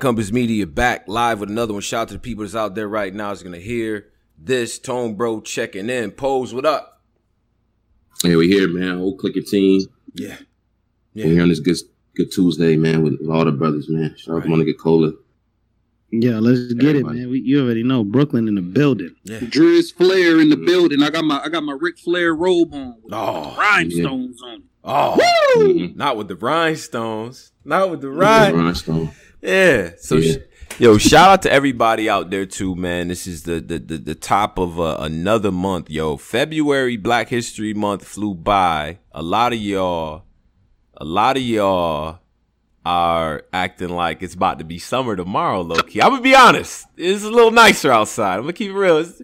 Compass Media back live with another one. Shout out to the people that's out there right now is gonna hear this. Tone Bro checking in. Pose, what up? Hey, we here, man. Whole clicking team. Yeah. Yeah. We're here on this good good Tuesday, man, with, with all the brothers, man. Shout out to get Cola. Yeah, let's get Everybody. it, man. We, you already know Brooklyn in the building. Yeah. Driz Flair in the building. I got my I got my Ric Flair robe on. With oh, rhinestones yeah. on. Oh, mm-hmm. not with the rhinestones. Not with the rhinestones. Yeah. So, yeah. Sh- yo, shout out to everybody out there too, man. This is the the the, the top of uh, another month, yo. February Black History Month flew by. A lot of y'all, a lot of y'all are acting like it's about to be summer tomorrow, low key. I'm gonna be honest. It's a little nicer outside. I'm gonna keep it real. It's,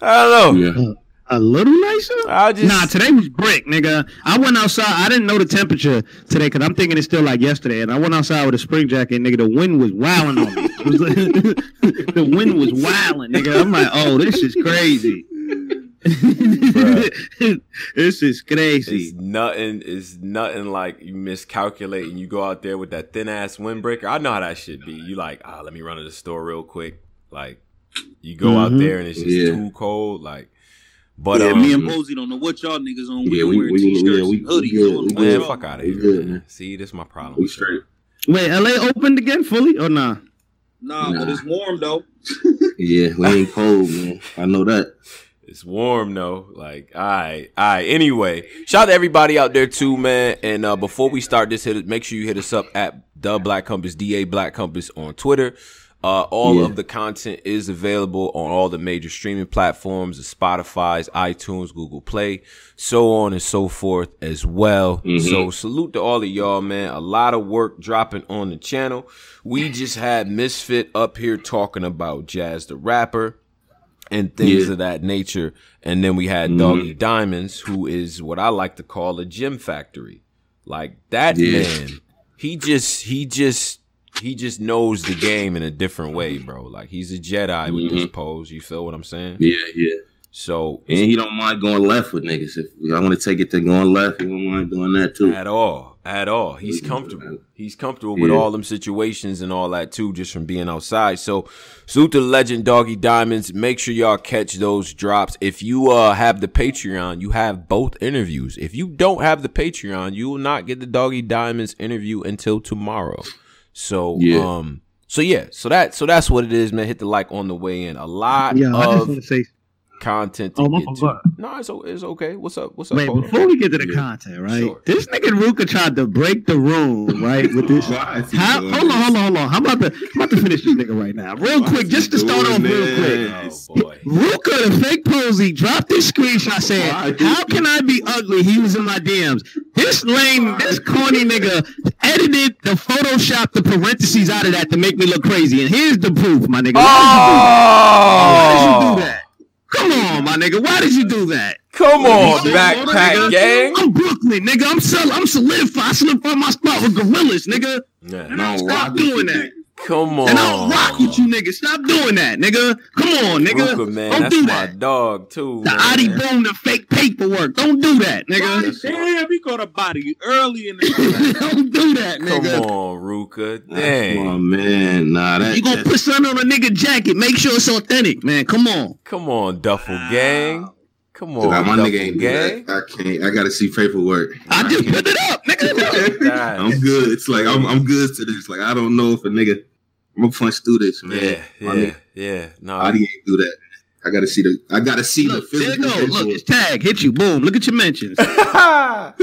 I don't know. Yeah a little nicer? I just nah. Today was brick, nigga. I went outside. I didn't know the temperature today because I'm thinking it's still like yesterday. And I went outside with a spring jacket, nigga. The wind was wowing on me. the wind was wowing, nigga. I'm like, oh, this is crazy. this is crazy. It's nothing. It's nothing like you miscalculate and you go out there with that thin ass windbreaker. I know how that should be. You like, ah, oh, let me run to the store real quick. Like, you go mm-hmm. out there and it's just yeah. too cold. Like, but yeah, um, me and Posey don't know what y'all niggas on. We yeah, we, wearing t-shirts yeah, we, and hoodies. We, we, man, fuck out of here. Good, man. See, this is my problem. We straight. Wait, LA opened again fully or nah? Nah, nah. but it's warm though. yeah, we ain't cold, man. I know that. It's warm though. Like, all right, all right. Anyway, shout out to everybody out there too, man. And uh, before we start this, hit make sure you hit us up at the Black Compass, Da Black Compass on Twitter. Uh, all yeah. of the content is available on all the major streaming platforms, the Spotify's, iTunes, Google Play, so on and so forth as well. Mm-hmm. So salute to all of y'all, man. A lot of work dropping on the channel. We just had Misfit up here talking about Jazz the Rapper and things yeah. of that nature. And then we had mm-hmm. Doggy Diamonds, who is what I like to call a gym factory. Like that yeah. man, he just, he just, he just knows the game in a different way, bro. Like he's a Jedi with mm-hmm. this pose. You feel what I'm saying? Yeah, yeah. So and he don't mind going left with niggas. If I want to take it to going left, he don't mind doing that too. At all, at all. He's comfortable. He's comfortable yeah. with all them situations and all that too, just from being outside. So, salute to the legend Doggy Diamonds. Make sure y'all catch those drops. If you uh have the Patreon, you have both interviews. If you don't have the Patreon, you will not get the Doggy Diamonds interview until tomorrow. So yeah. um so yeah, so that so that's what it is, man. Hit the like on the way in. A lot yeah, of I just want to say content. oh, my God. No, it's, it's okay. What's up? What's up? Wait, before we get to the yeah. content, right? Sure. This nigga Ruka tried to break the room, right? With this. How, hold on, hold on, hold on. How about to I'm about to finish this nigga right now, real Why quick, just to start off real quick. Oh, boy. Ruka, the fake posy, dropped this screenshot saying, "How can I be ugly?" He was in my DMs. This lame, this corny nigga edited the Photoshop the parentheses out of that to make me look crazy. And here's the proof, my nigga. Why did you do that? Why did you do oh! that? Come on, my nigga. Why did you do that? Come on, backpack gang. I'm Brooklyn, nigga. I'm sol- I'm solidified. I solidified my spot with gorillas, nigga. Yeah, no, stop doing that. Come on. And I don't rock with you niggas. Stop doing that, nigga. Come on, nigga. Ruka, man, don't that's do my that. dog too. The Adi Boom, the fake paperwork. Don't do that, nigga. Damn, he got a body early in the Don't do that, nigga. Come on, Ruka. Dang. Come on, man. Nah, that, you gonna put something on a nigga jacket. Make sure it's authentic, man. Come on. Come on, Duffel Gang. Come on, my nigga ain't gang. I can't. I gotta see paperwork. I just put it up, nigga. I'm good. It's like I'm, I'm good to this. Like I don't know if a nigga I'm gonna punch through this, man. Yeah, yeah, nigga, yeah. No, Adi ain't do that. I gotta see the. I gotta see look, the physical. There you go. Look, it's tag hit you. Boom. Look at your mentions. so there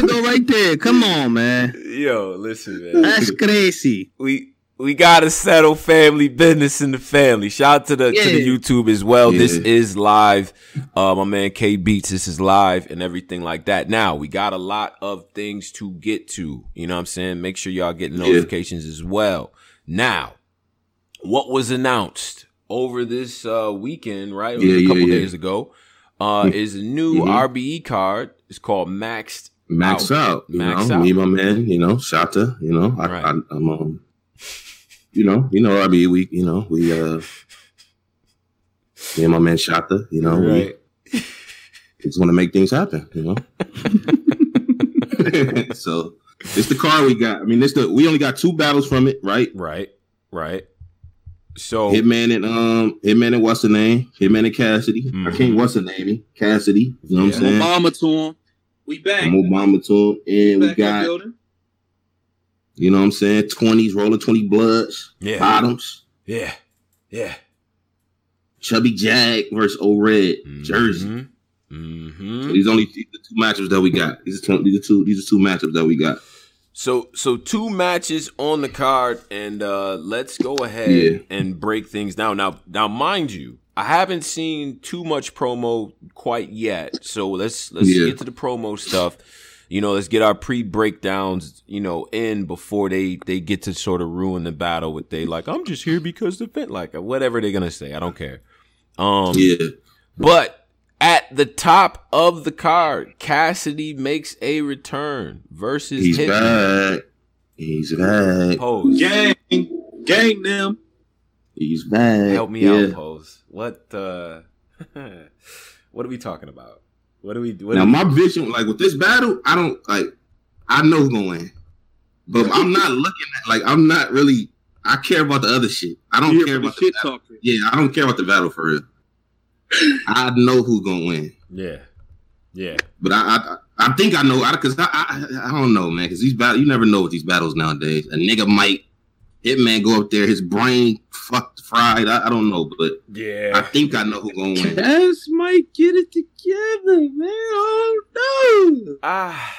you go right there. Come on, man. Yo, listen, man. That's crazy. We we gotta settle family business in the family. Shout out to the yeah. to the YouTube as well. Yeah. This is live. Uh, my man K Beats. This is live and everything like that. Now we got a lot of things to get to. You know what I'm saying? Make sure y'all get notifications yeah. as well. Now, what was announced over this uh, weekend, right? Yeah, a couple yeah, days ago, uh, is a new mm-hmm. RBE card. It's called Maxed. Max out. out Max know, out. Me, my man. You know, Shata. You know, I, right. I, I'm um, you know, you know, I mean, We, you know, we uh, me and my man Shata. You know, right. we just want to make things happen. You know, so It's the car we got. I mean, it's the we only got two battles from it, right? Right, right. So Hitman and um Hitman and what's the name? Hitman and Cassidy. Mm-hmm. I can't what's the name? Cassidy. You know yeah. what I'm saying? Obama to him. We back. I'm Obama to him, and we, we got. You know what I'm saying? Twenties, rolling twenty bloods. Yeah. Bottoms. Yeah. Yeah. Chubby Jag versus O Red mm-hmm. Jersey. Mm-hmm. So these only these the two matchups that we got. These are two, these are two these are two matchups that we got. So so two matches on the card, and uh let's go ahead yeah. and break things down. Now now mind you, I haven't seen too much promo quite yet. So let's let's yeah. get to the promo stuff. You know, let's get our pre breakdowns, you know, in before they they get to sort of ruin the battle with they like I'm just here because the fit like whatever they're gonna say. I don't care. Um Yeah. But at the top of the card, Cassidy makes a return versus He's Hitman. back. He's back. Pose. Gang. Gang them. He's back. Help me yeah. out, Pose. What uh what are we talking about? What do we do? Now my vision, like with this battle, I don't like I know who's gonna win. But I'm not looking at like I'm not really I care about the other shit. I don't care about the shit talking. Yeah, I don't care about the battle for real. I know who's gonna win. Yeah, yeah. But I, I, I think I know I because I, I, I, don't know, man. Because these battles, you never know with these battles nowadays. A nigga might hitman go up there, his brain fucked fried. I, I don't know, but yeah, I think I know who's gonna win. Cass might get it together, man. I don't know. Ah.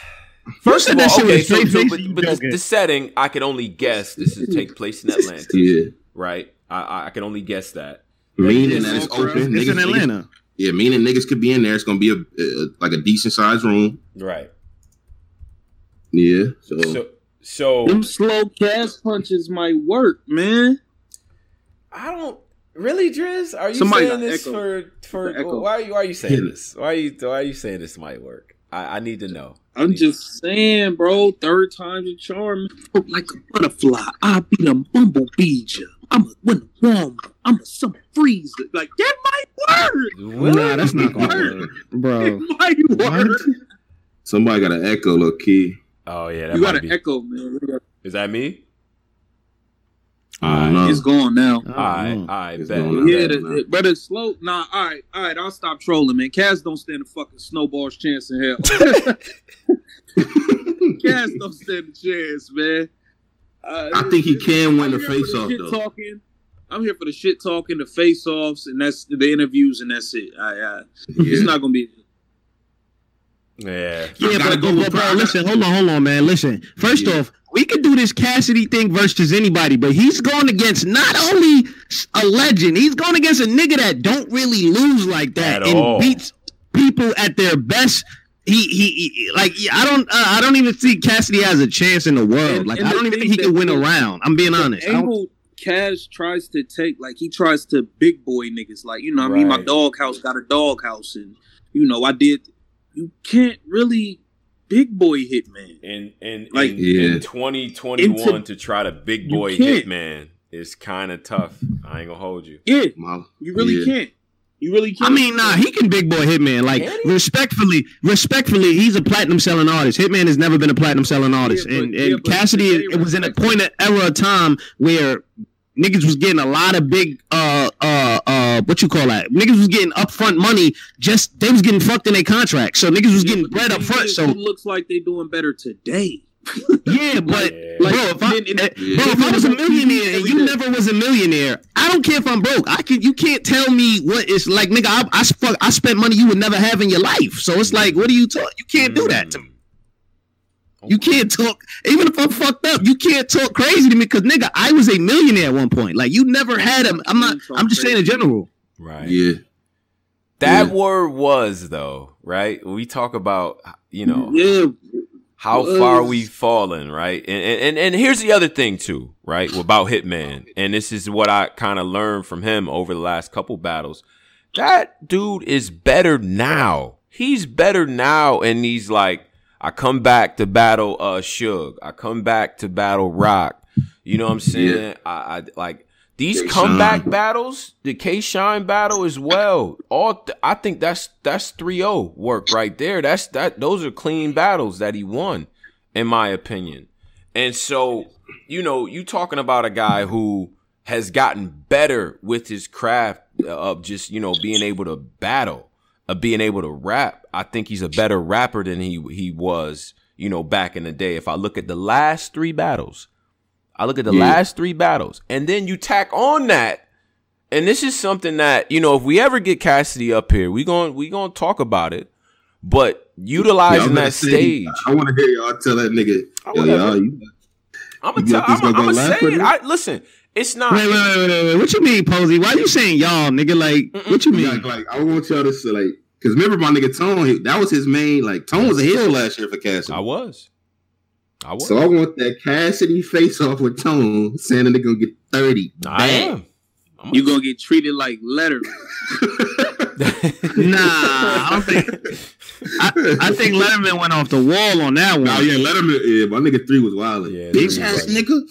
First of all, okay, so, so but, but the, the, setting, I can only guess this is take place in Atlanta. yeah. Right? I, I can only guess that. Meaning that it's open. It's niggas, in Atlanta. Niggas, yeah, meaning niggas could be in there. It's gonna be a, a like a decent sized room. Right. Yeah. So, so so them slow cast punches might work, man. I don't really, Driz. Are you Somebody saying this echo. for for why are you why are you saying this? Why are you why are you saying this might work? I, I need to know. I'm just saying, bro. Third time's a charm. Like a butterfly, I be the bumblebee. I'm a when warm. I'm a summer freeze. Like that might work. Nah, that's not gonna work, bro. It might work. Somebody got an echo, low key. Oh yeah, you got an be... echo, man. Is that me? Uh, it's gone now. All right, all right, bet. Yeah, the, the, but it's slow. Nah, all right, all right. I'll stop trolling, man. Cass don't stand a fucking snowball's chance in hell. Cass don't stand a chance, man. Uh, I think he can win the face off though. Talking. I'm here for the shit talking, the face offs, and that's the interviews, and that's it. I, I, yeah. It's not gonna be. Yeah, yeah, but, go but, bro, listen, hold on, hold on, man. Listen, first yeah. off, we could do this Cassidy thing versus anybody, but he's going against not only a legend, he's going against a nigga that don't really lose like that At and all. beats people at their best he, he, he like I don't uh, I don't even see Cassidy has a chance in the world. And, like and I don't even think he can win around. I'm being honest. Angle Cash tries to take like he tries to big boy niggas. Like you know, I mean, my dog house got a dog house, and you know, I did. You can't really big boy hitman. And and like in, yeah. in 2021 to try to big boy hitman is kind of tough. I ain't gonna hold you. Yeah, you really yeah. can't. You really can't. I mean, nah, he can big boy Hitman. Like respectfully, respectfully, he's a platinum selling artist. Hitman has never been a platinum selling artist, yeah, but, and and yeah, Cassidy, it was in a point of era of time where niggas was getting a lot of big uh what you call that niggas was getting upfront money just they was getting fucked in their contract so niggas was yeah, getting bread up front so it looks like they doing better today yeah, but yeah. bro, if I, in, in, bro, if I was a millionaire and you never was a millionaire, I don't care if I'm broke. I can, you can't tell me what it's like, nigga. I, I, fuck, I spent money you would never have in your life. So it's like, what are you talking? You can't do that to me. Mm. You can't talk, even if I'm fucked up. You can't talk crazy to me because nigga, I was a millionaire at one point. Like you never had a. I'm not. I'm just saying in general. Right. Yeah. That yeah. word was though, right? we talk about, you know, yeah, how far we've fallen, right? And, and and here's the other thing too, right? About Hitman, and this is what I kind of learned from him over the last couple battles. That dude is better now. He's better now, and he's like, I come back to battle uh Suge. I come back to battle Roc. You know what I'm saying? Yeah. I, I like these K comeback battles, the K Shine battle as well. All th- I think that's that's 3-0 work right there. That's that those are clean battles that he won. in my opinion. And so, you know, you talking about a guy who has gotten better with his craft uh, of just, you know, being able to battle, of being able to rap. I think he's a better rapper than he he was, you know, back in the day. If I look at the last three battles, I look at the yeah. last three battles, and then you tack on that, and this is something that you know, if we ever get Cassidy up here, we going we gonna talk about it. But utilizing that say, stage, I want to hear y'all tell that nigga. Yo, y'all, you, I'm gonna tell. I'm, I'm gonna say it. I, listen, it's not. Wait, wait, wait, wait, wait. What you mean, Posey? Why you saying y'all, nigga? Like, Mm-mm. what you mean? Like, like, I want y'all to say, like, because remember my nigga Tone, that was his main. Like, Tone was a heel last year for Cassidy. I was. I was. So I want that Cassidy face off with Tone, saying they're gonna get thirty. I am. You gonna get treated like Letterman. nah, I don't think. I, I, think Letterman went off the wall on that one. Oh yeah, Letterman. Yeah, my nigga three was wild. Yeah, bitch ass nigga.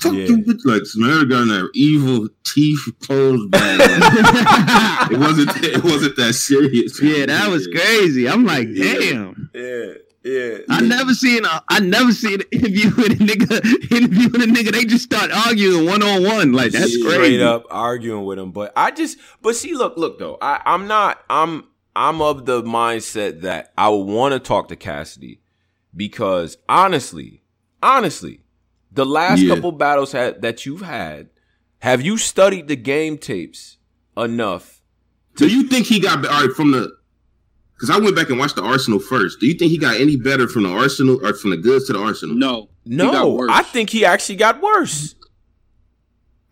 Talk yeah. to with like Samara got that evil teeth closed back. it wasn't. It wasn't that serious. Yeah, that was crazy. I'm like, damn. Yeah. Yeah, I never seen a I never seen an interview with a nigga interview with a nigga. They just start arguing one on one. Like that's yeah, crazy. Straight up arguing with him. But I just but see, look, look though. I, I'm not I'm I'm of the mindset that I want to talk to Cassidy because honestly, honestly, the last yeah. couple battles had, that you've had, have you studied the game tapes enough? To- Do you think he got all right from the because I went back and watched the Arsenal first. Do you think he got any better from the Arsenal or from the Goodz to the Arsenal? No, no. I think he actually got worse.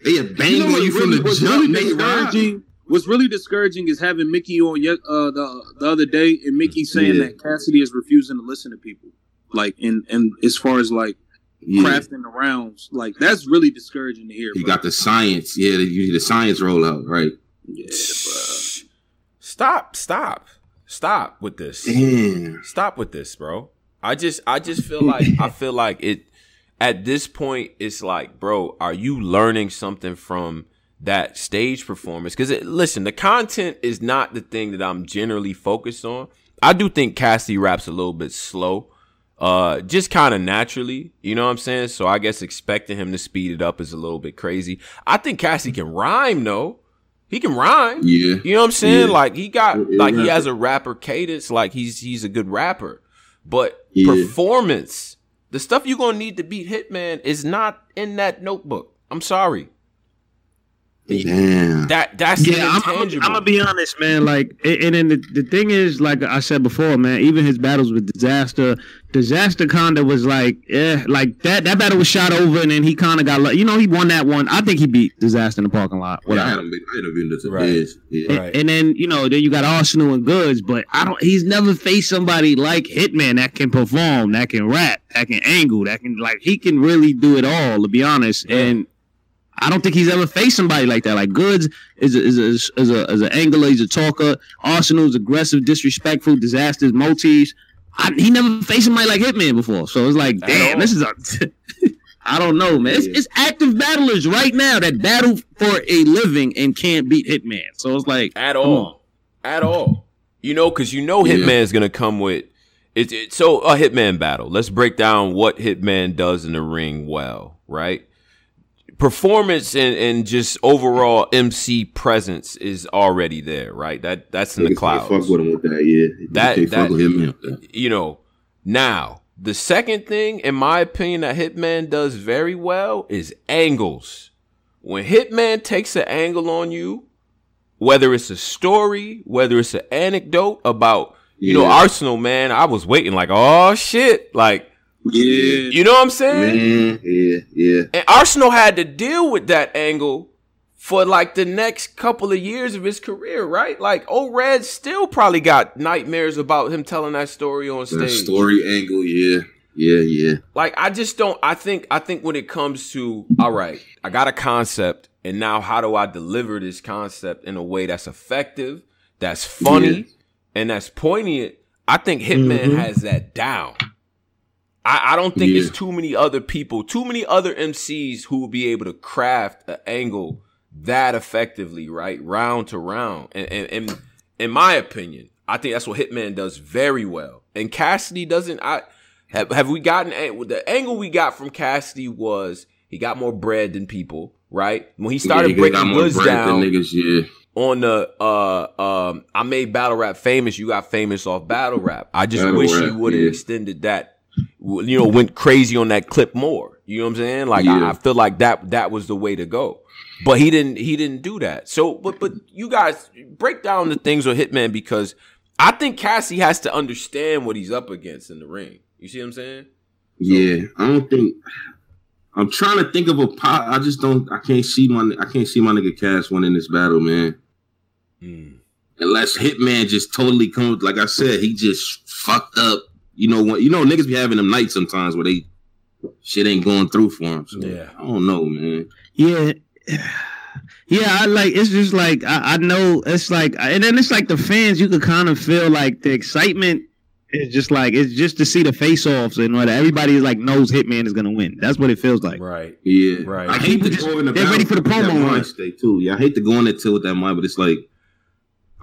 They had banged you, know you from the jump. Really discouraging, what's really discouraging is having Mickey on uh, the the other day, and Mickey saying yeah. that Cassidy is refusing to listen to people. Like, and and as far as like yeah. crafting the rounds, like that's really discouraging to hear. You bro. got the science, yeah, the, the science rollout, right? Yeah, bro. Stop, stop. Stop with this. Damn. Stop with this, bro. I just I just feel like I feel like it at this point it's like, bro, are you learning something from that stage performance? Cuz listen, the content is not the thing that I'm generally focused on. I do think Cassie raps a little bit slow. Uh, just kind of naturally, you know what I'm saying? So I guess expecting him to speed it up is a little bit crazy. I think Cassie can rhyme though. He can rhyme. Yeah. You know what I'm saying? Yeah. Like he got yeah, like he has a rapper cadence, like he's he's a good rapper. But yeah. performance, the stuff you're gonna need to beat Hitman is not in that notebook. I'm sorry. Damn. That that's yeah. I'm, I'm, gonna be honest, man. Like, and then the, the thing is, like I said before, man. Even his battles with Dizaster, Dizaster kinda was like, yeah, like that. That battle was shot over, and then he kind of got, you know, he won that one. I think he beat Dizaster in the parking lot. Yeah, I had him, I had him right. Yeah. Right. And, then you know, then you got Arsenal and Goodz, but I don't. He's never faced somebody like Hitman that can perform, that can rap, that can angle, that can like he can really do it all. To be honest, yeah. and I don't think he's ever faced somebody like that. Like Goodz is a, is a, is a, is an angler. He's a talker. Arsenal's aggressive, disrespectful, Dizaster's, motifs. I, he never faced somebody like Hitman before. So it's like, damn, this is a. I don't know, man. It's, it's, active battlers right now that battle for a living and can't beat Hitman. So it's like at all, at all. You know, because you know Hitman's yeah. gonna come with it, it. So a Hitman battle. Let's break down what Hitman does in the ring well, right? Performance and, and just overall MC presence is already there, right? That that's in the clouds. Fuck with him with that, yeah. That that, him, you know. Now the second thing, in my opinion, that Hitman does very well is angles. When Hitman takes an angle on you, whether it's a story, whether it's an anecdote about, you yeah. know, Arsenal, man, I was waiting like, oh shit, like yeah. You know what I'm saying? yeah, yeah. And Arsenal had to deal with that angle for like the next couple of years of his career, right? Like O-Red still probably got nightmares about him telling that story on stage. That story angle, yeah. Yeah, yeah. Like I just don't I think I think when it comes to all right, I got a concept and now how do I deliver this concept in a way that's effective, that's funny, yeah. and that's poignant? I think Hitman mm-hmm. has that down. I, I don't think yeah. there's too many other people, too many other MCs who will be able to craft an angle that effectively, right? Round to round. And, and, and in my opinion, I think that's what Hitman does very well. And Cassidy doesn't I Have, have we gotten the angle we got from Cassidy was he got more bread than people, right? When he started yeah, he breaking woods down niggas, yeah. on the uh um I made battle rap famous, you got famous off battle rap. I just battle wish rap, he would have yeah. extended that you know, went crazy on that clip more. You know what I'm saying? Like yeah. I, I feel like that that was the way to go. But he didn't he didn't do that. So but but you guys break down the things with Hitman because I think Cassie has to understand what he's up against in the ring. You see what I'm saying? So, yeah, I don't think I'm trying to think of a pot. I just don't. I can't see my. I can't see my nigga Cass winning this battle, man. Hmm. Unless Hitman just totally comes. Like I said, he just fucked up. You know what? You know niggas be having them nights sometimes where they shit ain't going through for them. So yeah, I don't know, man. Yeah. Yeah, I like it's just like I, I know it's like and then it's like the fans you could kind of feel like the excitement is just like it's just to see the face offs and what everybody is like knows Hitman is gonna win. That's what it feels like. Right. Yeah. Right. I hate to just, go in the they're ready for the promo run. Stay too. Yeah, I hate to go in there too with that mind, but it's like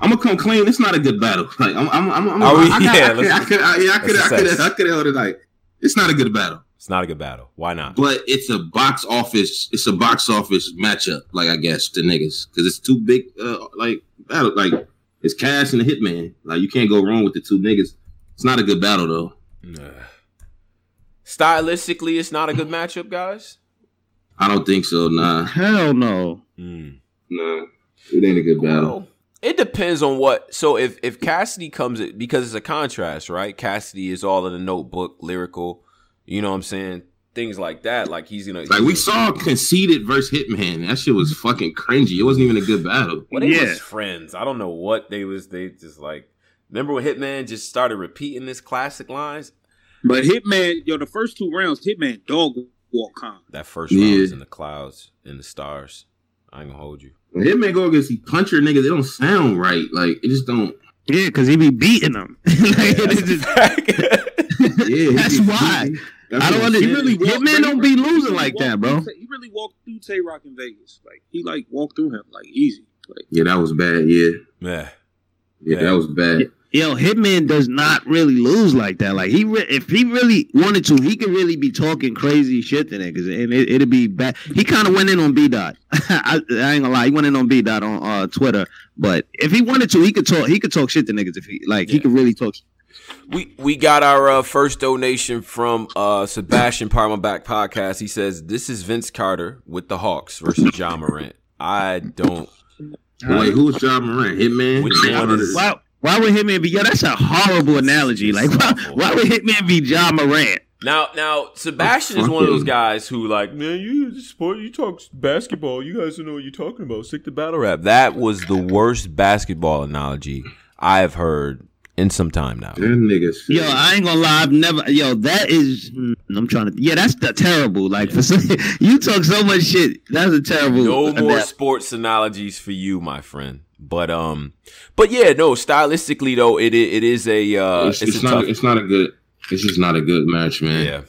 I'm gonna come clean. It's not a good battle. Like I'm, I'm, I'm, I'm we, I, yeah, I, I, could, I, yeah, I could, I could, I could held it. Like it's not a good battle. It's not a good battle. Why not? But it's a box office. It's a box office matchup. Like I guess the niggas because it's too big. Uh, like battle. Like it's Cash and the Hitman. Like you can't go wrong with the two niggas. It's not a good battle though. Nah. Stylistically, it's not a good matchup, guys. I don't think so. Nah. Hell no. Mm. Nah. It ain't a good battle. Well, it depends on what. So if if Cassidy comes because it's a contrast, right? Cassidy is all in the notebook, lyrical. You know what I'm saying? Things like that. Like he's gonna like we saw conceited versus Hitman. That shit was fucking cringy. It wasn't even a good battle. Well, they yeah. was friends. I don't know what they was. They just like Remember when Hitman just started repeating his classic lines? But Hitman, yo, the first two rounds, Hitman dog walk calm. That first round yeah. was in the clouds, in the stars. I ain't gonna hold you. When Hitman go against he puncher niggas, they don't sound right. Like it just don't. Yeah, because he be beating them. like, yeah, that's, just, yeah, that's why. That's I don't understand. Really Hitman don't be losing like that, bro. He really walked through Tay Roc in Vegas. Like he like walked through him like easy. Like yeah, that was bad. Yeah, yeah, yeah, that was bad. Yo, Hitman does not really lose like that. Like he, re- if he really wanted to, he could really be talking crazy shit to niggas, and it, would be bad. He kind of went in on B dot. I, I, ain't gonna lie, he went in on B dot on uh, Twitter. But if he wanted to, he could talk. He could talk shit to niggas if he like. Yeah. He could really talk. We we got our uh, first donation from uh, Sebastian Parma Back podcast. He says this is Vince Carter with the Hawks versus Ja Morant. I don't. Wait, who's Ja Morant? Hitman. Which one is? Wow. Why would Hitman be? Yo, that's a horrible analogy. Like, why, why would Hitman be Ja Morant? Now, now, Sebastian is one of those guys who, like, man, you sport, you talk basketball. You guys don't know what you're talking about. Stick to battle rap. That was the worst basketball analogy I've heard in some time now. Them niggas. Yo, I ain't gonna lie. I've never. Yo, that is. Hmm, I'm trying to. Yeah, that's the terrible. Like yeah. for you talk so much shit. That's a terrible. No more sports analogies for you, my friend. But um, but yeah, no. Stylistically though, it it is a uh, it's, it's, it's not tough, it's not a good. It's just not a good match, man. Yeah.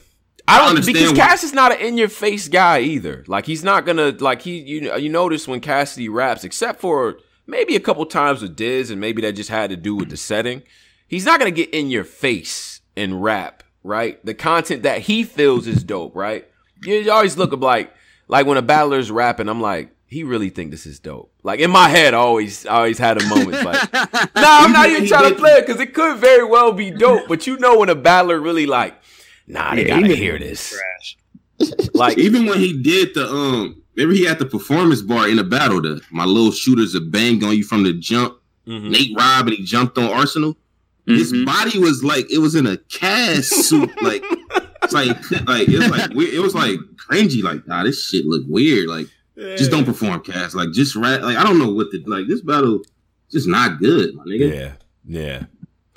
I don't I because Cass is not an in your face guy either. Like he's not gonna like he you you notice when Cassidy raps, except for maybe a couple times with Diz, and maybe that just had to do with the setting. He's not gonna get in your face and rap, right? The content that he feels is dope, right? You always look like like when a battler's rapping, I'm like, he really think this is dope. Like in my head, I always, I always had a moment like, no, nah, I'm not even trying to play it because it could very well be dope. But you know when a battler really like, nah, they yeah, gotta hear this. like even when he did the um, maybe he had the performance bar in the battle. The my little shooters a bang on you from the jump. Mm-hmm. Nate Robb and he jumped on Arsenal. Mm-hmm. His body was like it was in a cast suit, like. It's like, like it was like it was like cringy. Like, nah, this shit look weird. Like, just don't perform, Cass. Like just rat. Like I don't know what the like. This battle just not good, my nigga. Yeah, yeah.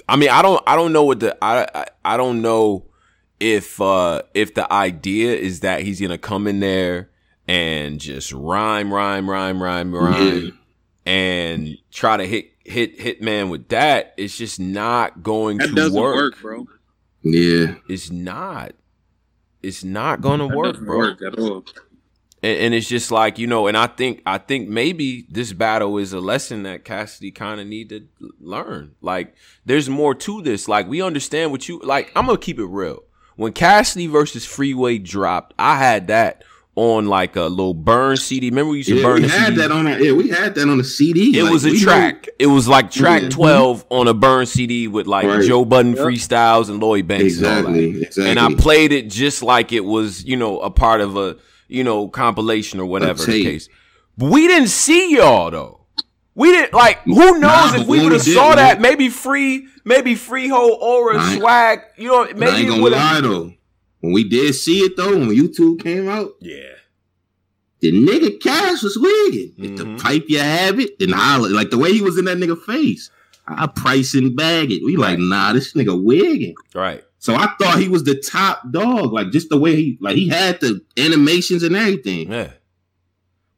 I mean, I don't, I don't know what the, I, I, I don't know if, uh if the idea is that he's gonna come in there and just rhyme, rhyme, rhyme, rhyme, rhyme, yeah. and try to hit, hit, hit man with that. It's just not going that to work. work, bro. Yeah, it's not. It's not gonna that work, bro. Work at all and, and, it's just like you know and i think i think maybe this battle is a lesson that cassidy kind of need to learn like there's more to this like we understand what you like i'm gonna keep it real when Cassidy versus Freeway dropped, I had that on like a little burn CD. Remember we used to yeah, burn. We had CD? that on. A, yeah, we had that on a CD. It like, was a track. Know. It was like track yeah. twelve on a burn CD with like right. Joe Budden yep. freestyles and Lloyd Banks. Exactly, and exactly. And I played it just like it was, you know, a part of a you know compilation or whatever the case. But we didn't see y'all though. We didn't like. Who knows nah, if we would have saw did, that? Maybe free, maybe Freehold Aura swag. You know, maybe I ain't gonna lie though. When we did see it though, when YouTube came out, yeah, the nigga Cash was wigging. Mm-hmm. the pipe you have it, and holler like the way he was in that nigga face. I price and bag it. We like, nah, this nigga wigging. Right. So I thought he was the top dog, like just the way he like he had the animations and everything. Yeah.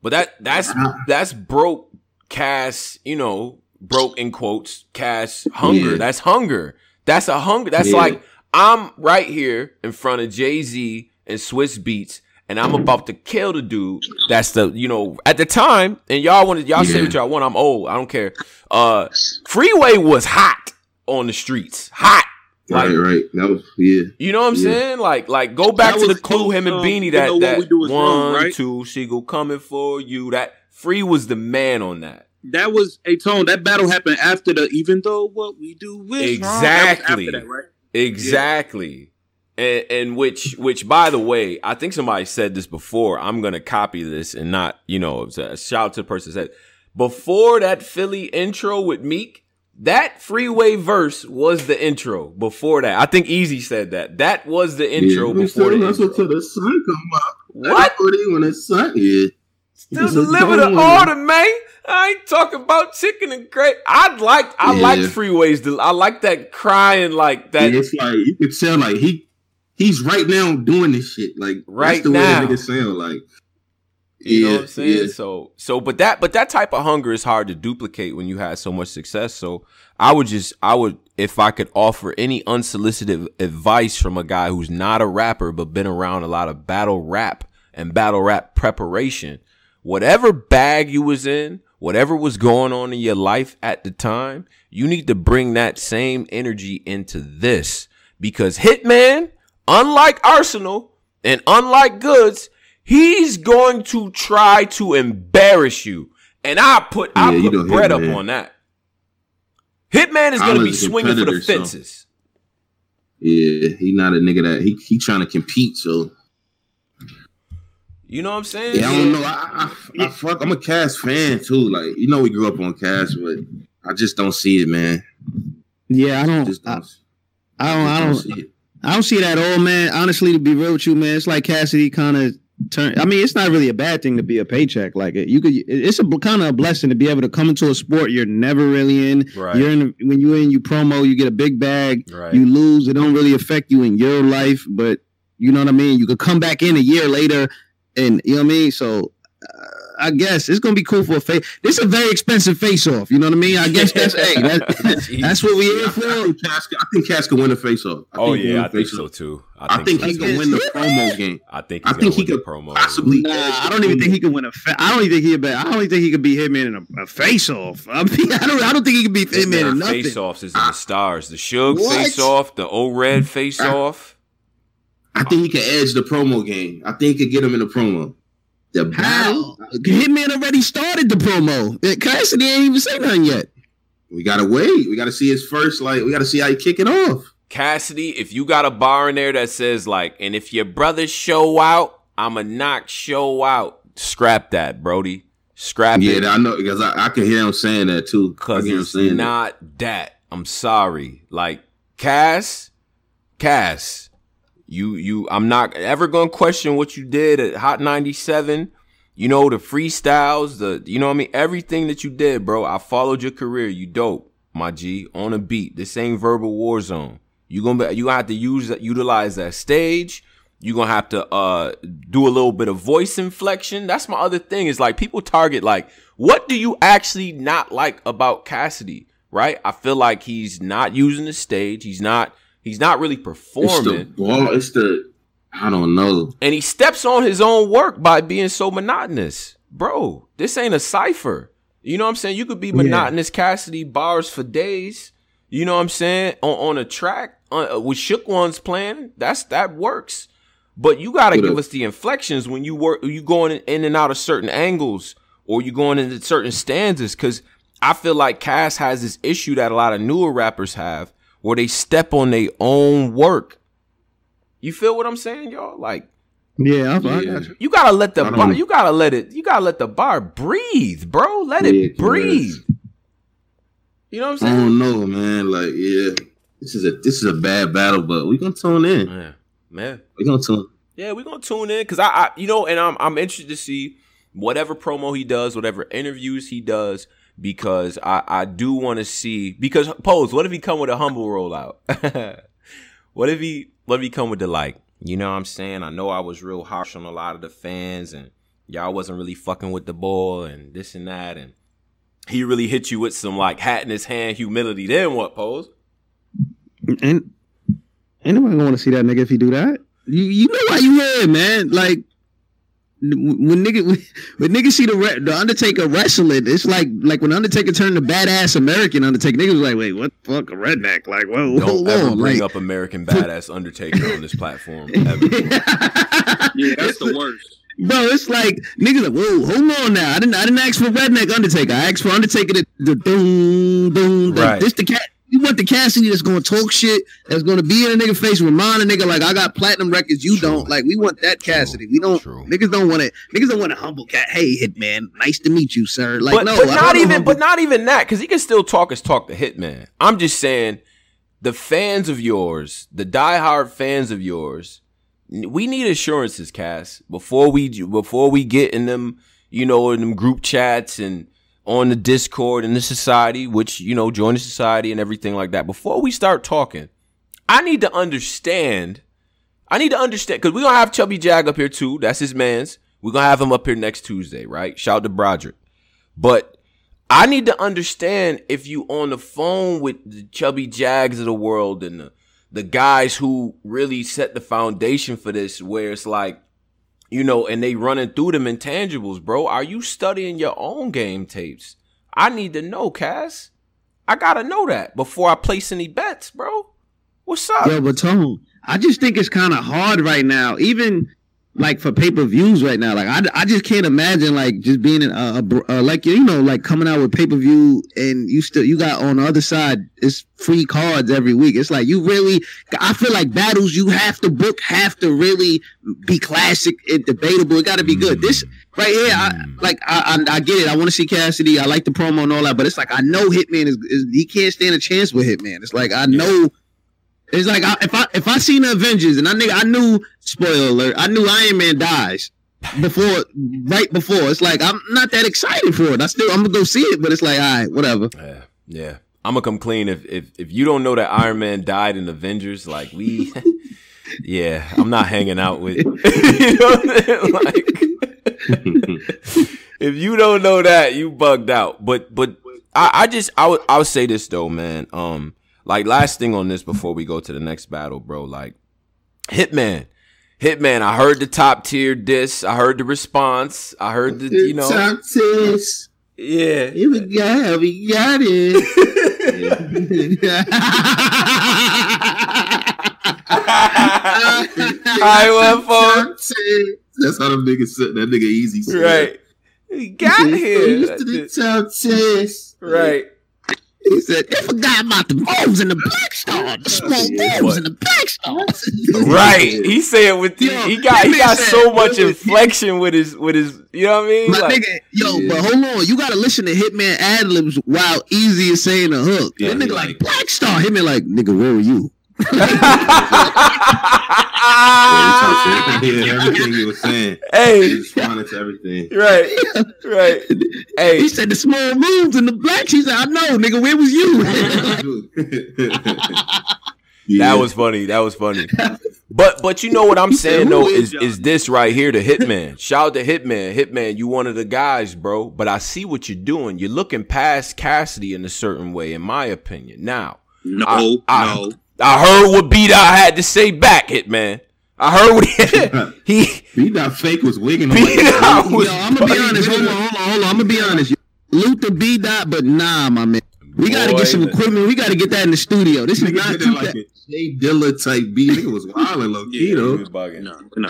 But that that's that's broke Cass, you know, broke in quotes, Cass hunger. Yeah. That's hunger. That's a hunger. That's yeah. like I'm right here in front of Jay Z and Swizz Beatz and I'm about to kill the dude. That's the you know at the time, and y'all want y'all yeah. say what y'all want. I'm old. I don't care. Uh, Freeway was hot on the streets, hot. Like, right, right. That was yeah. You know what I'm yeah. saying? Like, like go back that to the clue. Him and um, Beanie. That that one, wrong, right? two, she go coming for you. That Free was the man on that. That was a tone. That battle happened after the even though what we do is exactly that, right? Exactly. Yeah. And, and which which by the way, I think somebody said this before. I'm gonna copy this and not, you know, shout out to the person said before that Philly intro with Meek, that freeway verse was the intro before that. I think Easy said that. That was the intro yeah, before the intro. to the sun come up. What? When the sun, yeah. Still deliver the order, man. I ain't talking about chicken and gravy. I like I yeah. like freeways. I like that crying like that. Yeah, it's like you can tell like he he's right now doing this shit. Like right that's the now. way niggas sound like. You yeah, know what I'm saying? Yeah. So so but that but that type of hunger is hard to duplicate when you had so much success. So I would just I would if I could offer any unsolicited advice from a guy who's not a rapper but been around a lot of battle rap and battle rap preparation whatever bag you was in, whatever was going on in your life at the time, you need to bring that same energy into this because Hitman, unlike Arsenal and unlike Goodz, he's going to try to embarrass you. And I put yeah, I put bread up on that. Hitman is going to be swinging for the fences. So. Yeah, he not a nigga that he he trying to compete. So you know what I'm saying? Yeah, I don't know. I, I, I fuck. I'm a Cass fan too. Like you know, we grew up on Cass, but I just don't see it, man. Yeah, I don't. don't I, I, don't. I don't. don't see it. I don't see that old man. Honestly, to be real with you, man, it's like Cassidy kind of turn. I mean, it's not really a bad thing to be a paycheck. Like it, you could. It's a kind of a blessing to be able to come into a sport you're never really in. Right. You're in when you're in you promo, you get a big bag. Right. You lose, it don't really affect you in your life, but you know what I mean. You could come back in a year later and you know what I mean. So I guess it's gonna be cool for a face. This is a very expensive face off. You know what I mean? I guess that's hey, that, that's what we here for. I think Cass, I think Cass can win the face off. oh yeah, I think so too. I think, I think he can win the promo game. I think I think he could promo possibly. Nah, I don't even think he can win a. Fa- I don't even think he. Be, I don't even think he could be Hitman in a, a face off. I mean, I don't. I don't think he could be Hitman in nothing. Face offs is in the stars. The Suge face off. The O Red face off. I think he can edge the promo game. I think he could get him in the promo. The battle. Hitman already started the promo. Uh, Cassidy ain't even say nothing yet. We gotta wait. We gotta see his first. Like we gotta see how he kick it off. Cassidy, if you got a bar in there that says like, and if your brothers show out, I'ma knock show out. Scrap that, Brody. Scrap yeah, it. Yeah, I know because I, I, can hear him saying that too. Because it's not that. that. I'm sorry. Like Cass, Cass, you you I'm not ever gonna question what you did at Hot 97. You know, the freestyles, the you know what I mean, everything that you did, bro. I followed your career. You dope, my G, on a beat. This ain't verbal war zone. You gonna be, you gonna have to use utilize that stage. You're gonna have to uh do a little bit of voice inflection. That's my other thing, is like people target like, what do you actually not like about Cassidy? Right? I feel like he's not using the stage, he's not He's not really performing. It's the ball. It's the I don't know. And he steps on his own work by being so monotonous. Bro, this ain't a cipher. You know what I'm saying? You could be monotonous yeah. Cassidy bars for days. You know what I'm saying? On on a track uh, with Shook One's playing, that's that works. But you got to give us the inflections when you work. You going in and out of certain angles, or you going into certain stanzas. Because I feel like Cass has this issue that a lot of newer rappers have, where they step on their own work. You feel what I'm saying, y'all? Like, yeah, yeah. You. you. gotta let the bar. You gotta let it. You gotta let the bar breathe, bro. Let yeah, it breathe. You know what I'm saying? I don't know, man. Like, yeah, this is a this is a bad battle, but we gonna tune in. Yeah man. We're gonna tune. Yeah, we're gonna tune in because I, I, you know, and I'm I'm interested to see whatever promo he does, whatever interviews he does, because I I do want to see because pose. What if he come with a humble rollout? what if he what if he come with the like? You know what I'm saying? I know I was real harsh on a lot of the fans and y'all wasn't really fucking with the ball and this and that and he really hit you with some like hat in his hand humility. Then what, pose? And gonna want to see that nigga if he do that. You, you know why you here, man. Like when nigga when, niggas see the the Undertaker wrestling, it's like like when Undertaker turned the badass American Undertaker. Niggas was like, wait, what the fuck a redneck? Like, whoa, Don't hold ever on, bring like, up American badass Undertaker on this platform. Ever. yeah, that's the worst. Bro, it's like niggas like, whoa, hold on now. I didn't I didn't ask for redneck Undertaker. I asked for Undertaker to the boom boom. Right. This the cat you want the Cassidy that's gonna talk shit, that's gonna be in a nigga face, remind a nigga like I got platinum records, you True. don't. Like we want that Cassidy. We don't. True. Niggas don't want it. Niggas don't want a humble cat. Hey, Hitman, nice to meet you, sir. Like but, no, but not even. But not even that, because he can still talk as talk to Hitman. I'm just saying, the fans of yours, the diehard fans of yours, we need assurances, Cass, before we before we get in them, you know, in them group chats and on the Discord and the society, which, you know, join the society and everything like that. Before we start talking, I need to understand. I need to understand because we're gonna have Chubby Jag up here too. That's his man's. We're gonna have him up here next Tuesday, right? Shout out to Broderick. But I need to understand if you on the phone with the Chubby Jags of the world and the, the guys who really set the foundation for this, where it's like you know, and they running through them intangibles, bro. Are you studying your own game tapes? I need to know, Cass. I gotta know that before I place any bets, bro. What's up? Yo, but Tone, I just think it's kind of hard right now. Even like for pay per views right now. Like I, I just can't imagine like just being in a, a, a like you know like coming out with pay per view and you still you got on the other side it's free cards every week. It's like you really I feel like battles you have to book have to really be classic and debatable. It got to be good. This right here, I mm. like I I, I get it. I want to see Cassidy. I like the promo and all that, but it's like I know Hitman is, is he can't stand a chance with Hitman. It's like I know. It's like I, if I if I seen Avengers and I nigga I knew spoiler alert I knew Iron Man dies before right before it's like I'm not that excited for it. I still I'm gonna go see it, but it's like all right, whatever. Yeah, yeah. I'm gonna come clean if if if you don't know that Iron Man died in Avengers, like we, yeah, I'm not hanging out with. you know like, if you don't know that, you bugged out. But but I, I just I would I would say this though, man. Um, like last thing on this before we go to the next battle, bro. Like Hitman. Hitman, I heard the top tier diss. I heard the response. I heard the, you know. Top tiers. Yeah. Here we go. We got it. I went for. That's how them niggas sit. That nigga easy. Right. We got here. Used to the top test. Right. He said, they forgot about the wolves and the black star, the small wolves and the black star. right. He said with the, yo, he got he got said, so much inflection with his with his you know what I mean? My like, nigga, yo, yeah. but hold on. You gotta listen to Hitman ad libs while easy is saying the hook. Yeah, that nigga like, like Black Star. Hitman like, nigga, where were you? Everything he was saying. Hey, he responded to everything. Right, right. Hey, he said the small moves and the blacks. He said, "I know, nigga. Where was you?" yeah. That was funny. That was funny. But but you know what I'm saying though is is this right here the Hitman. Shout out to Hitman. Hitman, you one of the guys, bro. But I see what you're doing. You're looking past Cassidy in a certain way, in my opinion. Now, no, I, I, no. I heard what B Dot had to say back, Hitman. I heard what he he B Dot fake was wigging. B Dot was. Yo, I'm gonna be honest. Hold on, hold on, hold on. I'm gonna be honest. Luther B Dot, but nah, my man. We got to get some equipment. We got to get that in the studio. This is not too like a J Dilla type beat. Nigga was wild and low key though. No, no.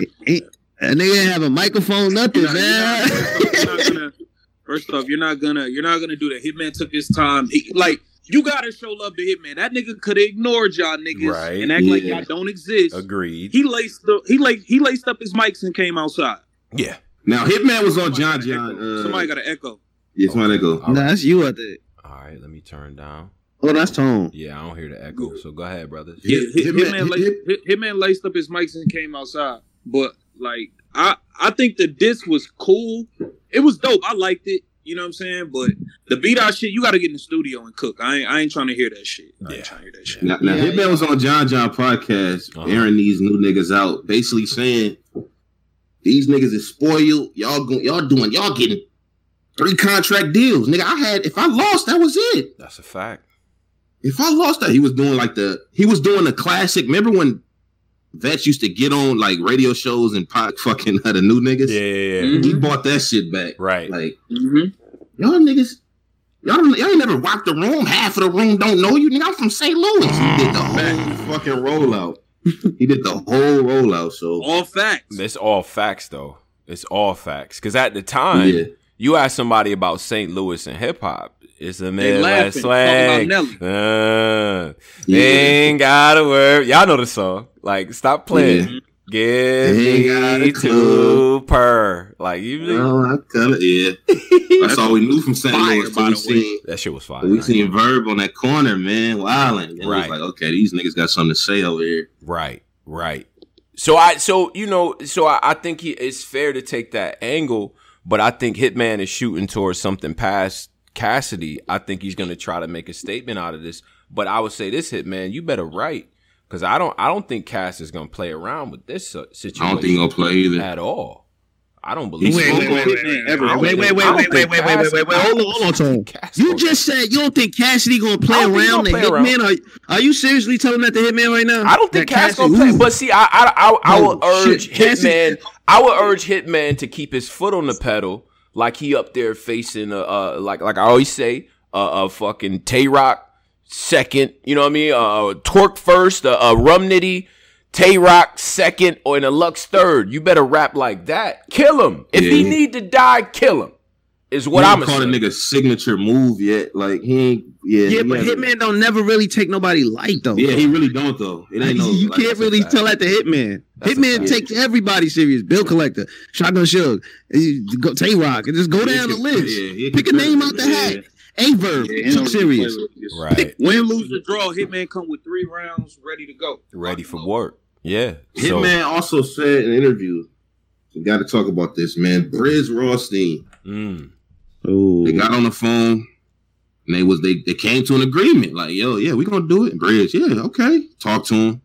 And they didn't have a microphone, nothing, you're not, man. You're not, gonna, first off, you're not gonna you're not gonna do that. Hitman took his time. He, like you gotta show love to Hitman. That nigga could have ignored y'all niggas right. and act yeah. like y'all don't exist. Agreed. He laced the he like he laced up his mics and came outside. Yeah. Now Hitman was on John John. Uh, somebody got an echo. Yeah, somebody echo. Right. Nah, that's you, I think. All right, let me turn down. Oh, that's tone. Yeah, I don't hear the echo. So go ahead, brothers. Yeah, Hitman, Hitman, laced, Hitman laced up his mics and came outside. But like, I I think the disc was cool. It was dope. I liked it. You know what I'm saying? But the beat out shit, you got to get in the studio and cook. I ain't, I ain't trying to hear that shit. I ain't trying to hear that shit. Now, now yeah, Hitman yeah. was on John John podcast, uh-huh. airing these new niggas out, basically saying these niggas is spoiled. Y'all going, y'all doing, y'all getting three contract deals, nigga. I had if I lost, that was it. That's a fact. If I lost that, he was doing like the he was doing the classic. Remember when vets used to get on like radio shows and pop fucking uh, the new niggas? Yeah, yeah, yeah. Mm-hmm. He bought that shit back. Right. Like mm-hmm. y'all niggas. Y'all, y'all ain't never walked the room. Half of the room don't know you. Nigga, I'm from St. Louis. He did the whole fucking rollout. he did the whole rollout. So all facts. It's all facts though. It's all facts. Because at the time, yeah. you ask somebody about St. Louis and hip hop, it's a Midwest slang. Uh, yeah. Ain't got a word. Y'all know the song. Like, stop playing. Yeah. Give me two per. Like you. Oh, I cut it. Yeah, that's all we knew from St. Louis. By the way, that shit was fire. We seen Verb on that corner, man, wilding. And right. like, okay, these niggas got something to say over here. Right, right. So I, so you know, so I, I think he, it's fair to take that angle, but I think Hitman is shooting towards something past Cassidy, I think he's going to try to make a statement out of this. But I would say this, hit man, you better write because I don't. I don't think Cass is going to play around with this situation. I don't think he'll play either at all. I don't believe. Wait, wait, wait, wait, wait, wait, wait, wait, wait, wait, wait, wait, wait, wait, Hold on, hold on, Tone. You just said you don't think Cassidy gonna play around the hitman. Are, are you seriously telling that the hitman right now? I don't think Cass gonna play. But see, I, I, I, I will urge hitman. I will urge hitman to keep his foot on the pedal like he up there facing a, uh, like like I always say a uh, fucking Tay Roc second, you know what I mean? Uh, Twork first, a uh, Tay Roc second, or in a Lux third. You better rap like that. Kill him if yeah. he need to die. Kill him is what I'm call a nigga signature move yet. Like he ain't yeah. Yeah, but Hitman don't never really take nobody light though. Yeah, he really don't though. It ain't no, you like, can't really tell that to Hitman. That's Hitman takes everybody serious. Bill Collector, Shotgun Suge, go Tay Roc, and just go down the list. Yeah, Pick a name out the hat. Aye Verb, yeah, too serious. Right. Win, lose, or draw, Hitman come with three rounds ready to go. Ready for work. Yeah. Hitman so. also said in an interview, we got to talk about this, man. Briz Rawsteen. Mm. Ooh. They got on the phone and they was they they came to an agreement. Like, yo, yeah, we're gonna do it. And Briz, yeah, okay. Talk to him.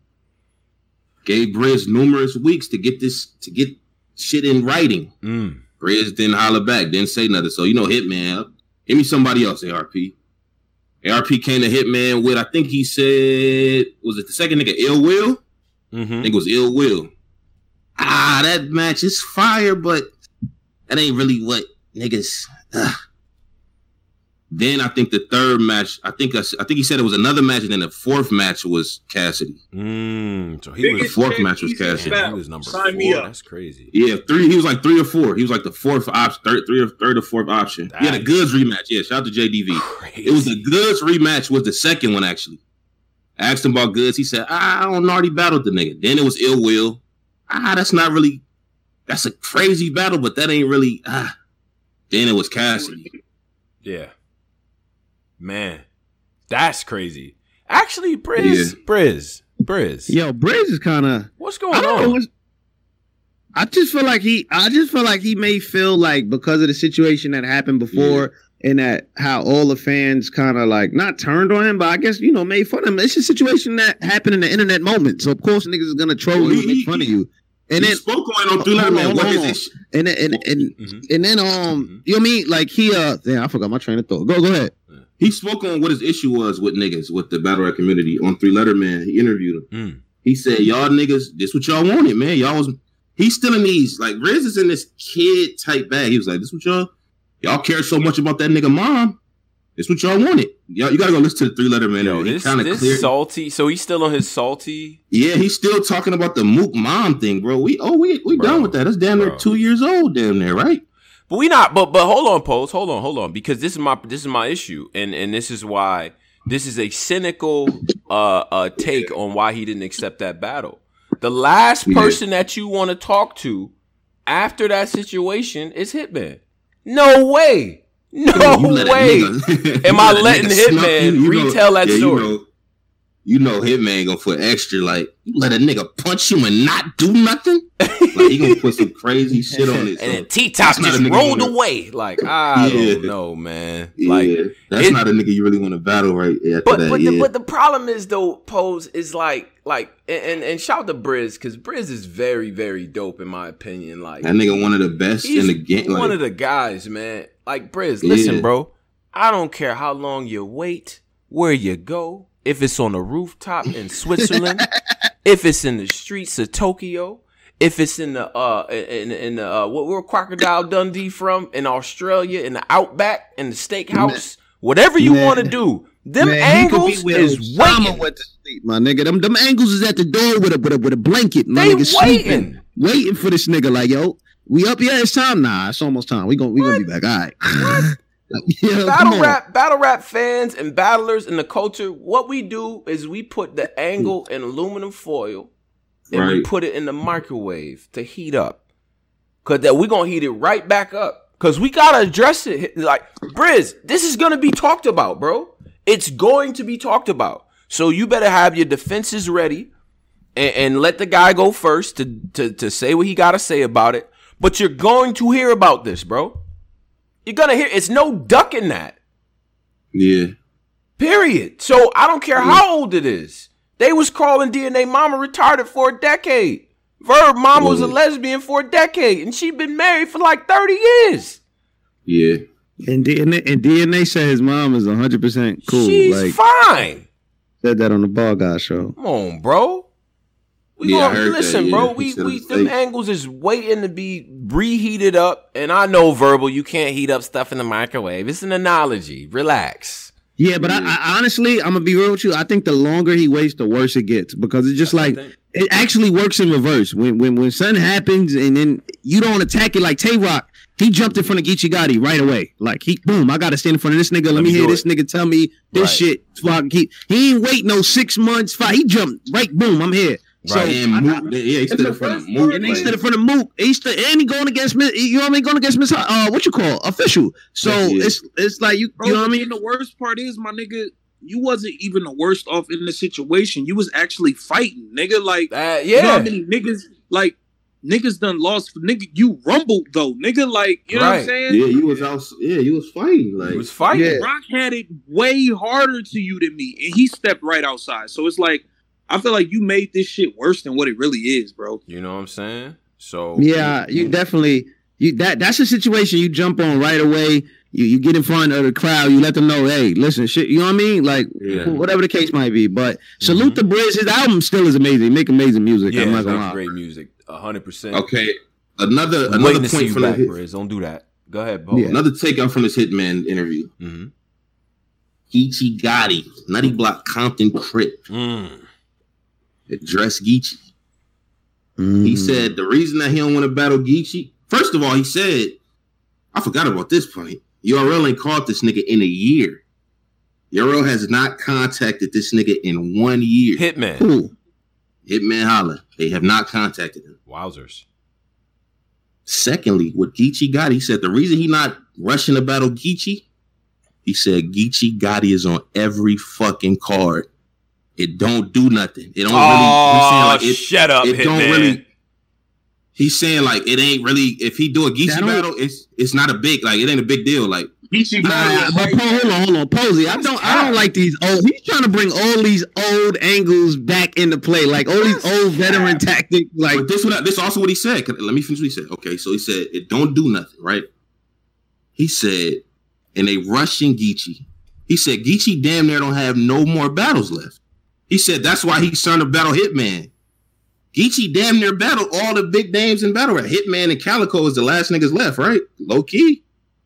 Gave Bridge numerous weeks to get this to get shit in writing. Mm. Briz didn't holler back, didn't say nothing. So you know, Hitman, give me somebody else, ARP. ARP came to Hitman with, I think he said, was it the second nigga, Ill Will? Mm-hmm. I think it was Ill Will. Ah, that match is fire, but that ain't really what niggas then I think the third match, I think I, I, think he said it was another match, and then the fourth match was Cassidy. Mm, so he Biggest was the fourth match was Cassidy. he was number Sign four. That's crazy. Yeah, three. He was like three or four. He was like the fourth option, third, three or third or fourth option. That's yeah, the Goodz rematch. Yeah, shout out to JDV. Crazy. It was the Goodz rematch. Was the second one actually? I asked him about Goodz. He said, ah, "I don't already battled the nigga." Then it was Ill Will. Ah, that's not really. That's a crazy battle, but that ain't really. Ah, then it was Cassidy. Yeah. Man, that's crazy. Actually, Briz, yeah. Briz, Briz. Yo, Briz is kind of. What's going on? I just feel like he. I just feel like he may feel like because of the situation that happened before, yeah. and that how all the fans kind of like not turned on him, but I guess you know made fun of him. It's a situation that happened in the internet moment, so of course niggas is gonna troll well, you, and make fun of you. And he then spoke on on Three Letter Man. What is this? And then, and and mm-hmm. and then um, mm-hmm. you know what I mean? Like he uh, damn, I forgot my train of thought. Go go ahead. He spoke on what his issue was with niggas with the battle rap community on Three Letter Man. He interviewed him. Mm. He said, "Y'all niggas, this what y'all wanted, man. Y'all was." He's still in these like Riz is in this kid type bag. He was like, "This what y'all y'all care so much about that nigga mom." It's what y'all wanted. Y'all, you gotta go listen to the three letter man. Yo, this, this clear. salty. So he's still on his salty. Yeah, he's still talking about the Mook mom thing, bro. We oh we we bro, done with that. That's damn near two years old, damn near, right? But we not. But but hold on, pose. Hold on, hold on, because this is my this is my issue, and and this is why this is a cynical uh, uh take on why he didn't accept that battle. The last person yeah. that you want to talk to after that situation is Hitman. No way. No way. Am I letting Hitman you, you retell know, that yeah, story? You know, you know Hitman gonna put extra like you let a nigga punch you and not do nothing. like he gonna put some crazy shit on it. So and then T Top just rolled away. Like I yeah. don't know, man. Like yeah. that's it, not a nigga you really want to battle right after but, that. But yeah. the, but the problem is though, pose is like like and and shout to Briz because Briz is very very dope in my opinion. Like that nigga one of the best in the game. One like, of the guys, man. Like Briz, listen, yeah. bro. I don't care how long you wait, where you go, if it's on a rooftop in Switzerland, if it's in the streets of Tokyo, if it's in the uh in in the uh, what where Crocodile Dundee from in Australia in the outback in the steakhouse, whatever you want to do. Them Man, angles is waiting. Went to sleep, my nigga. Them them angles is at the door with a with a with a blanket. My they nigga waiting. sleeping, waiting for this nigga. Like yo, we up? Yeah, it's time. Nah, it's almost time. We gonna we gonna be back. All right. yeah, battle rap, battle rap fans and battlers in the culture. What we do is we put the angle in aluminum foil and right. we put it in the microwave to heat up. Cause that we're gonna heat it right back up. Cause we gotta address it. Like Briz, this is gonna be talked about, bro. It's going to be talked about. So you better have your defenses ready and, and let the guy go first to, to to say what he gotta say about it. But you're going to hear about this, bro. You're gonna hear. It's no ducking that. Yeah. Period. So I don't care yeah. how old it is. They was calling DNA Mama retarded for a decade. Verb Mama yeah. was a lesbian for a decade, and she been married for like thirty years. Yeah. And DNA and DNA said his mom is hundred percent cool. She's like, fine. Said that on the Ball Guy show. Come on, bro. We yeah, gonna, listen, that, yeah. bro. We we them angles is waiting to be reheated up, and I know verbal. You can't heat up stuff in the microwave. It's an analogy. Relax. Yeah, but I, I, honestly, I'm gonna be real with you. I think the longer he waits, the worse it gets because it's just That's like it actually works in reverse. When when when something happens and then you don't attack it like Tay Roc, he jumped in front of Geechee Gotti right away. Like he boom, I gotta stand in front of this nigga. Let, Let me hear this nigga tell me this right. shit. Fuck, he, he ain't wait no six months. Five. He jumped right. Boom, I'm here. Right. So, and Mook, yeah, he stood in front of Mook. And he stood in front of Mook. He stood, and he going against me. You know what I mean? Going against Miss, uh, what you call official. So yeah, it's it's like you, Bro, you know what I mean. The worst part is, my nigga, you wasn't even the worst off in the situation. You was actually fighting, nigga. Like, uh, yeah. You know how many niggas like niggas done lost nigga you rumbled though nigga like you know right. what i'm saying yeah you was out yeah you was fighting like he was fighting yeah. rock had it way harder to you than me and he stepped right outside so it's like I feel like you made this shit worse than what it really is, bro. You know what I'm saying? So yeah, you definitely you that that's a situation you jump on right away. You you get in front of the crowd, you let them know, hey, listen, shit, you know what I mean? Like yeah. whatever the case might be. But salute mm-hmm. the Briz. His album still is amazing. He make amazing music. Yeah, I'm not gonna lie. great music. hundred percent. Okay. Another I'm another point from back, the Briz. Don't do that. Go ahead, Bo. Yeah. Another takeout from this Hitman interview. Mm-hmm. Geechee Gotti, Nutty Block Compton Crip. Mm address Geechee. Mm. He said the reason that he don't want to battle Geechee, first of all, he said, I forgot about this point. URL ain't called this nigga in a year. URL has not contacted this nigga in one year. Hitman. Who? Hitman Holla. They have not contacted him. Wowzers. Secondly, what Geechee got, he said the reason he not rushing to battle Geechee, he said Geechee Gotti is on every fucking card. It don't do nothing. It don't oh, really. Like it, shut up! It don't man. really. He's saying like it ain't really. If he do a Geechee battle, it's it's not a big like it ain't a big deal. Like Geechee battle. but hold on, hold on, Posey. I don't I don't like these old. He's trying to bring all these old angles back into play, like all these old veteran tactics. Like but this what this also what he said. Let me finish what he said. Okay, so he said it don't do nothing, right? He said, and they rushing Geechee. He said Geechee damn near don't have no more battles left. He said that's why he's trying to battle Hitman. Geechee damn near battled all the big names in battle rap. Hitman and Calicoe is the last niggas left, right? Low key.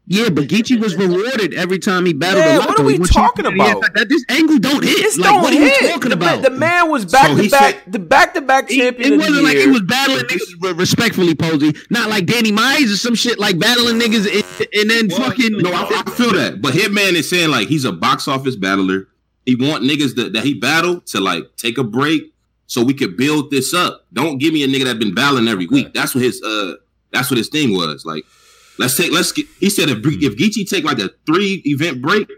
Yeah, but Geechee was rewarded every time he battled yeah, a What are we talking about? Yeah, that this angle don't hit. This like, don't what hit. are you talking the, about? The man was back so to back, said, the back to back champion. It, wasn't like year. he was battling niggas respectfully, Posey. Not like Danny Myers or some shit like battling niggas and, and then well, fucking. No, I, I, feel that, but Hitman is saying like he's a box office battler. He want niggas that, that he battled to like take a break so we could build this up. Don't give me a nigga that been battling every week. That's what his uh that's what his thing was. Like, let's take let's get he said if if Geechee take like a three event break,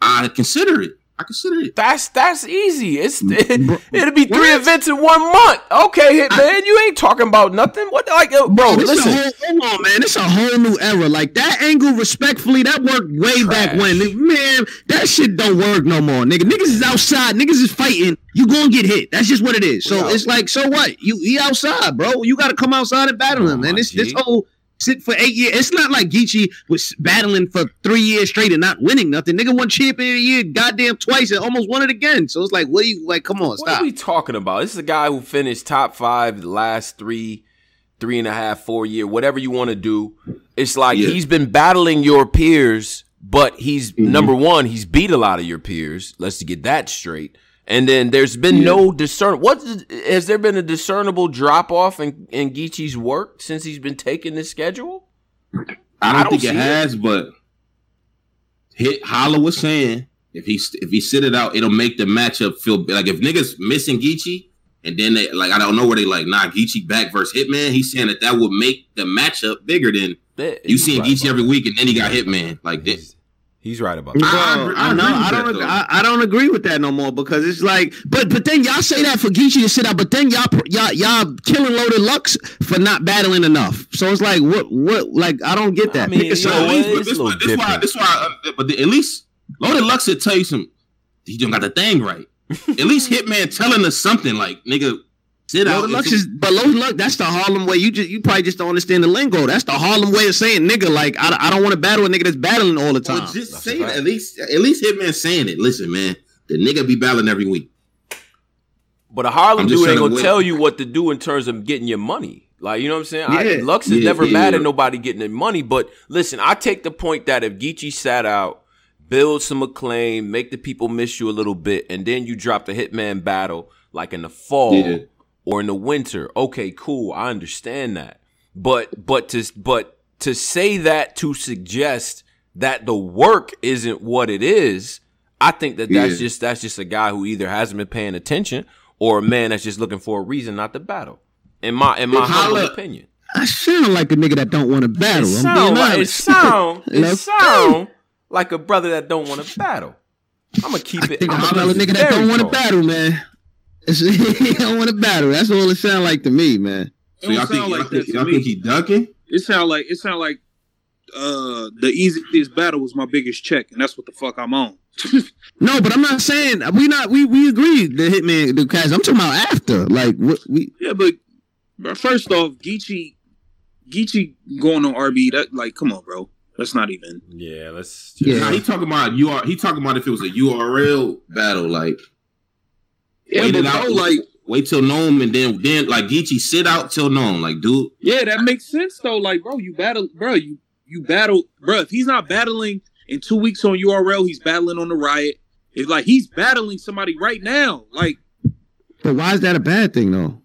I consider it. I consider it. That's that's easy. It's it, will be three what? events in one month. Okay, man, you ain't talking about nothing. What like, uh, bro? listen, whole, hold on, man. It's a whole new era. Like that angle, respectfully, that worked way Trash. back when. Man, that shit don't work no more, nigga. Niggas is outside. Niggas is fighting. You gonna get hit. That's just what it is. So it's like, so what? You he outside, bro. You got to come outside and battle him. And this this whole sit for eight years. It's not like Geechee was battling for three years straight and not winning nothing. Nigga won champion of the year goddamn twice and almost won it again. So it's like, what are you like? Come on, stop. What are we talking about? This is a guy who finished top five the last three, three and a half, four year, whatever you want to do. It's like yeah. he's been battling your peers, but he's mm-hmm. number one. He's beat a lot of your peers. Let's get that straight. And then there's been yeah. no discern. What has there been a discernible drop off in, in Geechee's work since he's been taking this schedule? I don't, I don't think it has, it. but hit Holla was saying if he if he sit it out, it'll make the matchup feel like if niggas missing Geechee and then they like I don't know where they like nah Geechee back versus Hitman. He's saying that that would make the matchup bigger than you seeing right, Geechee every week and then he got Hitman like this. He's right about that. I, I, I, know. I don't. I, I, don't agree with that no more because it's like, but but then y'all say that for Geechee to sit out, but then y'all y'all y'all killing Loaded Lux for not battling enough. So it's like, what what? Like I don't get that. I mean, so know, this, this, why, this why this why. Uh, but the, at least Loaded Lux would tell you some. He don't got the thing right. at least Hitman telling us something like, nigga, Sit out. Lux is, but low luck. That's the Harlem way. You just you probably just don't understand the lingo. That's the Harlem way of saying nigga. Like I, I don't want to battle a nigga that's battling all the time. Well, just that's say that. At least at least Hitman saying it. Listen, man, the nigga be battling every week. But a Harlem dude ain't gonna tell you what to do in terms of getting your money. Like you know what I'm saying? Yeah. I, Lux is yeah, never yeah, mad at nobody getting their money. But listen, I take the point that if Geechee sat out, build some acclaim, make the people miss you a little bit, and then you drop the Hitman battle like in the fall or in the winter. Okay, cool. I understand that. But but to but to say that to suggest that the work isn't what it is, I think that that's yeah. just that's just a guy who either hasn't been paying attention or a man that's just looking for a reason not to battle. In my in my humble opinion. I sound like a nigga that don't want to battle. It sound, like, it sound, it sound like a brother that don't want to battle. I'm gonna keep it. I think I'm a nigga that don't want to battle, man. he don't want to battle. That's all it sound like to me, man. So y'all think, like y'all, think, y'all think he ducking? It sound like it sound like uh the easiest battle was my biggest check, and that's what the fuck I'm on. no, but I'm not saying we not we we agreed the hitman the guys. I'm talking about after like what we yeah, but, but first off, Geechee Geechee going on RB that like come on, bro. That's not even. Yeah, let's. Just... Yeah, nah, he talking about you are. He talking about if it was a URL battle, like yeah, wait it out. like wait till noon and then then like Geechee sit out till noon. Like, dude. Yeah, that makes sense though. Like, bro, you battle, bro. You you battle, bro. If he's not battling in two weeks on URL, he's battling on the riot. It's like he's battling somebody right now. Like, but why is that a bad thing though?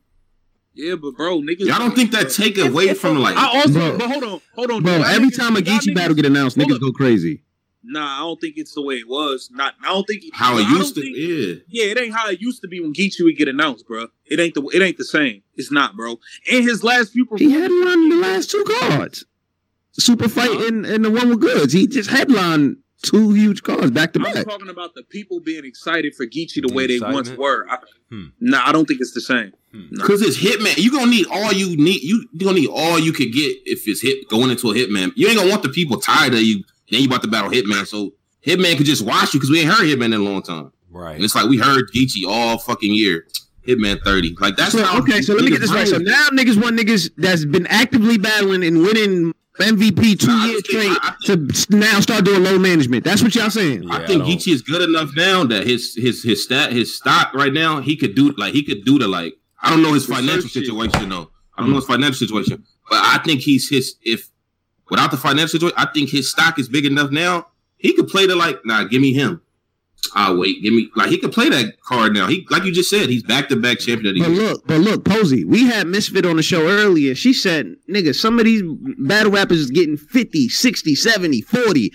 Yeah, but bro, niggas. Y'all don't think that take away from like? I also, bro, but hold on, hold on, bro. Every time a Geechee battle get announced, niggas go crazy. Nah, I don't think it's the way it was. Not, I don't think how it used to. Think, yeah, yeah, it ain't how it used to be when Geechee would get announced, bro. It ain't the, it ain't the same. It's not, bro. And his last few, he had headlined the last two cards, super fight uh-huh. and, and the one with Goodz. He just headlined two huge cards back to back. I'm talking about the people being excited for Geechee the way they once were. I, hmm. Nah, I don't think it's the same. Because hmm. it's Hitman. You gonna need all you need. You gonna need all you could get if it's hit going into a Hitman. You ain't gonna want the people tired of you then you about to battle Hitman, so Hitman could just watch you because we ain't heard Hitman in a long time. Right. And it's like we heard Geechee all fucking year. Hitman 30. Like that's so, okay. So let me get this right. So now niggas want niggas that's been actively battling and winning MVP two nah, years straight I, I, to now start doing low management. That's what y'all saying. Yeah, I think I Geechee is good enough now that his his his stat his stock right now he could do like he could do the like I don't know his financial situation though. I don't know his financial situation, but I think he's his if without the financial situation, I think his stock is big enough now. He could play the like, nah, give me him. I'll wait. Give me like he could play that card now. He like you just said, he's back to back champion of the but look, but look, Posey, we had Misfit on the show earlier. She said, nigga, some of these battle rappers is getting 50, 60, 70, 40.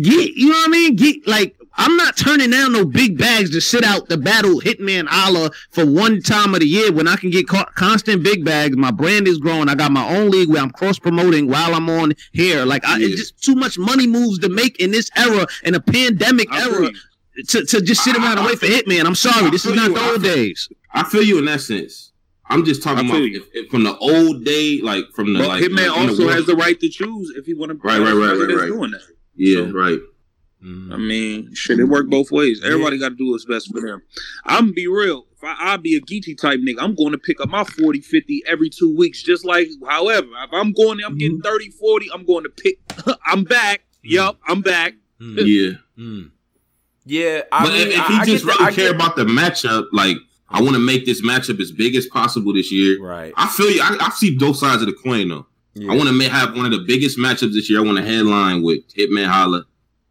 Get you know what I mean? Get like I'm not turning down no big bags to sit out the battle Hitman Holla for one time of the year when I can get co- constant big bags. My brand is growing. I got my own league where I'm cross promoting while I'm on here. Like I, it's just too much money moves to make in this era in a pandemic I era. To, to just sit around I, and wait for Hitman. I'm sorry, this is not you, the old days. I feel you in that sense. I'm just talking about if, if from the old day, like from the but like. Hitman like, also the has the right to choose if he want to. Right, right, right, right, right. Doing that. Yeah, so, right. I mean, shit, it work both ways. Everybody yeah. got to do what's best for them. I'm gonna be real. If I, I be a Geechee type nigga, I'm going to pick up my 40, 50 every two weeks. Just like, however, if I'm going, I'm getting mm-hmm. 30, 40. I'm going to pick. I'm back. Mm. Yup, I'm back. Mm. yeah. Mm. Yeah, I but mean, if, if he just really care about the matchup, like I want to make this matchup as big as possible this year. Right. I feel you. I, I see both sides of the coin though. Yeah. I want to have one of the biggest matchups this year. I want to headline with Hitman Holla.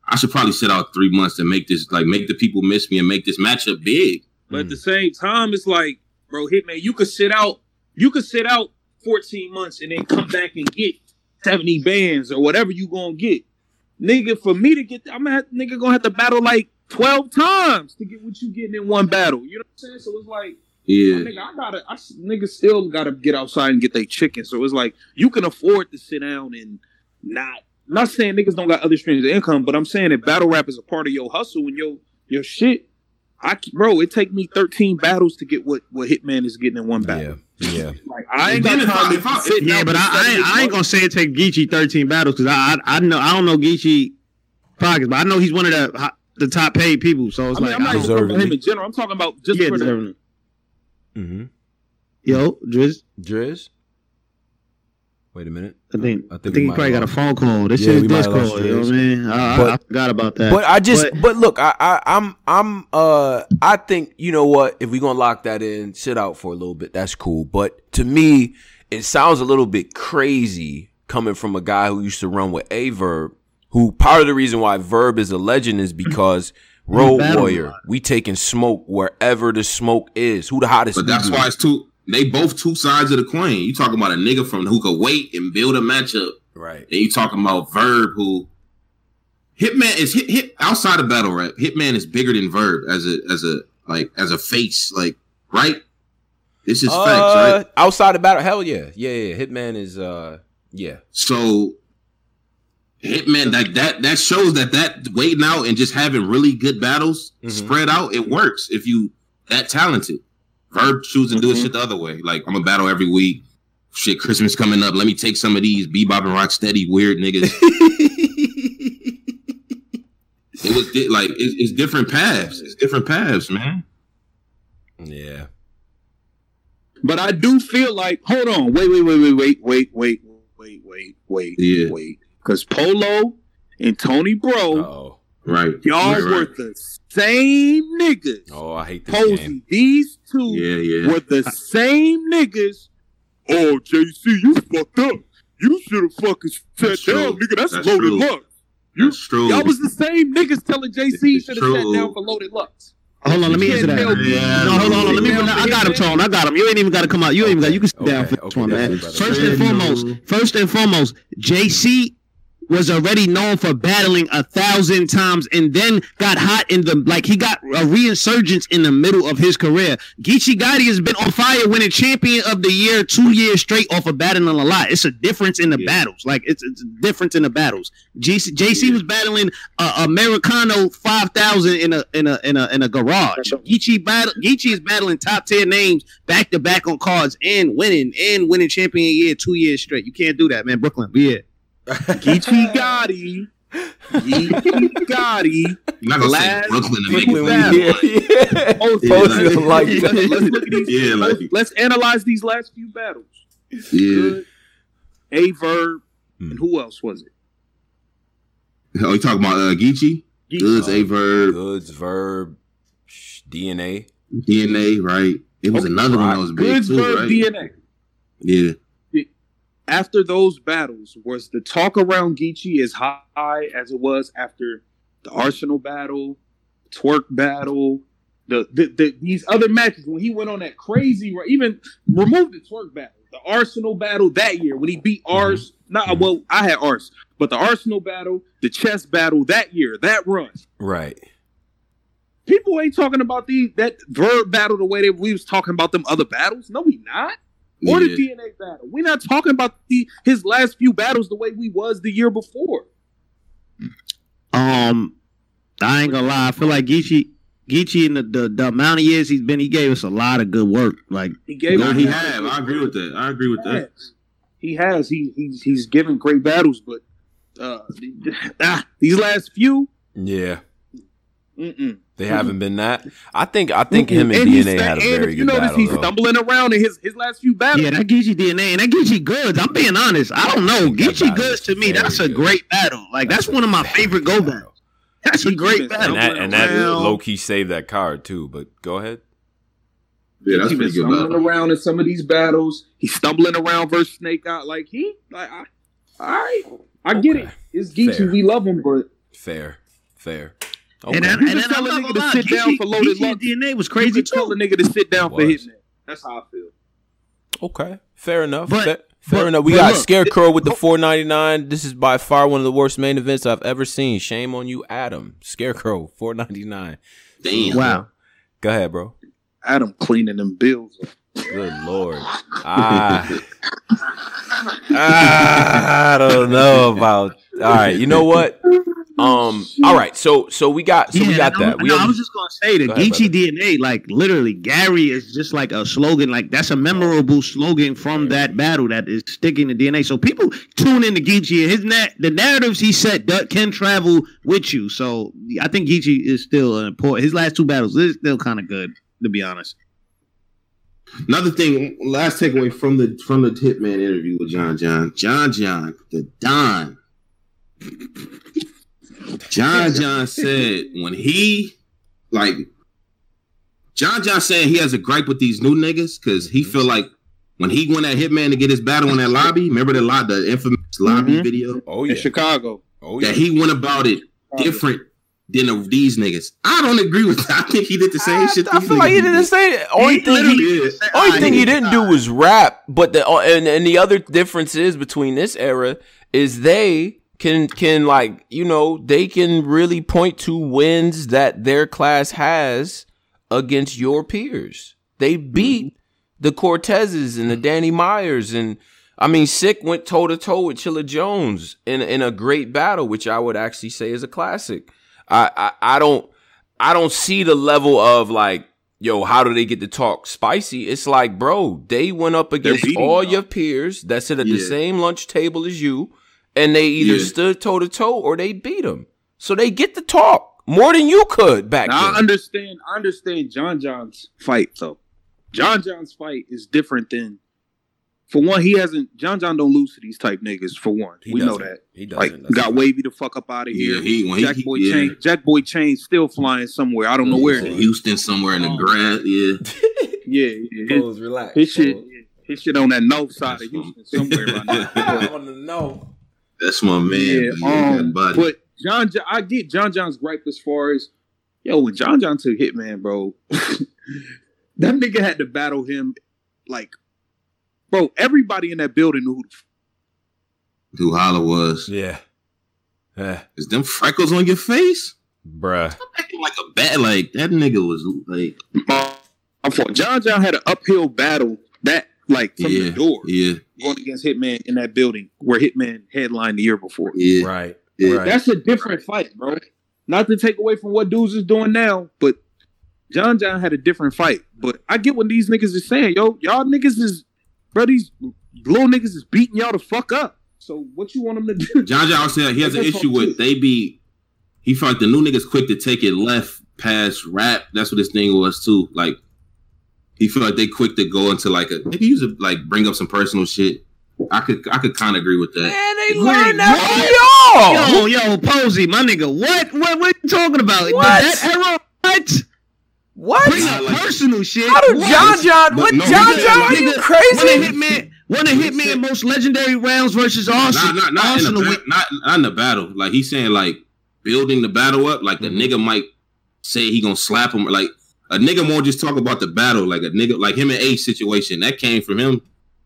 I should probably sit out three months to make this like make the people miss me and make this matchup big. But mm. at the same time, it's like, bro, Hitman, you could sit out, you could sit out 14 months and then come back and get 70 bands or whatever you gonna get. Nigga, for me to get, I'm gonna have, nigga gonna have to battle like 12 times to get what you getting in one battle. You know what I'm saying? So it's like, yeah, nigga, I gotta, I nigga still gotta get outside and get their chicken. So it's like you can afford to sit down and not. I'm not saying niggas don't got other streams of income, but I'm saying that battle rap is a part of your hustle and your your shit, I bro, it take me 13 battles to get what what Hitman is getting in one battle. Yeah, yeah. Like I ain't got time to sit Yeah, but I, I, ain't, I ain't gonna say it take Geechee 13 battles because I, I I know I don't know Geechee pockets, but I know he's one of the the top paid people. So it's I mean, like I'm not talking about him in general. I'm talking about just yeah, for the. Mm-hmm. Yo, Driz. Driz. Wait a minute. I think I think, I think he probably got a phone call. This yeah, is Discord. You know what I mean? I, but, I, I, forgot about that. But I just but, but look, I, I I'm I'm uh I think you know what if we gonna lock that in, sit out for a little bit. That's cool. But to me, it sounds a little bit crazy coming from a guy who used to run with Aye Verb who part of the reason why Verb is a legend is because Road Warrior, we taking smoke wherever the smoke is. Who the hottest? But that's why it's two. They both two sides of the coin. You talking about a nigga from who could wait and build a matchup, right? And you talking about Verb, who Hitman is hit, hit outside of battle rap. Hitman is bigger than Verb as a as a like as a face, like right. This is uh, facts, right? Outside of battle, hell yeah, yeah, yeah. Hitman is uh, yeah. So Hitman, like that, that shows that that waiting out and just having really good battles mm-hmm. spread out, it works if you that talented. Verb choosing to do mm-hmm. shit the other way. Like I'm a battle every week. Shit, Christmas coming up. Let me take some of these bebop and rock steady weird niggas. it was di- like it's, it's different paths. It's different paths, man. Yeah. But I do feel like hold on, wait, wait, wait, wait, wait, wait, wait, wait, wait, wait, yeah. wait. Because Polo and Tony Bro, oh right, y'all right, were the same niggas. Oh, I hate this Posey, game. These two yeah, yeah. were the same niggas. Oh, JC, you fucked up. You should have fucking sat down, nigga. That's, That's loaded true. Lux. You, That's true. Y'all was the same niggas telling JC should have sat down for loaded Lux. Hold on, let me answer that. Yeah, no, hold on, hold on. Let me. I got him, Tone. I got him. You ain't even got to come out. You ain't even got. You can sit okay, down for this one, man. First and foremost, first and foremost, JC was already known for battling a thousand times and then got hot in the like he got a reinsurgence in the middle of his career. Geechee Gotti has been on fire winning champion of the year two years straight off of battling a lot. It's a difference in the yeah. battles. Like it's, it's a difference in the battles. JC, JC yeah. was battling a Americano five thousand in a in a in a in a garage. Geechee battle Geechee is battling top ten names back to back on cards and winning and winning champion year two years straight. You can't do that, man. Brooklyn, be it. Geechee Gotti. Geechee Gotti. You're not gonna say Brooklyn to make it yeah, yeah. Oh, yeah, like, like let's, let's, look at these. Yeah, like, let's analyze these last few battles. Yeah. Aye Verb. Hmm. And who else was it? Oh, you talking about uh, Geechee? Geechee. Goodz, Aye Verb. Goodz, Verb, DNA. DNA, right. It was oh, another right. one that was big Goodz, too, Verb, right? DNA. Yeah. After those battles, was the talk around Geechee as high as it was after the Arsenal battle, Twork battle, the, the, the these other matches when he went on that crazy, even remove the Twork battle, the Arsenal battle that year when he beat mm-hmm. Ars. Not well, I had Ars, but the Arsenal battle, the chess battle that year, that run, right. People ain't talking about the that verb battle the way that we was talking about them other battles. No, we not. Or yeah. the DNA battle. We're not talking about the his last few battles the way we was the year before. Um, I ain't gonna lie. I feel like Geechee, Geechee, in the, the, the amount of years he's been, he gave us a lot of good work. Like he gave. No, he have. I agree with that. I agree with he that. He has. He he's he's given great battles, but uh, ah, these last few, yeah. Mm-mm. They mm-hmm. haven't been that. I think I think mm-hmm. him and, and DNA had a very good battle. You notice he's stumbling around in his, his last few battles. Yeah, that Geechee DNA and that Geechee Goodz. I'm being honest. I don't know. Geechee Goodz to me, that's a good. great battle. Like that's, that's one of my favorite go battles. That's a great battle. And that, and that low key saved that card too. But go ahead. Yeah, that's pretty good. Stumbling battle. around in some of these battles. He's stumbling around versus Snake Out. Like he, like, I, all right, I get it. It's Geechee. Fair. We love him, but fair, fair. Okay. And, then, and then tell a nigga to sit down for loaded DNA was crazy too. Tell a nigga to sit down for Hitman. That's how I feel. Okay, fair enough. But, fair, fair but, enough. We got look, Scarecrow it, with the 499. This is by far one of the worst main events I've ever seen. Shame on you, Adam. Scarecrow 499. Damn. Wow. Go ahead, bro. Adam cleaning them bills. Good lord. I, ah. I don't know about. All right, you know what? Um. All right. So so we got so yeah, we got that. We no, I was just gonna say the Go Geechee DNA, like literally, Gary is just like a slogan. Like that's a memorable slogan from that battle that is sticking to DNA. So people tune in to Geechee and his na- the narratives he set can travel with you. So I think Geechee is still important. His last two battles is still kind of good, to be honest. Another thing, last takeaway from the from the Hitman interview with John John, John John, the Don John John said when he like John John said he has a gripe with these new niggas because he feel like when he went at Hitman to get his battle in that lobby, remember the lot the infamous lobby mm-hmm. video? Oh yeah, in Chicago. Oh yeah, that he went about it different than these niggas. I don't agree with that. I think he did the same I, shit. I feel like he did the same. Only he thing he, only thing he didn't do was rap. But the and, and the other difference is between this era is they can can like you know they can really point to wins that their class has against your peers. They beat the Cortezes and the Danny Myers and I mean Sick went toe to toe with Chilla Jones in in a great battle, which I would actually say is a classic. I, I I don't I don't see the level of like yo, how do they get to talk spicy? It's like, bro, they went up against all your peers that sit at yeah. the same lunch table as you and they either yeah. stood toe to toe or they beat him. So they get to talk more than you could back now, then. I understand. I understand John John's fight though. John John's fight is different than. For one, he hasn't. John John don't lose to these type niggas. For one, he we know that. He doesn't. Like, got wavy the fuck up out of here. Yeah, he, Jack he, Boy yeah. Chain. Jack Boy Chain still flying somewhere. I don't know where. Houston, somewhere in the um, grass. Yeah. yeah. yeah. Pose, relax. His shit. His shit on that north side of Houston somewhere. I want to know. That's my man. Yeah, um, but John, I get John John's gripe as far as yo when John John took Hitman, bro. that nigga had to battle him like, bro. Everybody in that building knew who, who Holla was. Yeah. Yeah. Is them freckles on your face, bruh? acting like a bat. like that nigga was like. John John had an uphill battle that like from yeah, the door. Yeah. Going against Hitman in that building where Hitman headlined the year before. Yeah. Right. Yeah. Right. That's a different fight, bro. Not to take away from what dudes is doing now, but John John had a different fight. But I get what these niggas is saying, yo. Y'all niggas is bro, these little niggas is beating y'all the fuck up. So what you want them to do? John John said he has an issue with they be he felt like the new niggas quick to take it left past rap. That's what this thing was too. Like he feel like they quick to go into like a maybe use a like bring up some personal shit. I could I could kind of agree with that. Man, they learned that from y'all. Yo, yo, Posey, my nigga, what what what you talking about? What? That era, what? What? Bring up like, personal shit. How do John John? What, what no, John John? Are you crazy? When a hitman, One of Hitman most legendary rounds versus Arsenal. Not, not, not, Arsenal in the, not, not in the battle. Like he's saying, like building the battle up. Like the mm-hmm. nigga might say he gonna slap him. Like a nigga won't just talk about the battle. Like a nigga, like him and Ace situation that came from him.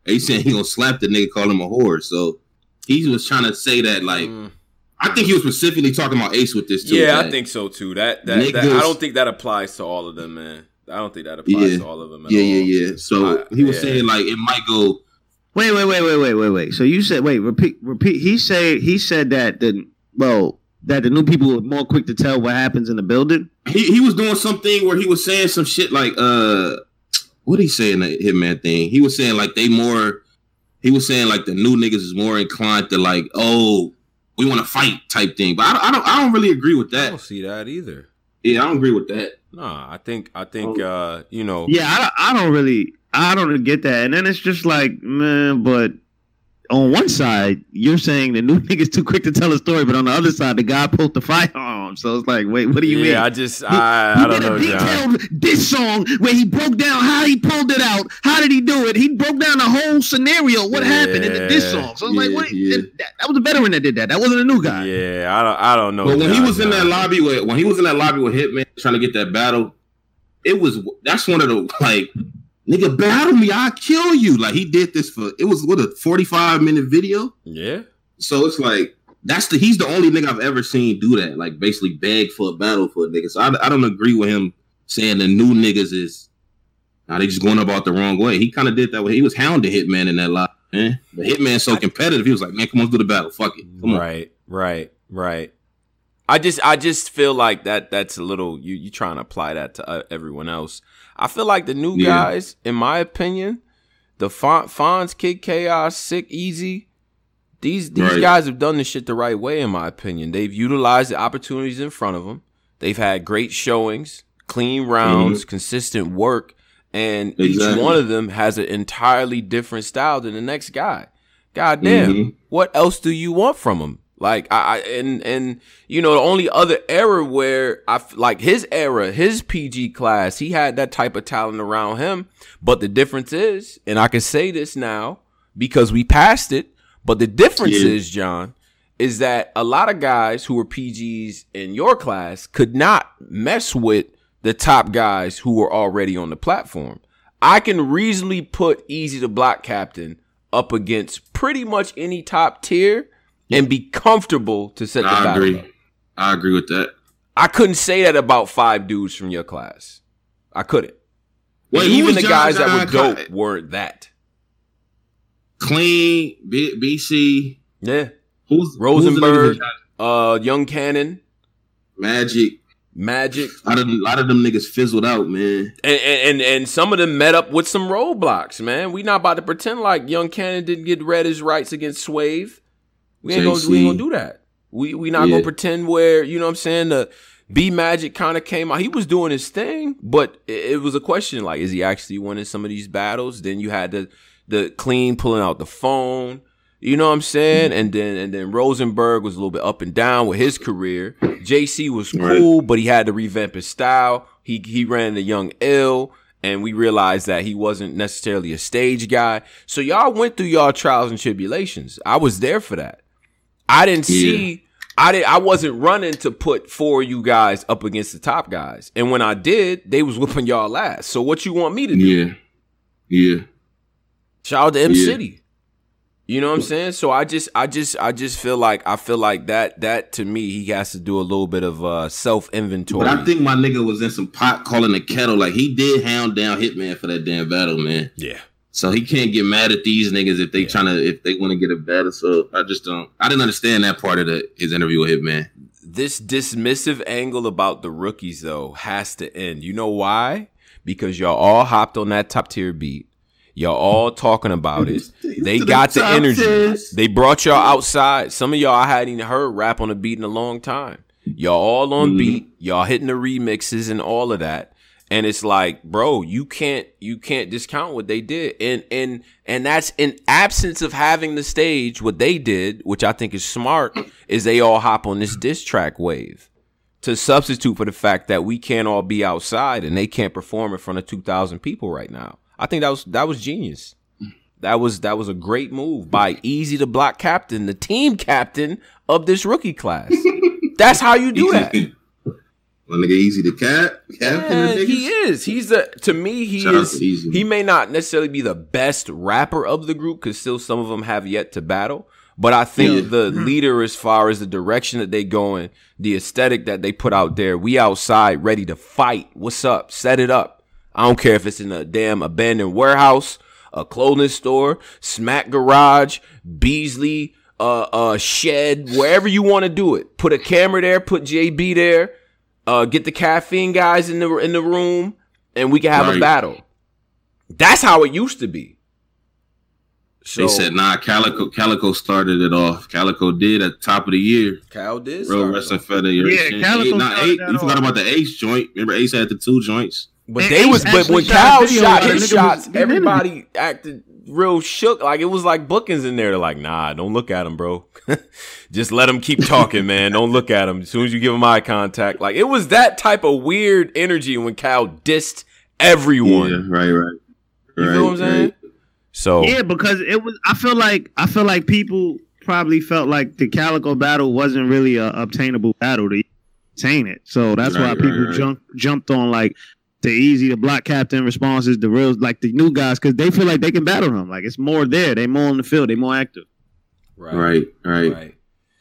Ace saying he gonna slap the nigga, call him a whore. So he was trying to say that like. Mm. I think he was specifically talking about Ace with this too. Yeah, I think so too. That that, that I don't think that applies to all of them, man. I don't think that applies yeah. to all of them. yeah, yeah, yeah. So I, he was yeah. saying like it might go. Wait, wait, wait, wait, wait, wait, wait. So you said wait, repeat, repeat. He said he said that the well that the new people were more quick to tell what happens in the building. He he was doing something where he was saying some shit like uh, what he saying that hitman thing. He was saying like they more. He was saying like the new niggas is more inclined to like oh we want to fight type thing. But I, I don't I don't really agree with that. I don't see that either. Yeah, I don't agree with that. Nah, I think I think oh. uh, you know. Yeah, I, I don't really I don't get that. And then it's just like, man, but on one side, you're saying the new nigga's too quick to tell a story, but on the other side, the guy pulled the firearm. So it's like, wait, what do you yeah, mean? Yeah, I just, he, I, he I don't know, detailed John. This song where he broke down how he pulled it out. How did he do it? He broke down the whole scenario. What yeah. happened in the diss song? So I was yeah, like, what? Yeah. That, that, was a veteran that did that. That wasn't a new guy. Yeah, I don't, I don't know. But when he was in that lobby with, when he was in that lobby with Hitman trying to get that battle, it was that's one of the like nigga battle me, I'll kill you. Like he did this for it was what a 45 minute video. Yeah. So it's like that's the he's the only nigga I've ever seen do that. Like basically beg for a battle for a nigga. So I, I don't agree with him saying the new niggas is now they just going about the wrong way. He kind of did that way. He was hounding Hitman in that lot, man. The Hitman's so competitive. He was like, man, come on, do the battle. Fuck it. Come on. Right, right, right. I just I just feel like that that's a little you you trying to apply that to uh, everyone else. I feel like the new yeah. guys, in my opinion, the Fon- Fonz, Kid Chaos, Sick, Easy, these these right. guys have done this shit the right way, in my opinion. They've utilized the opportunities in front of them. They've had great showings, clean rounds, mm-hmm. consistent work, and exactly. each one of them has an entirely different style than the next guy. God damn, mm-hmm. what else do you want from them? Like I, I, and and you know the only other era where I like his era, his PG class, he had that type of talent around him. But the difference is, and I can say this now because we passed it. But the difference yeah. is, John, is that a lot of guys who were PGs in your class could not mess with the top guys who were already on the platform. I can reasonably put Eazy the Block Captain up against pretty much any top tier and be comfortable to set the I agree. Up. I agree with that. I couldn't say that about five dudes from your class. I couldn't. Well, even the John guys John that were dope Cl- weren't that. Clean, B- BC. Yeah. Who's Rosenberg? Who's uh, Young Cannon. Magic. Magic. A lot of, a lot of them niggas fizzled out, man. And, and and some of them met up with some roadblocks, man. We not about to pretend like Young Cannon didn't get read his rights against Swave. We ain't gonna we ain't gonna do that. We we not yeah. gonna pretend where you know what I'm saying the B Magic kind of came out. He was doing his thing, but it, it, was a question like, is he actually winning some of these battles? Then you had the the clean pulling out the phone. You know what I'm saying? Mm-hmm. And then and then Rosenberg was a little bit up and down with his career. JC was cool, right. but he had to revamp his style. He he ran the young ill and we realized that he wasn't necessarily a stage guy. So y'all went through y'all trials and tribulations. I was there for that. I didn't yeah. see. I did. I wasn't running to put four of you guys up against the top guys, and when I did, they was whipping y'all last. So what you want me to do? Yeah, yeah. Shout out to M yeah. City. You know what I'm saying? So I just, I just, I just feel like I feel like that. That to me, he has to do a little bit of uh, self inventory. But I think my nigga was in some pot calling the kettle. Like he did hound down Hitman for that damn battle, man. Yeah. So he can't get mad at these niggas if they yeah. trying to if they want to get it better. So I just don't. I didn't understand that part of the, his interview with Hitman. This dismissive angle about the rookies though has to end. You know why? Because y'all all hopped on that top tier beat. Y'all all talking about it. They got the energy. They brought y'all outside. Some of y'all I hadn't even heard rap on a beat in a long time. Y'all all on mm-hmm. beat. Y'all hitting the remixes and all of that and it's like bro you can't you can't discount what they did and and and that's in absence of having the stage what they did which i think is smart is they all hop on this diss track wave to substitute for the fact that we can't all be outside and they can't perform in front of 2000 people right now i think that was that was genius That was that was a great move by Eazy the Block Captain, the team captain of this rookie class. That's how you do that. Well, nigga, easy to cap. Yeah, he is. He's the to me. He Shout is. He may not necessarily be the best rapper of the group because still some of them have yet to battle. But I think yeah. the leader, as far as the direction that they going, the aesthetic that they put out there, we outside ready to fight. What's up? Set it up. I don't care if it's in a damn abandoned warehouse, a clothing store, smack garage, Beasley, uh, uh, shed, wherever you want to do it. Put a camera there, put JB there, uh, get the caffeine guys in the in the room, and we can have right. a battle. That's how it used to be. So, they said, "Nah, Calicoe Calicoe started it off. Calicoe did at the top of the year. Cal did. Real Wrestling Federation. Yeah, Calicoe. Eight, not eight. You forgot about the Ace joint. Remember, Ace had the two joints. But and they Ace was, but when Cal shot his shots, everybody acted real shook. Like it was like bookings in there. They're like, nah, don't look at him, bro. Just let him keep talking, man. Don't look at him. As soon as you give him eye contact, like it was that type of weird energy when Cal dissed everyone. Yeah, right, right. You right, know what I'm saying? Right. So yeah, because it was. I feel like I feel like people probably felt like the Calicoe battle wasn't really a obtainable battle to obtain it. So that's right, why people right, jumped jumped on like the Eazy, the block captain responses, the real like the new guys because they feel like they can battle him. Like it's more there. They more on the field. They more active. Right. Right. Right. Right.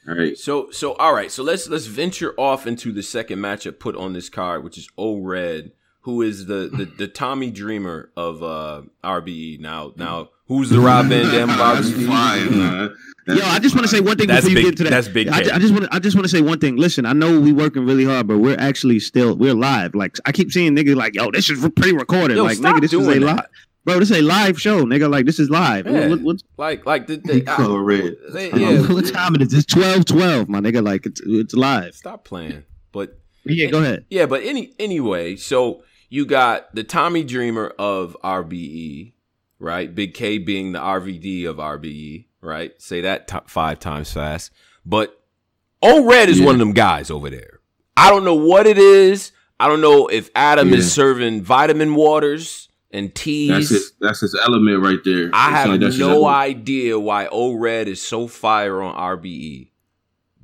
All right. So so all right. So let's let's venture off into the second matchup put on this card, which is O Red, who is the the, the Tommy Dreamer of uh RBE. Now now who's the Rob Van Dam of RBE? fine, man. Yo, I just want to say one thing that's before big, you get to that. That's big. I, I, just want to. I just want to say one thing. Listen, I know we working really hard, but we're actually still we're live. Like I keep seeing niggas like, yo, this is pre-recorded. Yo, like nigga, this is a live. Bro, this is a live show, nigga. Like this is live. Yeah. What, what, like, like the, the I, red. They, yeah. what time it is? It's twelve twelve, my nigga. Like it's it's live. Stop playing. But yeah, go ahead. Yeah, but any anyway, so you got the Tommy Dreamer of RBE, right? Big K being the RVD of RBE right? Say that t- five times fast. But O Red is yeah. one of them guys over there. I don't know what it is. I don't know if Adam yeah. is serving vitamin waters and teas. That's his, that's his element right there. I have like no idea why O Red is so fire on RBE.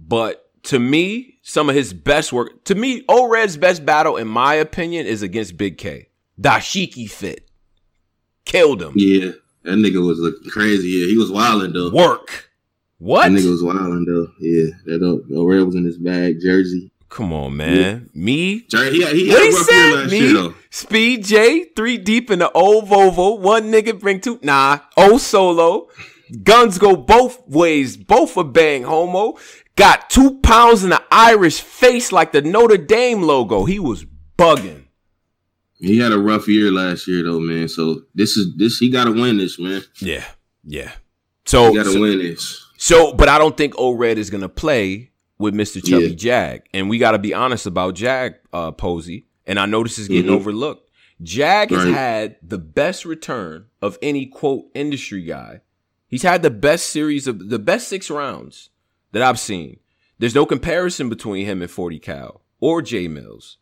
But to me, some of his best work, to me, O Red's best battle, in my opinion, is against Big K. Dashiki fit. Killed him. Yeah. That nigga was looking crazy. Yeah, he was wilding though. Work. What? That nigga was wilding though. Yeah, that uh, red was in his bag. Jersey. Come on, man. Yeah. Me? Jer- he, he what he said? Me? Year, Speed J, three deep in the old Volvo. One nigga bring two. Nah, old solo. Guns go both ways. Both a bang, homo. Got two pounds in the Irish face like the Notre Dame logo. He was bugging. He had a rough year last year though, man. So this is this he got to win this, man. Yeah, yeah. So he got to so, win this. So, but I don't think O Red is gonna play with Mister Chubby yeah. Jag, and we got to be honest about Jag uh, Posey. And I know this is getting mm-hmm. overlooked. Jag has had the best return of any quote industry guy. He's had the best series of the best six rounds that I've seen. There's no comparison between him and 40 Cal or Jay Mills.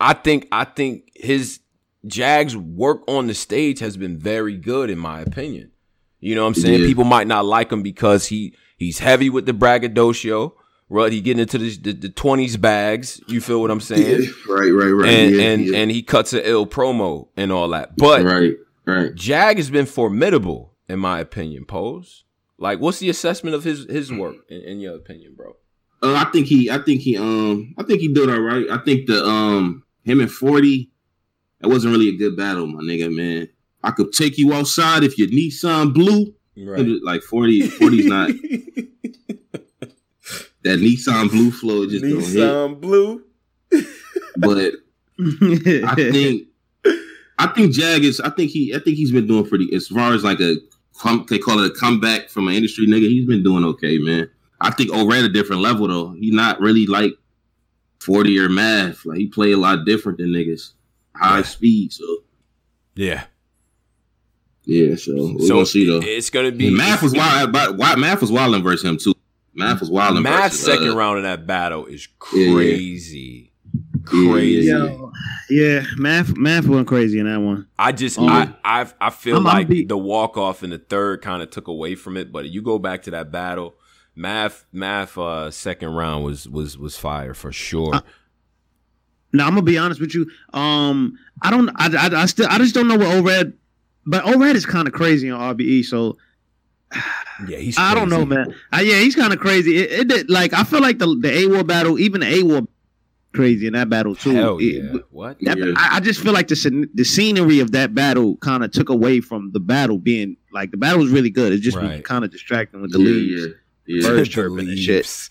I think I think his Jags work on the stage has been very good in my opinion. You know what I'm saying? Yeah. People might not like him because he he's heavy with the braggadocio. Right, he getting into the, the, 20s bags. You feel what I'm saying? Yeah, right, right, right. And yeah, and and he cuts an ill promo and all that. But right, right. Jag has been formidable in my opinion. Pose like, what's the assessment of his his work in, in your opinion, bro? Uh, I think he, I think he, um, I think he did all right. I think the um him and 40, that wasn't really a good battle, my nigga, man. I could take you outside if your Nissan blue. Right. Like 40, 40's not. that Nissan blue flow just Nissan blue. but I think I think Jag is I think he I think he's been doing pretty as far as like a they call it a comeback from an industry nigga. He's been doing okay, man. I think O'Red a different level though. He's not really like 40 or math. Like he play a lot different than niggas. High yeah. speed, so yeah. Yeah, so we're so gonna see though. It's gonna be and math was wild. But math was wild versus him too. Math was wild. Math versus, second uh, round in that battle is crazy. Yeah, crazy. Yo, yeah, math math went crazy in that one. I just um, I I I feel I'm, like be- the walk off in the third kind of took away from it. But you go back to that battle, math math uh second round was was was fire for sure. Uh, now I'm gonna be honest with you. Um, I don't I, I, I still I just don't know what O-Red, but O-Red is kind of crazy on RBE. So yeah, he's. I don't know, man. Uh, yeah, he's kind of crazy. It, it, like I feel like the the A War battle, even the A War crazy in that battle too. Hell yeah! It, what? That, yeah. I, I, just feel like the the scenery of that battle kind of took away from the battle being like the battle was really good. It just right. kind of distracting with the yeah, leaves. Yeah. Yeah. Birds chirping and shit.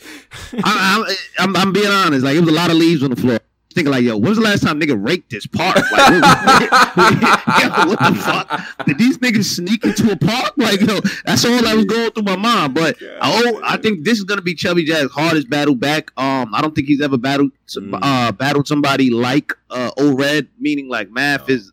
I, am I'm, I'm being honest. Like it was a lot of leaves on the floor thinking like, yo, when was the last time nigga raked this park? Like, yo, what the fuck? Did these niggas sneak into a park? Like, yo, that's all that was going through my mind. But oh, I think this is gonna be Chubby Jag's hardest battle back. Um, I don't think he's ever battled mm. uh battled somebody like uh O-Red, meaning like math no. is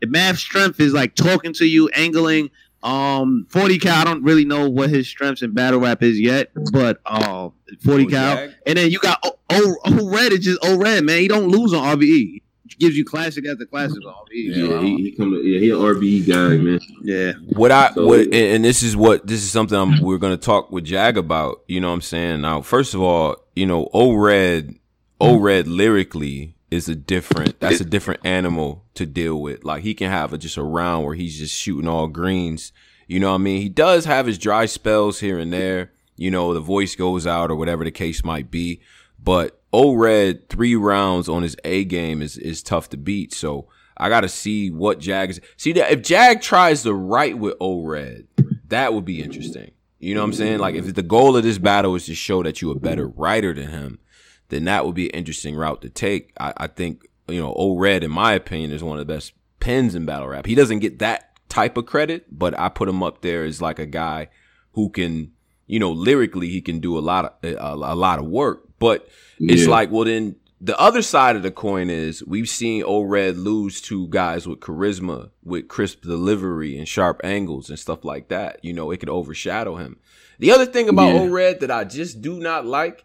the math strength is like talking to you, angling. Um, 40 cal, I don't really know what his strengths in battle rap is yet, but uh, 40 cal. And then you got O, o, o Red It's just O Red, man. He don't lose on RBE. gives you classic after classic on RBE. Yeah, he, he come to, yeah, he an RBE guy, man. Yeah. What I so, what and this is what this is something I'm, we're gonna talk with Jag about. You know what I'm saying? Now, first of all, you know, O Red, O Red lyrically is a different that's a different animal to deal with. Like he can have a, just a round where he's just shooting all greens. You know what I mean? He does have his dry spells here and there. You know, the voice goes out or whatever the case might be. But O Red three rounds on his A game is is tough to beat. So I gotta see what Jag is. See that if Jag tries to write with O Red, that would be interesting. You know what I'm saying? Like if the goal of this battle is to show that you're a better writer than him, then that would be an interesting route to take. I, I think, you know, O Red, in my opinion, is one of the best pens in battle rap. He doesn't get that type of credit, but I put him up there as like a guy who can, you know, lyrically, he can do a lot of, a, a lot of work. But yeah. it's like, well, then the other side of the coin is we've seen O Red lose to guys with charisma, with crisp delivery and sharp angles and stuff like that. You know, it could overshadow him. The other thing about yeah. O Red that I just do not like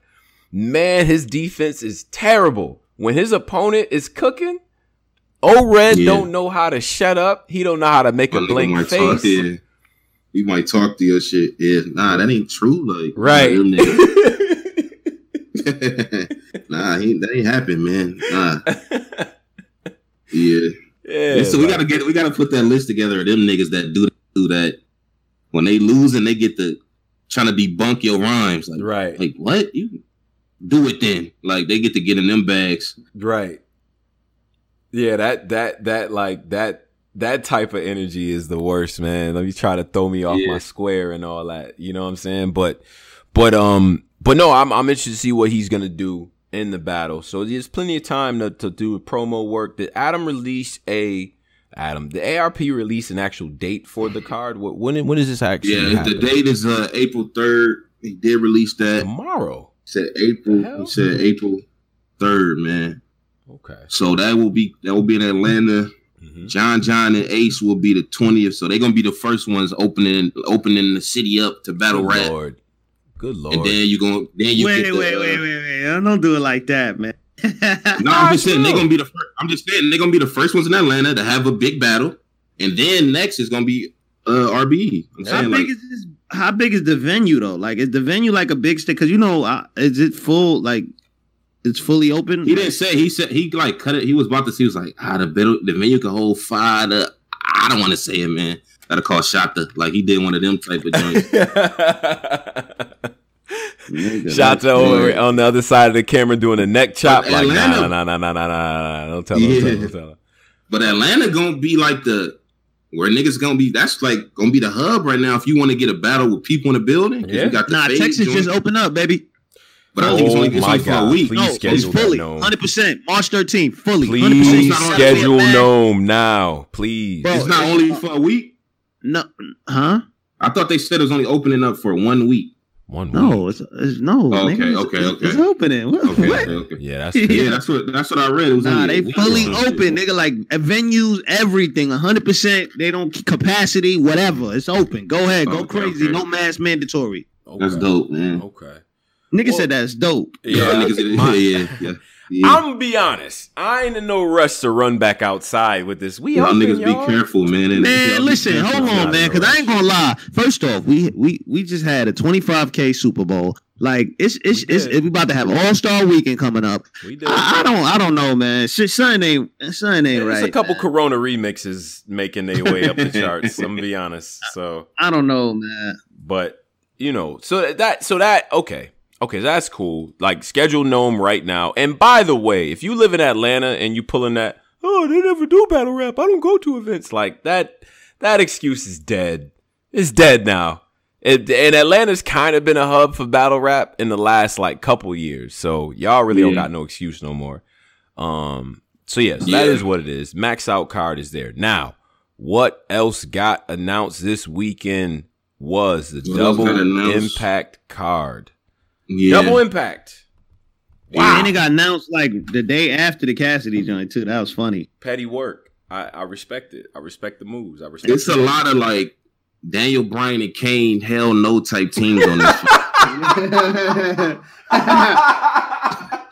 man, his defense is terrible. When his opponent is cooking, O Red yeah. don't know how to shut up. He don't know how to make a blank face. Talk, yeah. He might talk to your shit. Yeah, nah, that ain't true. Like, right. nah, he, that ain't happen, man. Nah. Yeah. Yeah. so we gotta get we gotta put that list together of them niggas that do do that when they lose and they get the trying to debunk your rhymes. Like, right. Like what? You do it then. Like they get to get in them bags. Right. Yeah, that that that like that that type of energy is the worst, man. Let me try to throw me off yeah. my square and all that. You know what I'm saying? But but um but no, I'm I'm interested to see what he's gonna do in the battle. So there's plenty of time to, to do promo work. Did Adam release a Adam, the ARP release an actual date for the card? What when when is this actually? Yeah, happen? the date is uh April third. He did release that tomorrow said April. He said April third, man. Okay. So that will be that will be in Atlanta. Mm-hmm. John John and Ace will be the twentieth. So they're gonna be the first ones opening opening the city up to battle Good rap. Lord. Good lord. And then you gonna then you wait, the, wait, uh, wait, wait, wait. Don't do it like that, man. no, I'm just saying they're gonna be the first. I'm just saying they're gonna be the first ones in Atlanta to have a big battle, and then next is gonna be uh RBE. I'm How saying, big like, is this how big is the venue though? Like, is the venue like a big stage? Because you know, uh, is it full? Like, it's fully open. He didn't say. He said he like cut it. He was about to see. He was like, ah, the the venue can hold five. To, I don't want to say it, man. Gotta call Shata. Like he did one of them type of joints. Shata over on the other side of the camera doing a neck chop. But like, Atlanta, nah, nah, nah, nah, nah, nah, nah. Don't tell him. Yeah. Don't tell. Don't tell him. But Atlanta gonna be like the where niggas gonna be that's like gonna be the hub right now if you want to get a battle with people in the building. Yeah. You got the nah, Texas joint. just opened up, baby. But I think it's only, it's only oh for a week. Please no, it's fully, hundred percent, March 13th, fully. Please schedule Gnome now, please. Bro, it's not only for a week. No, huh? I thought they said it was only opening up for one week. One no, it's, it's no. Oh, okay, okay, okay. It's opening. What? Okay, okay, okay. Yeah, that's yeah, that's what that's what I read. It was nah, they fully open. Nigga, like venues, everything, hundred percent. They don't capacity, whatever. It's open. Go ahead, go okay, crazy. Okay. No mask mandatory. Okay. That's dope, man. Okay. Nigga well, said that's dope. Yeah, yeah, yeah, yeah. Yeah. I'm gonna be honest. I ain't in no rush to run back outside with this. We y'all niggas y'all. be careful, man. And man, listen, hold on, man, because I ain't gonna lie. First off, we we we just had a 25k Super Bowl. Like it's it's we it's, it's, we about to have All Star Weekend coming up. We did. I, I, don't I don't know, man. Son ain't son ain't right. There's a couple man. Corona remixes making their way up the charts. I'm gonna be honest. So I don't know, man. But you know, so that so that okay. Okay, that's cool. Like schedule Gnome right now. And by the way, if you live in Atlanta and you pulling that, oh, they never do battle rap. I don't go to events like that. That excuse is dead. It's dead now. It, and Atlanta's kind of been a hub for battle rap in the last like couple years. So y'all really yeah. don't got no excuse no more. Um. So yes, yeah. that is what it is. Max out card is there now. What else got announced this weekend was the what double impact card. Yeah. Double impact. Wow. And it got announced like the day after the Cassidy joint too. That was funny. Petty work. I, I respect it. I respect the moves. I respect. It's a lot of like Daniel Bryan and Kane hell no type teams on this.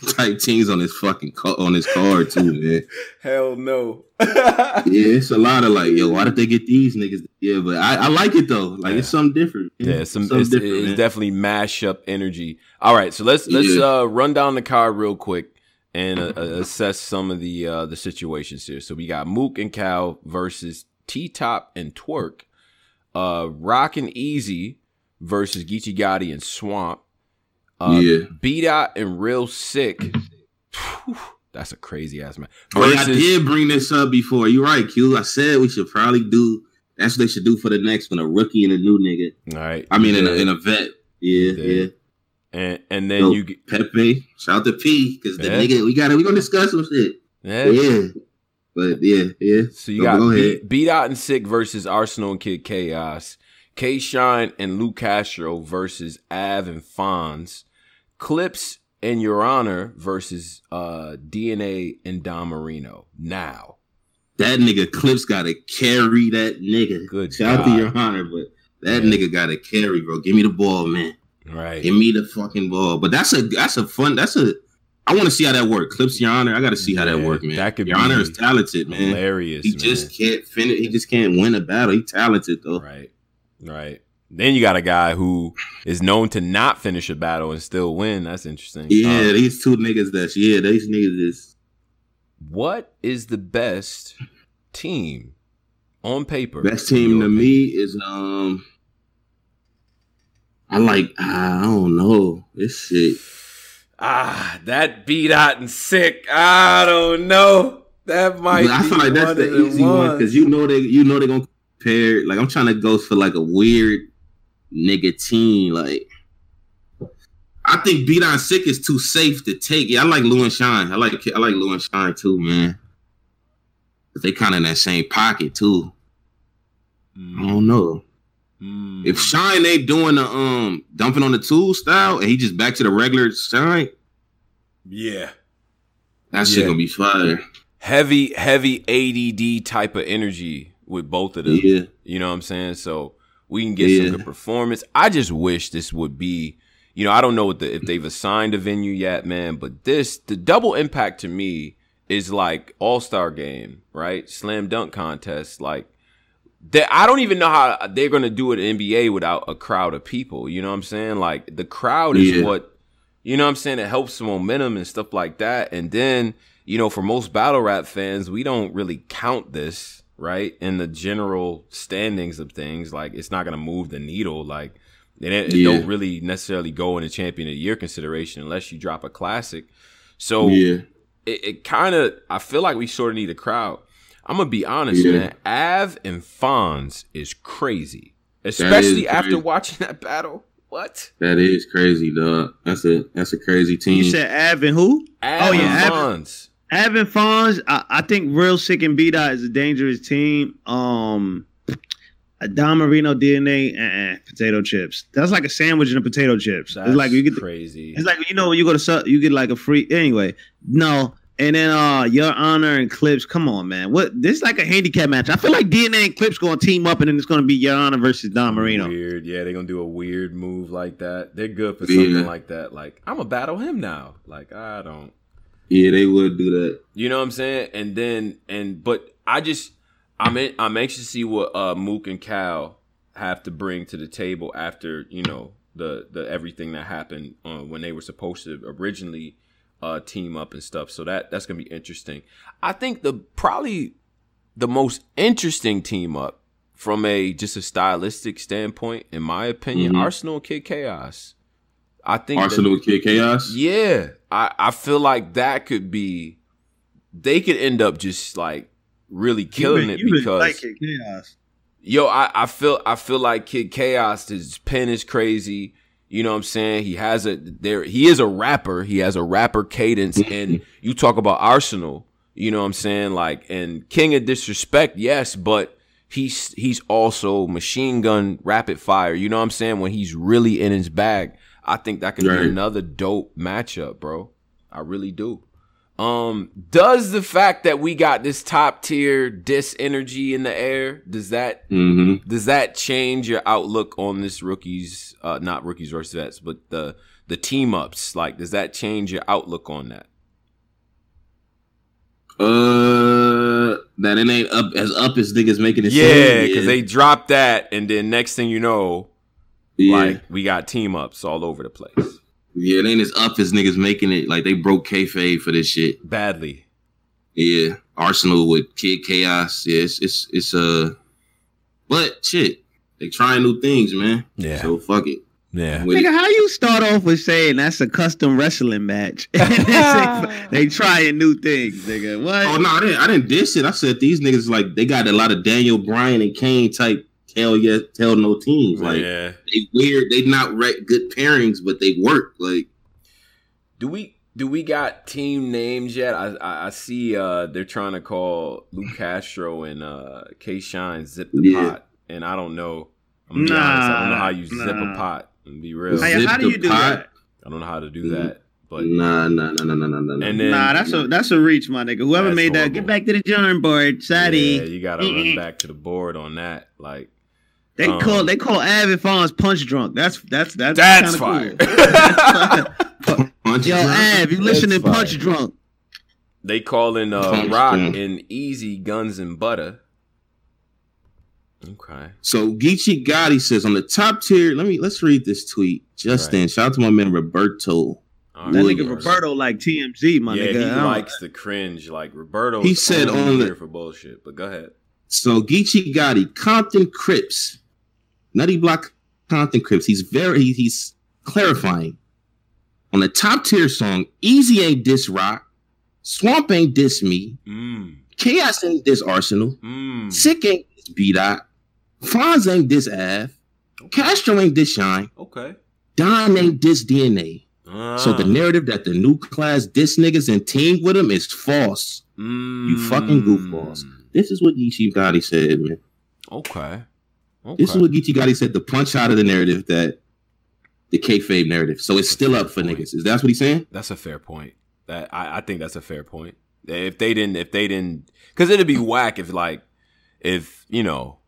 type teams on his fucking on his card too, man. Hell no. yeah, it's a lot of like, yo, why did they get these niggas? Yeah, but I, I like it though. Like yeah. it's something different. Yeah, some something it's, it's definitely mash up energy. All right, so let's let's yeah. uh, run down the car real quick and uh, uh, assess some of the uh, the situations here. So we got Mook and Cal versus T Top and Twork, Uh, Roc and Eazy versus Geechee Gotti and Swamp. Uh, yeah. B Dot and Real Sick. Whew, that's a crazy ass man. Versus, oh, I did bring this up before. You're right, Q. I said we should probably do. That's what they should do for the next one: a rookie and a new nigga. All right. I mean, in a, in a vet. Yeah, yeah. And and then so, you get Pepe. Shout out to P because the yeah. nigga we got it. We gonna discuss some shit. Yeah. yeah. But yeah, yeah. So you so got go B, beat out and sick versus Arsenal and Kid Chaos. K Shine and Lou Castro versus Av and Fonz. Clips and Your Honor versus uh, DNA and Don Marino. Now, that nigga Clips got to carry that nigga. Good Shout God. out to Your Honor, but that yeah. nigga got to carry, bro. Give me the ball, man. Right. Give me the fucking ball. But that's a that's a fun. That's a. I want to see how that work. Clips Your Honor. I got to see how that work, man. That could Your Honor is talented, man. Hilarious. He man. just can't finish. He just can't win a battle. He talented though. Right. Right. Then you got a guy who is known to not finish a battle and still win. That's interesting. Yeah, um, these two niggas. That's yeah, these niggas is. What is the best team on paper? Best team to me is um. I like I don't know this shit. Ah, that B Dot and sick. I don't know. That might. But I feel like that's the easy one because you know they you know they're gonna compare. Like I'm trying to go for like a weird nigga team. Like, I think beat on sick is too safe to take. Yeah, I like Lou and Shine. I like I like Lou and Shine too, man. But They kind of in that same pocket too. Mm. I don't know. Mm. If Shine ain't doing the um dumping on the tool style and he just back to the regular Shine, yeah, that shit yeah. gonna be fire. Heavy, heavy ADD type of energy with both of them. Yeah, you know what I'm saying. So we can get yeah. some good performance. I just wish this would be, you know, I don't know the, if they've assigned a venue yet, man, but this, the double impact to me is like All Star game, right? Slam dunk contest. Like, I don't even know how they're going to do it in NBA without a crowd of people. You know what I'm saying? Like, the crowd is yeah. what, you know what I'm saying? It helps the momentum and stuff like that. And then, you know, for most battle rap fans, we don't really count this right? In the general standings of things, like it's not gonna move the needle. Like it, it yeah. don't really necessarily go in a champion of the year consideration unless you drop a classic. So yeah. it, it kind of I feel like we sort of need a crowd. I'm gonna be honest, yeah. man. Av and Fonz is crazy, especially is after watching that battle. What? That is crazy, dog. That's a that's a crazy team. You said Av and who? Av oh yeah, Fonz. Having Fonz, I, I, think Real Sick and B Dot is a dangerous team. Um, Don Marino DNA and potato chips. That's like a sandwich and a potato chips. That's it's like you get crazy. It's like you know when you go to you get like a free anyway. No, And then uh your honor and Clips. Come on, man. What this is like a handicap match. I feel like DNA and Clips gonna team up and then it's gonna be your honor versus Don Marino. Weird, yeah, they're gonna do a weird move like that. They're good for something yeah. like that. Like, I'm gonna battle him now. Like, I don't Yeah, they would do that. You know what I'm saying? And then and but I just I'm in, I'm anxious to see what uh Mook and Cal have to bring to the table after, you know, the the everything that happened uh, when they were supposed to originally uh, team up and stuff. So that that's gonna be interesting. I think the probably the most interesting team up from a just a stylistic standpoint, in my opinion, mm-hmm. Arsenal Kid Chaos. I think Arsenal and Kid Chaos. Yeah, I I feel like that could be. They could end up just like really killing been, it because like Kid Chaos. Yo, I, I feel I feel like Kid Chaos. His pen is crazy. You know what I'm saying? He has a there he is a rapper. He has a rapper cadence and you talk about Arsenal, you know what I'm saying? Like and King of Disrespect, yes, but he's he's also machine gun rapid fire. You know what I'm saying? When he's really in his bag, I think that could right. be another dope matchup, bro. I really do. Um, does the fact that we got this top tier dis energy in the air does that mm-hmm. does that change your outlook on this rookies? Uh, not rookies versus vets, but the the team ups. Like, does that change your outlook on that? Uh, that it ain't up as up as niggas making it. Yeah, because they dropped that, and then next thing you know, yeah. like we got team ups all over the place. Yeah, it ain't as up as niggas making it. Like they broke kayfabe for this shit badly. Yeah, Arsenal with Kid Chaos. Yeah, it's it's, it's uh, but shit, they trying new things, man. Yeah. So fuck it. Yeah. Nigga, how you start off with saying that's a custom wrestling match? they trying new things, nigga. What? Oh no, I didn't. I didn't diss it. I said these niggas like they got a lot of Daniel Bryan and Kane type tell yes, tell no teams. Like yeah. they weird. They not right, good pairings, but they work. Like, do we do we got team names yet? I I, I see uh they're trying to call Lou Castro and uh K Shine zip the yeah. pot, and I don't know. I'm nah, honest, I don't know how you nah. zip a pot. And be real. Hey, how do you do pot? that? I don't know how to do that. But nah, nah, nah, nah, nah, nah, nah. And then, nah, that's a that's a reach, my nigga. Whoever made horrible. that, get back to the drawing board, Sadie. Yeah, you gotta run back to the board on that. Like they um, call they call Avid Fonz punch drunk. That's that's that's that's fire. Cool. Yo, Av, you listening? Punch drunk. They calling uh, punch Roc drunk. and Eazy Guns and Butter. Okay. So Geechee Gotti says on the top tier. Let me let's read this tweet. Justin, right. shout out to my man Roberto. Right. That nigga Roberto like TMZ, my yeah, nigga. he likes the cringe. Like Roberto, he said on the for bullshit. But go ahead. So Geechee Gotti, Compton Crips, Nutty Block Compton Crips. He's very he's clarifying. On the top tier song, Eazy ain't diss Roc, Swamp ain't diss me, mm. Chaos ain't diss Arsenal, mm. Sick ain't diss B Dot, Fonz ain't diss Av, okay. Castro ain't diss Shine, okay, Don ain't diss DNA. So the ah. narrative that the new class diss niggas and team with them is false. Mm. You fucking goofballs. This is what Geechee Gotti said, man. Okay. Okay. This is what Geechee Gotti said the punch out of the narrative that the kayfabe narrative. So it's still up for point. niggas. Is that what he's saying? That's a fair point. That I, I think that's a fair point. If they didn't, if they didn't, because it'd be whack if like, if you know,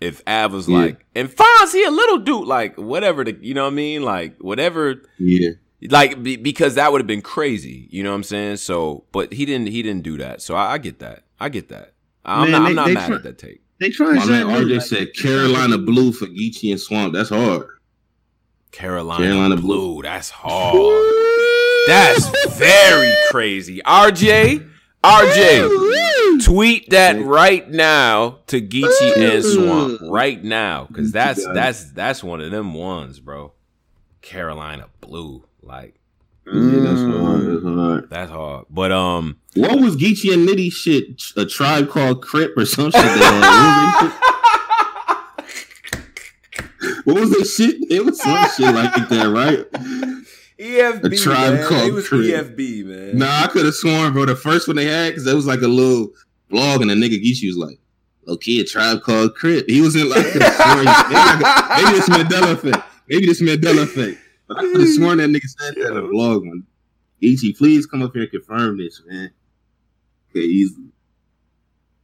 if Av was yeah. like, and Fonz, he a little dude, like whatever the, you know what I mean, like whatever. Yeah. Like be, because that would have been crazy, you know what I'm saying? So, but he didn't. He didn't do that. So I, I get that. I get that. I'm Man, not. I'm not mad try, at that take. They trying My man RJ like, said Carolina Blue for Geechee and Swamp. That's hard. Carolina, Carolina Blue. Blue. That's hard. That's very crazy. RJ, RJ, tweet that right now to Geechee and Swamp right now, because that's that's that's one of them ones, bro. Carolina Blue, like yeah, that's hard. That's hard. That's hard. But um, what was Geechee and Nitty shit? A tribe called Crip or some shit? what was that shit? It was some shit like that, right? EFB, a tribe man. called it was Crip. EFB, man. Nah, I could have sworn, bro. The first one they had, because it was like a little blog, and the nigga Geechee was like, "Okay, a tribe called Crip." He was in like, maybe, maybe this Mandela effect. Maybe this Mandela effect. I could have sworn that nigga said that in a vlog. one. Ichi, please come up here and confirm this, man. easily.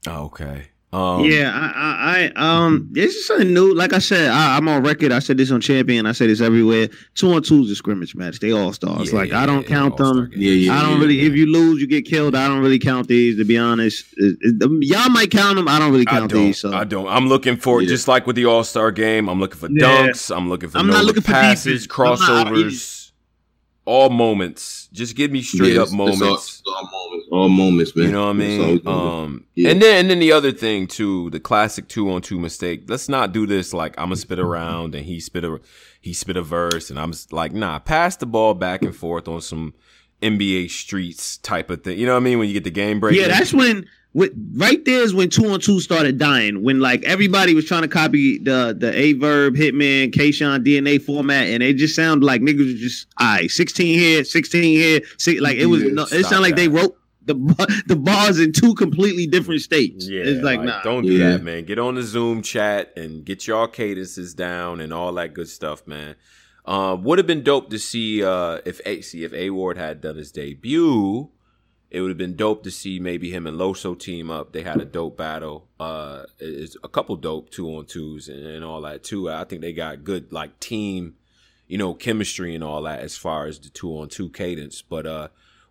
Oh, okay. Um, yeah, I, I, I, um, this is something new. Like I said, I, am on record. I said this on Champion. I said this everywhere. Two on two is a scrimmage match. They all stars. Yeah, like yeah, I don't yeah, count them. Yeah, yeah. I don't really. If you lose, you get killed. I don't really count these. To be honest, it, it, y'all might count them. I don't really count don't, these. So I don't. I'm looking for just like with the All Star game. I'm looking for dunks. I'm looking for. I'm not looking passes, for crossovers all moments. Just give me straight up moments. All, all, moments. All moments, man. You know what I mean? Um, yeah. and then and then the other thing too, the classic two on two mistake. Let's not do this like I'm gonna spit around and he spit a he spit a verse and I'm like, nah, pass the ball back and forth on some NBA streets type of thing. You know what I mean? When you get the game break. Yeah, that's when with, right there is when two on two started dying. When like everybody was trying to copy the the Aye Verb Hitman K Shine DNA format, and it just sounded like niggas was just all right, sixteen here, sixteen here, six, like it was. No, it sounded like they wrote the the bars in two completely different states. Yeah, it's like, like nah, don't do yeah. that, man. Get on the Zoom chat and get your cadences down and all that good stuff, man. Uh, would have been dope to see uh, if A see if A Ward had done his debut it would have been dope to see maybe him and Loso team up. They had a dope battle. Uh, it's a couple dope two on twos and, and, all that too. I think they got good like team, you know, chemistry and all that as far as the two on two cadence. But uh,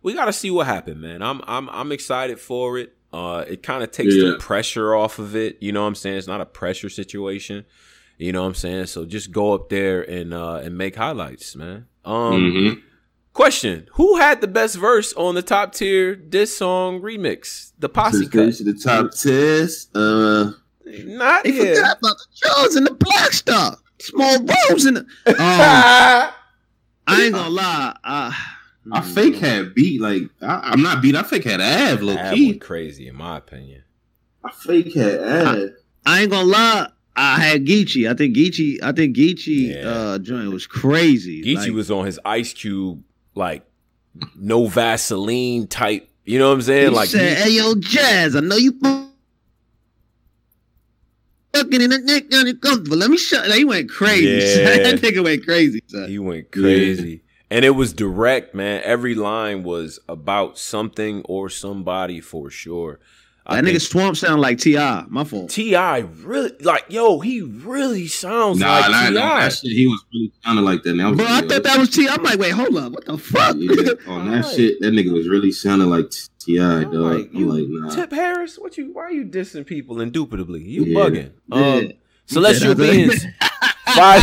we got to see what happened, man. I'm I'm I'm excited for it. Uh, it kind of takes yeah. the pressure off of it. You know what I'm saying? It's not a pressure situation. You know what I'm saying? So just go up there and uh and make highlights, man. Um. Mm-hmm. Question: Who had the best verse on the top tier this song remix? The posse cut. To the top test. Uh, not he yet. forgot about the Jones and the Black Star. Small Rose and the. Um, I ain't gonna lie. Uh, I fake had beat like I, am not beat. I fake had Av low Av key. crazy in my opinion. I fake had Av. I, I ain't gonna lie. I had Geechee. I think Geechee. I think Geechee yeah. uh, joint was crazy. Geechee like, was on his Ice Cube like no Vaseline type. You know what I'm saying? He like, said, "Hey yo, Jazz, I know you fucking in the neck uncomfortable. Let me shut." He went crazy. Yeah. that nigga went crazy. Son. He went crazy. Yeah. And it was direct, man. Every line was about something or somebody for sure. That nigga Swamp sound like T.I. My fault. T.I. really like yo, he really sounds nah, like nah, T.I. Nah, that shit, he was really sounding like that. Now, Bro, I thought that was T.I. I'm like, wait, hold up, what the fuck? Yeah, on that shit, that nigga was really sounding like T.I. Dog. Like, I'm like, nah. Tip Harris, what you? Why are you dissing people indubitably? You yeah. bugging? Um, Celestial beings. five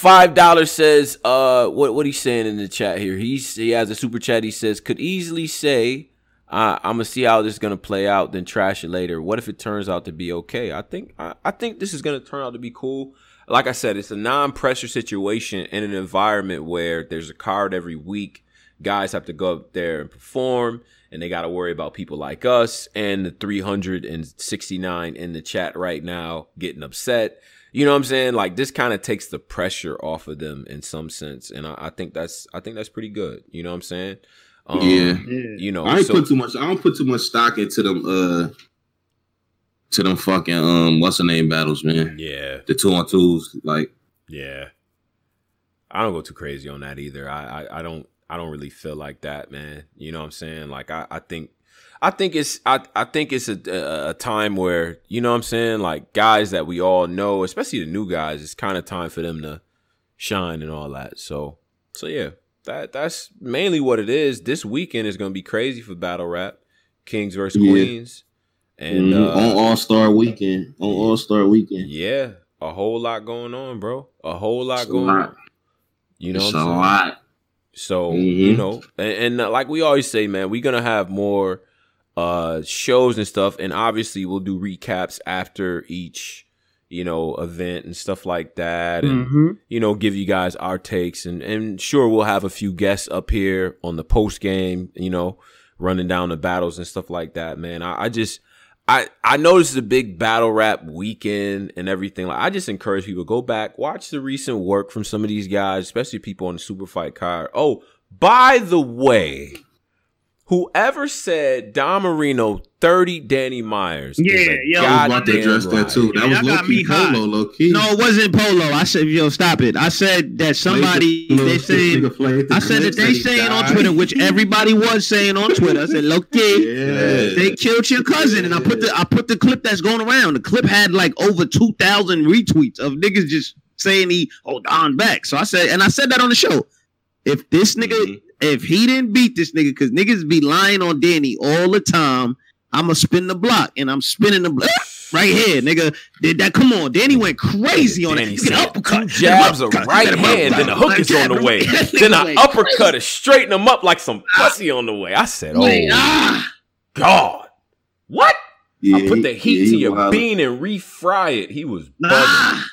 five dollars says uh what what he's saying in the chat here. He's he has a super chat. He says could easily say I, am gonna see how this is gonna play out, then trash it later. What if it turns out to be okay? I think I, I think this is gonna turn out to be cool. Like I said, it's a non-pressure situation in an environment where there's a card every week. Guys have to go up there and perform, and they got to worry about people like us and the 369 in the chat right now getting upset. You know what I'm saying? Like this kind of takes the pressure off of them in some sense, and I, I think that's I think that's pretty good. You know what I'm saying? Um, yeah. you know, I ain't so, put too much. I don't put too much stock into them. Uh, to them fucking um, what's the name battles, man? Yeah, the two on twos, like. Yeah, I don't go too crazy on that either. I, I, I don't I don't really feel like that, man. You know what I'm saying? Like I, I think I think it's I, I think it's a, a time where you know what I'm saying like guys that we all know, especially the new guys, it's kind of time for them to shine and all that. So so yeah, that that's mainly what it is. This weekend is going to be crazy for battle rap, Kings versus yeah. Queens, and mm-hmm. uh, on All Star Weekend. On All Star Weekend, yeah, a whole lot going on, bro. A whole lot it's going lot. on. You know, it's a lot. So mm-hmm. you know, and, and uh, like we always say, man, we're gonna have more uh shows and stuff, and obviously we'll do recaps after each you know, event and stuff like that, and mm-hmm. you know, give you guys our takes, and and sure we'll have a few guests up here on the post game, you know, running down the battles and stuff like that. Man, I, I just. I, I know this is a big battle rap weekend and everything. Like I just encourage people go back, watch the recent work from some of these guys, especially people on the super fight card. Oh, by the way, Whoever said Don Marino 30 Danny Myers. Yeah, yo. I was about to address right. that too. That was low key polo, low key. No, it wasn't polo. I said, yo, stop it. I said that somebody they saying I said that they saying on Twitter, which everybody was saying on Twitter. I said, low key, yeah. they killed your cousin. And I put the I put the clip that's going around. The clip had like over two thousand retweets of niggas just saying he oh Don back. So I said, and I said that on the show. If this nigga mm-hmm if he didn't beat this nigga, because niggas be lying on Danny all the time, I'ma spin the block and I'm spinning the block right here, nigga. Did that? Come on, Danny went crazy on Danny it. You uppercut, jabs a right hand, then the hook is on the way. then I uppercut it, straighten him up like some pussy on the way. I said, "Oh ah. God, what?" Yeah, I put the heat yeah, to your wild. bean and refry it. He was nah. bugging.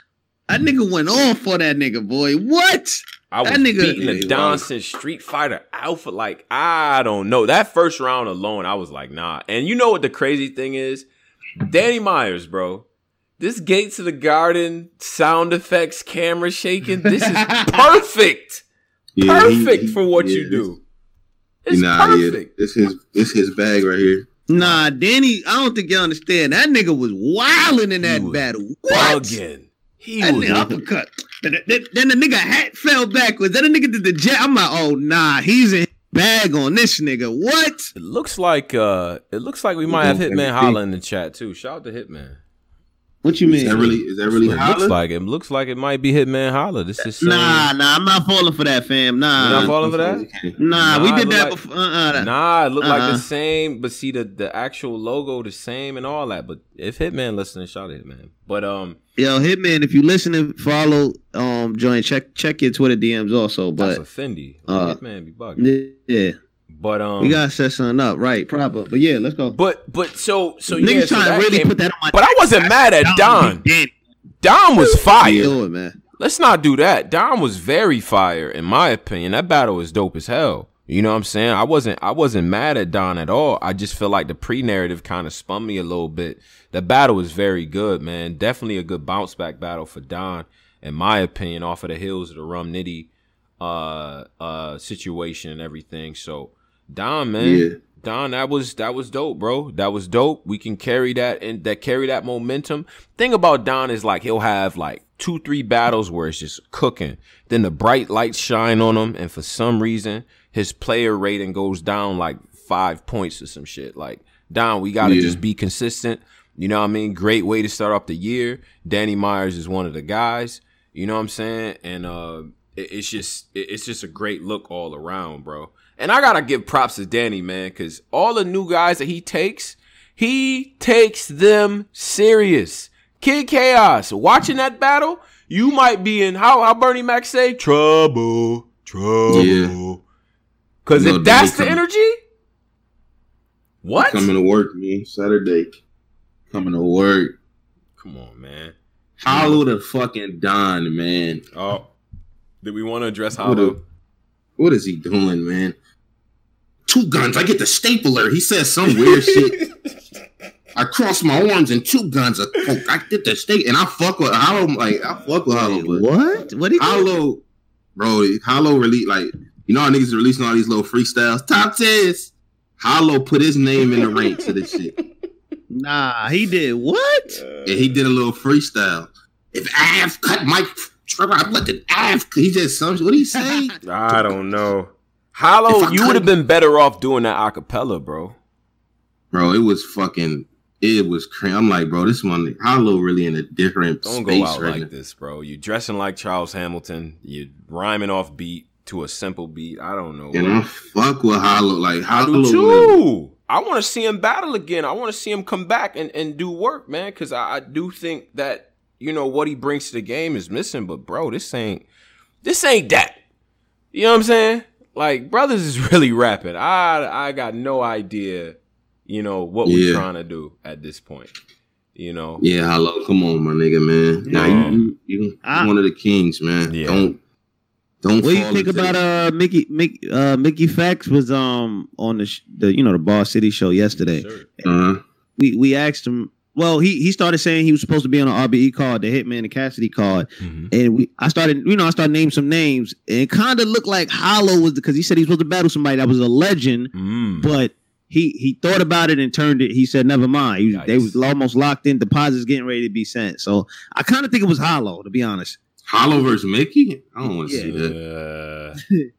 That nigga went on for that nigga, boy. What? I was that nigga, beating the Donson Street Fighter Alpha. Like, I don't know. That first round alone, I was like, nah. And you know what the crazy thing is? Danny Myers, bro. This Gates of the Garden sound effects, camera shaking. This is perfect. Yeah, perfect he, he, for what you do. It's nah, perfect. Yeah, this his this his bag right here. Nah, Danny, I don't think you understand. That nigga was wilding in that battle. What? Bugging. He that was nigga uppercut. Then, then the nigga hat fell backwards. Then the nigga did the jet. I'm like, oh nah, he's in bag on this nigga. What? It looks like uh it looks like we might have Hitman Holla in the chat too. Shout out to Hitman. What you mean? Is that really? Is that really? It looks like it. Looks like it might be Hitman Holla. This is nah, nah. I'm not falling for that, fam. Nah, You're not falling for that. Nah, nah we did that like, before. Uh-uh. Nah, it looked uh-uh. like the uh-uh. same, but see the the actual logo the same and all that. But if Hitman listening, shout out Hitman. But um, yo, Hitman, if you listening, follow um, join check check your Twitter DMs also. But that's a Fendi. Uh, Hitman be bugging. Yeah. But um, we gotta set something up, right? Proper. But yeah, let's go. But but so so Niggas yeah, so trying to really came, put that on my. But I wasn't mad at Don. Don was fire. Doing, man. Let's not do that. Don was very fire, in my opinion. That battle was dope as hell. You know what I'm saying? I wasn't I wasn't mad at Don at all. I just feel like the pre-narrative kind of spun me a little bit. The battle was very good, man. Definitely a good bounce back battle for Don, in my opinion, off of the hills of the Rum Nitty uh uh situation and everything. So Don, man. Yeah. Don, that was that was dope, bro. That was dope. We can carry that and that carry that momentum. Thing about Don is like he'll have like two, three battles where it's just cooking. Then the bright lights shine on him, and for some reason his player rating goes down like five points or some shit. Like Don, we gotta yeah. just be consistent. You know what I mean? Great way to start off the year. Danny Myers is one of the guys. You know what I'm saying? And uh, it, it's just it, it's just a great look all around, bro. And I gotta give props to Danny, man, because all the new guys that he takes, he takes them serious. Kid Chaos, watching that battle, you might be in how how Bernie Mac say trouble, trouble. Yeah. Cause if that's the coming, energy, what coming to work, man? Saturday, coming to work. Come on, man. Hollow the fucking Don, man. Oh, did we want to address Hollow? What is he doing, man? Two guns. I get the stapler. He says some weird shit. I cross my arms and two guns. I get the state and I fuck with Hollow. Like I fuck with Hollow. But what? What? He Hollow, bro. Hollow release like you know how niggas are releasing all these little freestyles. Top tens. Hollow put his name in the ranks to this shit. Nah, he did what? Yeah, he did a little freestyle. If Av cut my Trevor, I let the Av. He just some. What he say? I don't know. Hollow, you would have been better off doing that acapella, bro. Bro, it was fucking. It was crazy. I'm like, bro, this one Hollow really in a different. Don't go out right like now. this, bro. You dressing like Charles Hamilton. You rhyming off beat to a simple beat. I don't know. And I fuck with Hollow. Like Hollow. I do too. I want to see him battle again. I want to see him come back and, and do work, man. Because I, I do think that you know what he brings to the game is missing. But bro, this ain't this ain't that. You know what I'm saying? Like brothers is really rapping. I I got no idea, you know, what we're trying to do at this point. You know. Yeah, hello, come on, my nigga, man. Now you you, you I, one of the kings, man. Yeah. Don't don't. What do you think about uh Mickey Mickey uh Mickey Factz was um on the sh- the you know the Boss City show yesterday. Sure. Uh-huh. We we asked him well, he he started saying he was supposed to be on an RBE card, the Hitman and Cassidy card, mm-hmm. and we I started you know I started naming some names, and it kind of looked like Hollow was because he said he was supposed to battle somebody that was a legend, mm. but he he thought about it and turned it. He said, "Never mind." He, they was almost locked in. Deposits getting ready to be sent. So I kind of think it was Hollow, to be honest. Hollow versus Mickey. I don't want to yeah. see that.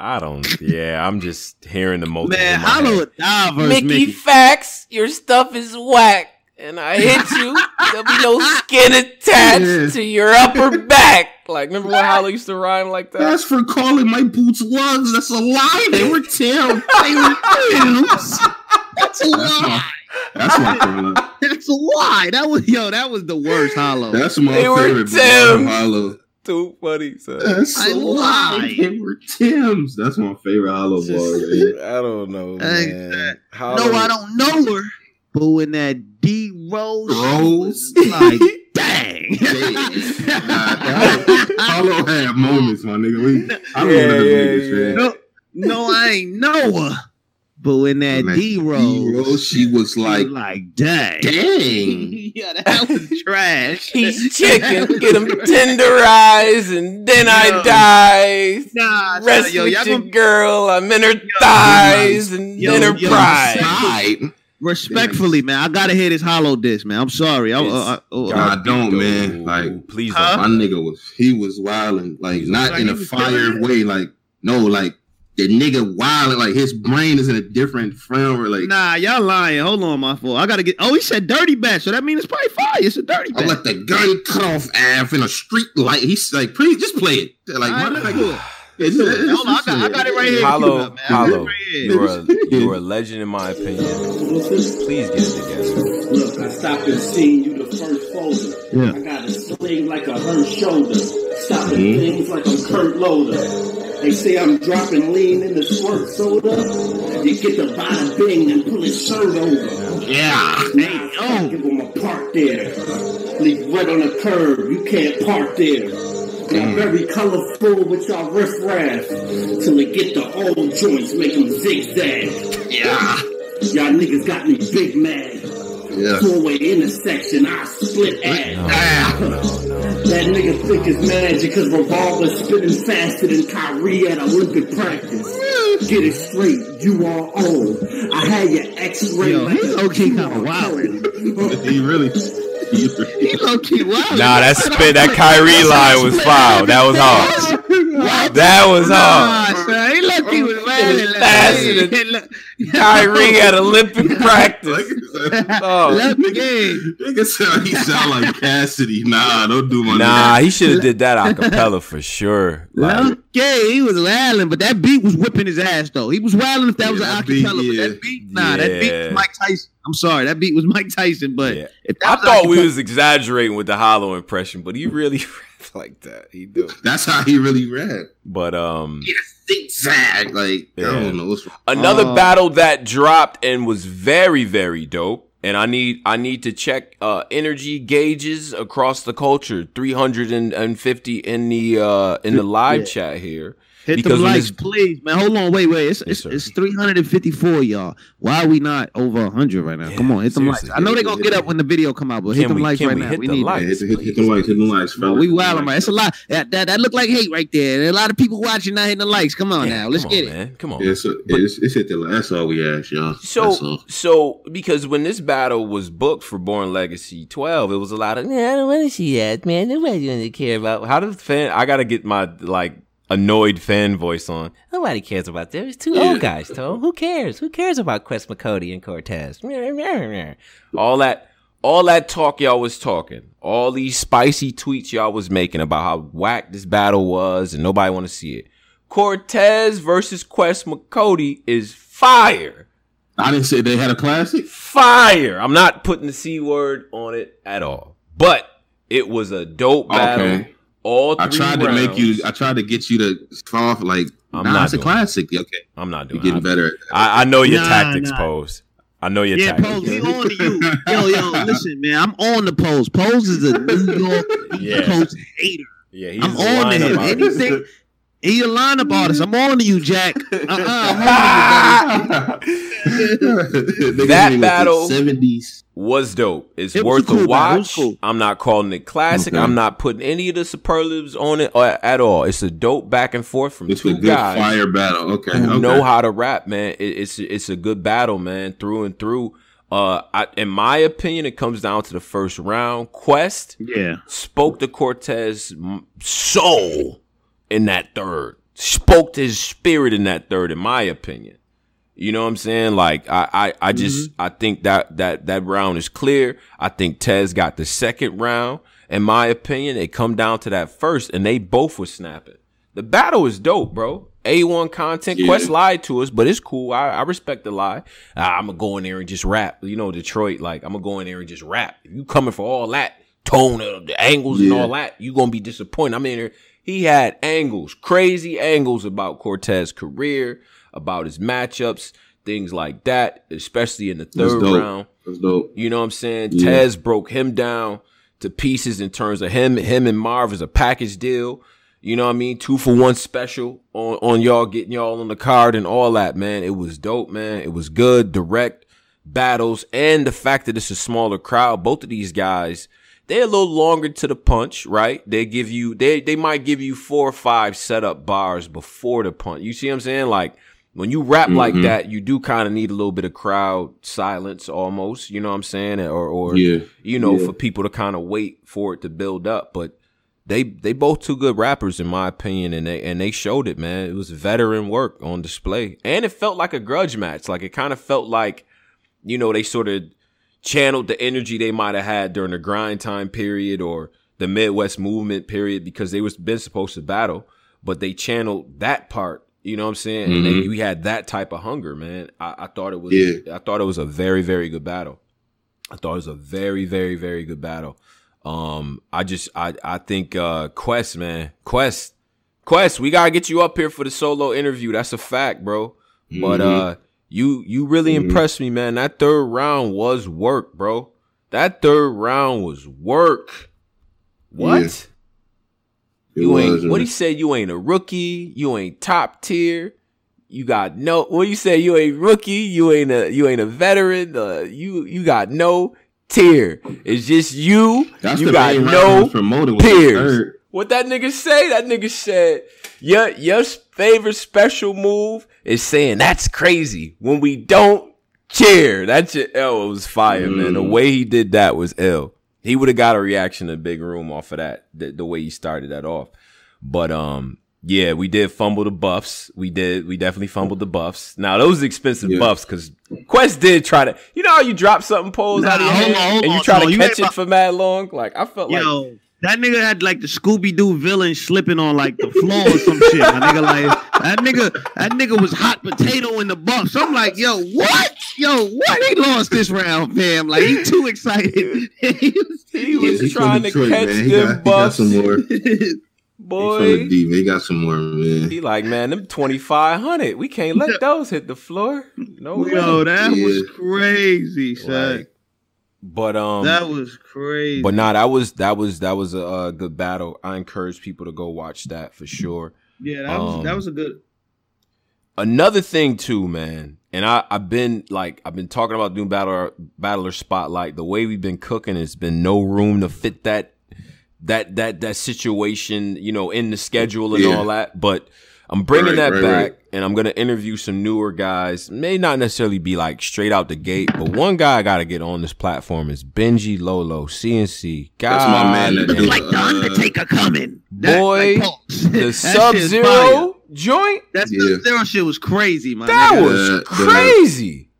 I don't. Yeah, I'm just hearing the most. Man, Hollow die versus Mickey, Mickey. Facts, your stuff is whack, and I hit you. There'll be no skin attached yeah. to your upper back. Like, remember when Hollow used to rhyme like that? That's for calling my boots lugs. That's a lie. They were Tim. They were Tim's. That's a lie. That's my That's a lie. That was yo. That was the worst Hollow. That's my they favorite Tim. Hollow. Too funny. Son. That's so I lie. They were Tim's. That's my favorite Hollow boy. I don't know, man. No, I don't know her. But when that D Rose, Rose, like dang. Hollow had moments, my nigga. We, I don't yeah, know yeah, niggas, yeah. No, no, I ain't know her. But when that D Rose, she was like, like, dang, dang, yeah, that was trash. He's chicken, get him tenderized, and then yo. I die. Nah, rest yo, with your gonna... girl. I'm in her yo, thighs and yo, in her pride. Respectfully, man, I gotta hear this hollow disc, man. I'm sorry. I, I, I, I don't, man. Like, please, huh? my nigga was he was wilding, like not like in a fire way, like no, like the nigga wild, like his brain is in a different frame. Or like, nah, y'all lying. Hold on, my fault. I gotta get. Oh, he said dirty batch, so that means it's probably fire. It's a dirty batch. I let the gun cut off Av in a street light. He's like, please just play it. Like, why not? Like, it's, it's, Hold on, I got, I got it right here. Hollow, up, Hollow, right you are you are a legend in my opinion. Please get it together. Look, I stopped and seen you the first folder. Yeah. I got a sling like a hurt shoulder. Stopping mm-hmm. things like a Kurt Loder. They say I'm dropping lean in the squirt soda. You get the bada bing and pull his shirt over. Yeah. Hey, oh. Give him a park there. Leave red on the curb. You can't park there. Y'all very colorful with y'all riffraff. Till they get the old joints, make them zigzag. Yeah. Y'all niggas got me big mad. Yeah. Four-way intersection, I split ass. Ah. That nigga think it's magic cause Revolver spinning faster than Kyrie at Olympic practice. Get it straight, you are old. I had your x-ray. Yo, he's okay kind of wild. he really he low key wild. Nah, that spit, that Kyrie line was foul. That was hard. That was hard. Nah, he low key was wild. Kyrie at Olympic practice. oh. Left the game. Nigga sound, he sound like Cassidy. Nah, don't do my Nah, nigga. he should have did that acapella for sure. Like, okay, he was wilding, but that beat was whipping his ass though. He was wilding if that yeah, was an acapella, beat, yeah. but that beat, nah, yeah. that beat was Mike Tyson. I'm sorry, that beat was Mike Tyson, but yeah. I thought we was exaggerating with the hollow impression, but he really rapped like that. He do. That's how he really rap. But um, yeah, zigzag. Like yeah. I don't know. What's Another uh, battle that dropped and was very very dope. And I need I need to check uh, energy gauges across the culture. Three hundred and fifty in the uh, in the live yeah. chat here. Hit because the likes, please, man. Hold on, wait, wait. It's yes, it's, it's 354, y'all. Why are we not over 100 right now? Yeah, Come on, hit them likes. I know they're gonna get up when the video come out, but hit them we, likes right now. we need likes. Hit, hit, hit, the likes, hit the likes, bro. we wild, man. It's a lot. That, that that look like hate right there. There a lot of people watching not hitting the likes. Come on yeah, now, let's get on, it. Come on, yeah, so, but, it's, it's hit the. That's all we ask, y'all. So so because when this battle was booked for Born Legacy 12, it was a lot of. Yeah, I don't want to see that, man. Nobody gonna care about. How does fan? I gotta get my like annoyed fan voice on. Nobody cares about them. It's two old guys, Tom. Who cares? Who cares about Quest McCody and Cortez? all that all that talk y'all was talking, all these spicy tweets y'all was making about how whack this battle was and nobody want to see it. Cortez versus Quest McCody is fire. I didn't say they had a classic. Fire. I'm not putting the C word on it at all. But it was a dope battle. Okay all I tried rounds. to make you. I tried to get you to fall off like. I'm nah, not. It's a classic. Okay, I'm not doing. You're getting better. I, I, know your nah, tactics, nah. pose. I know your yeah, tactics. Yeah, pose, we on to you. Yo, yo, listen, man. I'm on the pose. Pose is a New York yeah. Coast hater. Yeah, I'm on to him. Anything. He a lineup artist. I'm on to you, Jack. Uh-uh, I'm on to you, that battle seventies was dope. It's it worth cool a watch. Cool. I'm not calling it classic. Okay. I'm not putting any of the superlatives on it uh, at all. It's a dope back and forth from it's two guys. Fire battle. Okay. Who okay. know how to rap, man. It, it's it's a good battle, man, through and through. Uh, I, in my opinion, it comes down to the first round. Quest, yeah, spoke to Cortez soul in that third. Spoke to his spirit in that third, in my opinion. You know what I'm saying? Like I, I, I just mm-hmm. I think that that that round is clear. I think Tez got the second round. In my opinion, it come down to that first, and they both were snapping. The battle is dope, bro. A1 content. Yeah. Quest lied to us, but it's cool. I, I respect the lie. Ah, I'm gonna go in there and just rap. You know, Detroit, like I'm gonna go in there and just rap. If you coming for all that tone, uh, the angles yeah. and all that, you're gonna be disappointed. In there. He had angles, crazy angles about Cortez's career, about his matchups, things like that, especially in the third round. That's dope. You know what I'm saying? Yeah. Tez broke him down to pieces in terms of him, him and Marv as a package deal. You know what I mean? Two for one special on, on y'all getting y'all on the card and all that, man. It was dope, man. It was good, direct battles, and the fact that it's a smaller crowd. Both of these guys, they're a little longer to the punch, right? They give you they they might give you four or five setup bars before the punch. You see what I'm saying? Like when you rap mm-hmm. like that, you do kind of need a little bit of crowd silence almost, you know what I'm saying? Or or yeah. you know, yeah. for people to kind of wait for it to build up. But they they both two good rappers in my opinion, and they and they showed it, man. It was veteran work on display, and it felt like a grudge match. Like it kind of felt like, you know, they sort of channeled the energy they might have had during the grind time period or the Midwest movement period because they was been supposed to battle, but they channeled that part. You know what I'm saying? Mm-hmm. And we had that type of hunger, man. I, I thought it was. Yeah. I thought it was a very very good battle. I thought it was a very very very good battle. Um, I just I I think uh Quest, man. Quest. Quest, we gotta get you up here for the solo interview. That's a fact, bro. Mm-hmm. But uh you you really mm-hmm. impressed me, man. That third round was work, bro. That third round was work. What? Yeah. You ain't what he said, you ain't a rookie, you ain't top tier. You got no what you say, you ain't rookie, you ain't a you ain't a veteran, uh, you you got no tier. It's just you. That's you got no peers. What that nigga say? That nigga said your your favorite special move is saying that's crazy when we don't cheer. That's your L was fire, mm. man. The mm. way he did that was ill. He would have got a reaction in the big room off of that. The, the way he started that off. But um, yeah, we did fumble the buffs. We did. We definitely fumbled the buffs. Now those expensive yeah. buffs because Quest did try to. You know how you drop something poles nah, out of your hand on, and you try to catch it for mad long. Like I felt Yo, like. That nigga had like the Scooby Doo villain slipping on like the floor or some shit. My nigga like that nigga that nigga was hot potato in the buffs. I'm like, yo, what? Yo, what? He lost this round, fam. Like he too excited. he was, he was yeah, trying to catch man. them buffs. some more. Boy, he, he got some more, man. He like, man, them twenty five hundred. We can't let those hit the floor. No, yo, way. that yeah. was crazy, son. Like, but um, that was crazy. But nah, that was that was that was a, a good battle. I encourage people to go watch that for sure. Yeah, that was um, that was a good. Another thing too, man, and I I've been like I've been talking about doing battler battler spotlight. The way we've been cooking, it's been no room to fit that that that that situation, you know, in the schedule and yeah. all that. But I'm bringing right, that right, back, right. and I'm gonna interview some newer guys. May not necessarily be like straight out the gate, but one guy I gotta get on this platform is Benji Lolo, CNC. God, That's my man. It's like the Undertaker coming. Boy, like, the Sub Zero joint. That yeah. Sub Zero shit was crazy, man. That nigga. was crazy.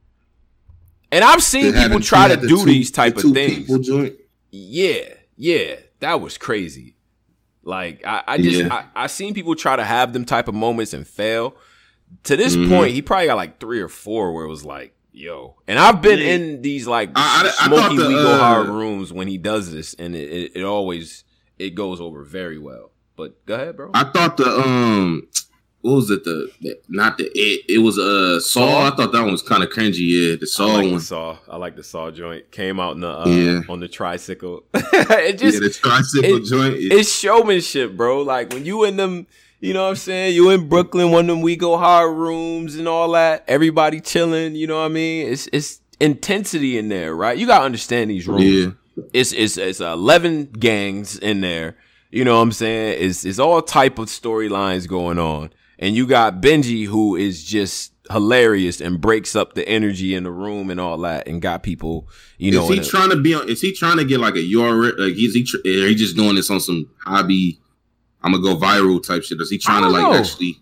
And I've seen people try to do two, these type the of things. Yeah, yeah that was crazy. Like I, I just yeah. I, I seen people try to have them type of moments and fail. To this mm-hmm. point, he probably got like three or four where it was like, yo. And I've been yeah. in these like I, I, smoky the, go uh, hard rooms when he does this, and it, it, it always it goes over very well. But go ahead, bro. I thought the um what was it? The, the not the it. It was a uh, saw. I thought that one was kind of cringy. Yeah, the saw I like one. The saw. I like the saw joint. Came out in the uh, yeah. on the tricycle. it just yeah, the tricycle it, joint. It's showmanship, bro. Like when you in them You know what I'm saying? You in Brooklyn, one of them we go hard rooms and all that. Everybody chilling. You know what I mean? It's it's intensity in there, right? You gotta understand these rooms. Yeah. It's it's it's eleven gangs in there. You know what I'm saying? It's it's all type of storylines going on, and you got Benji who is just hilarious and breaks up the energy in the room and all that, and got people. You know, is he trying to be on? Is he trying to get like a your like? Is he? Tr- he just doing this on some hobby? I'm gonna go viral type shit. Is he trying to like know. actually?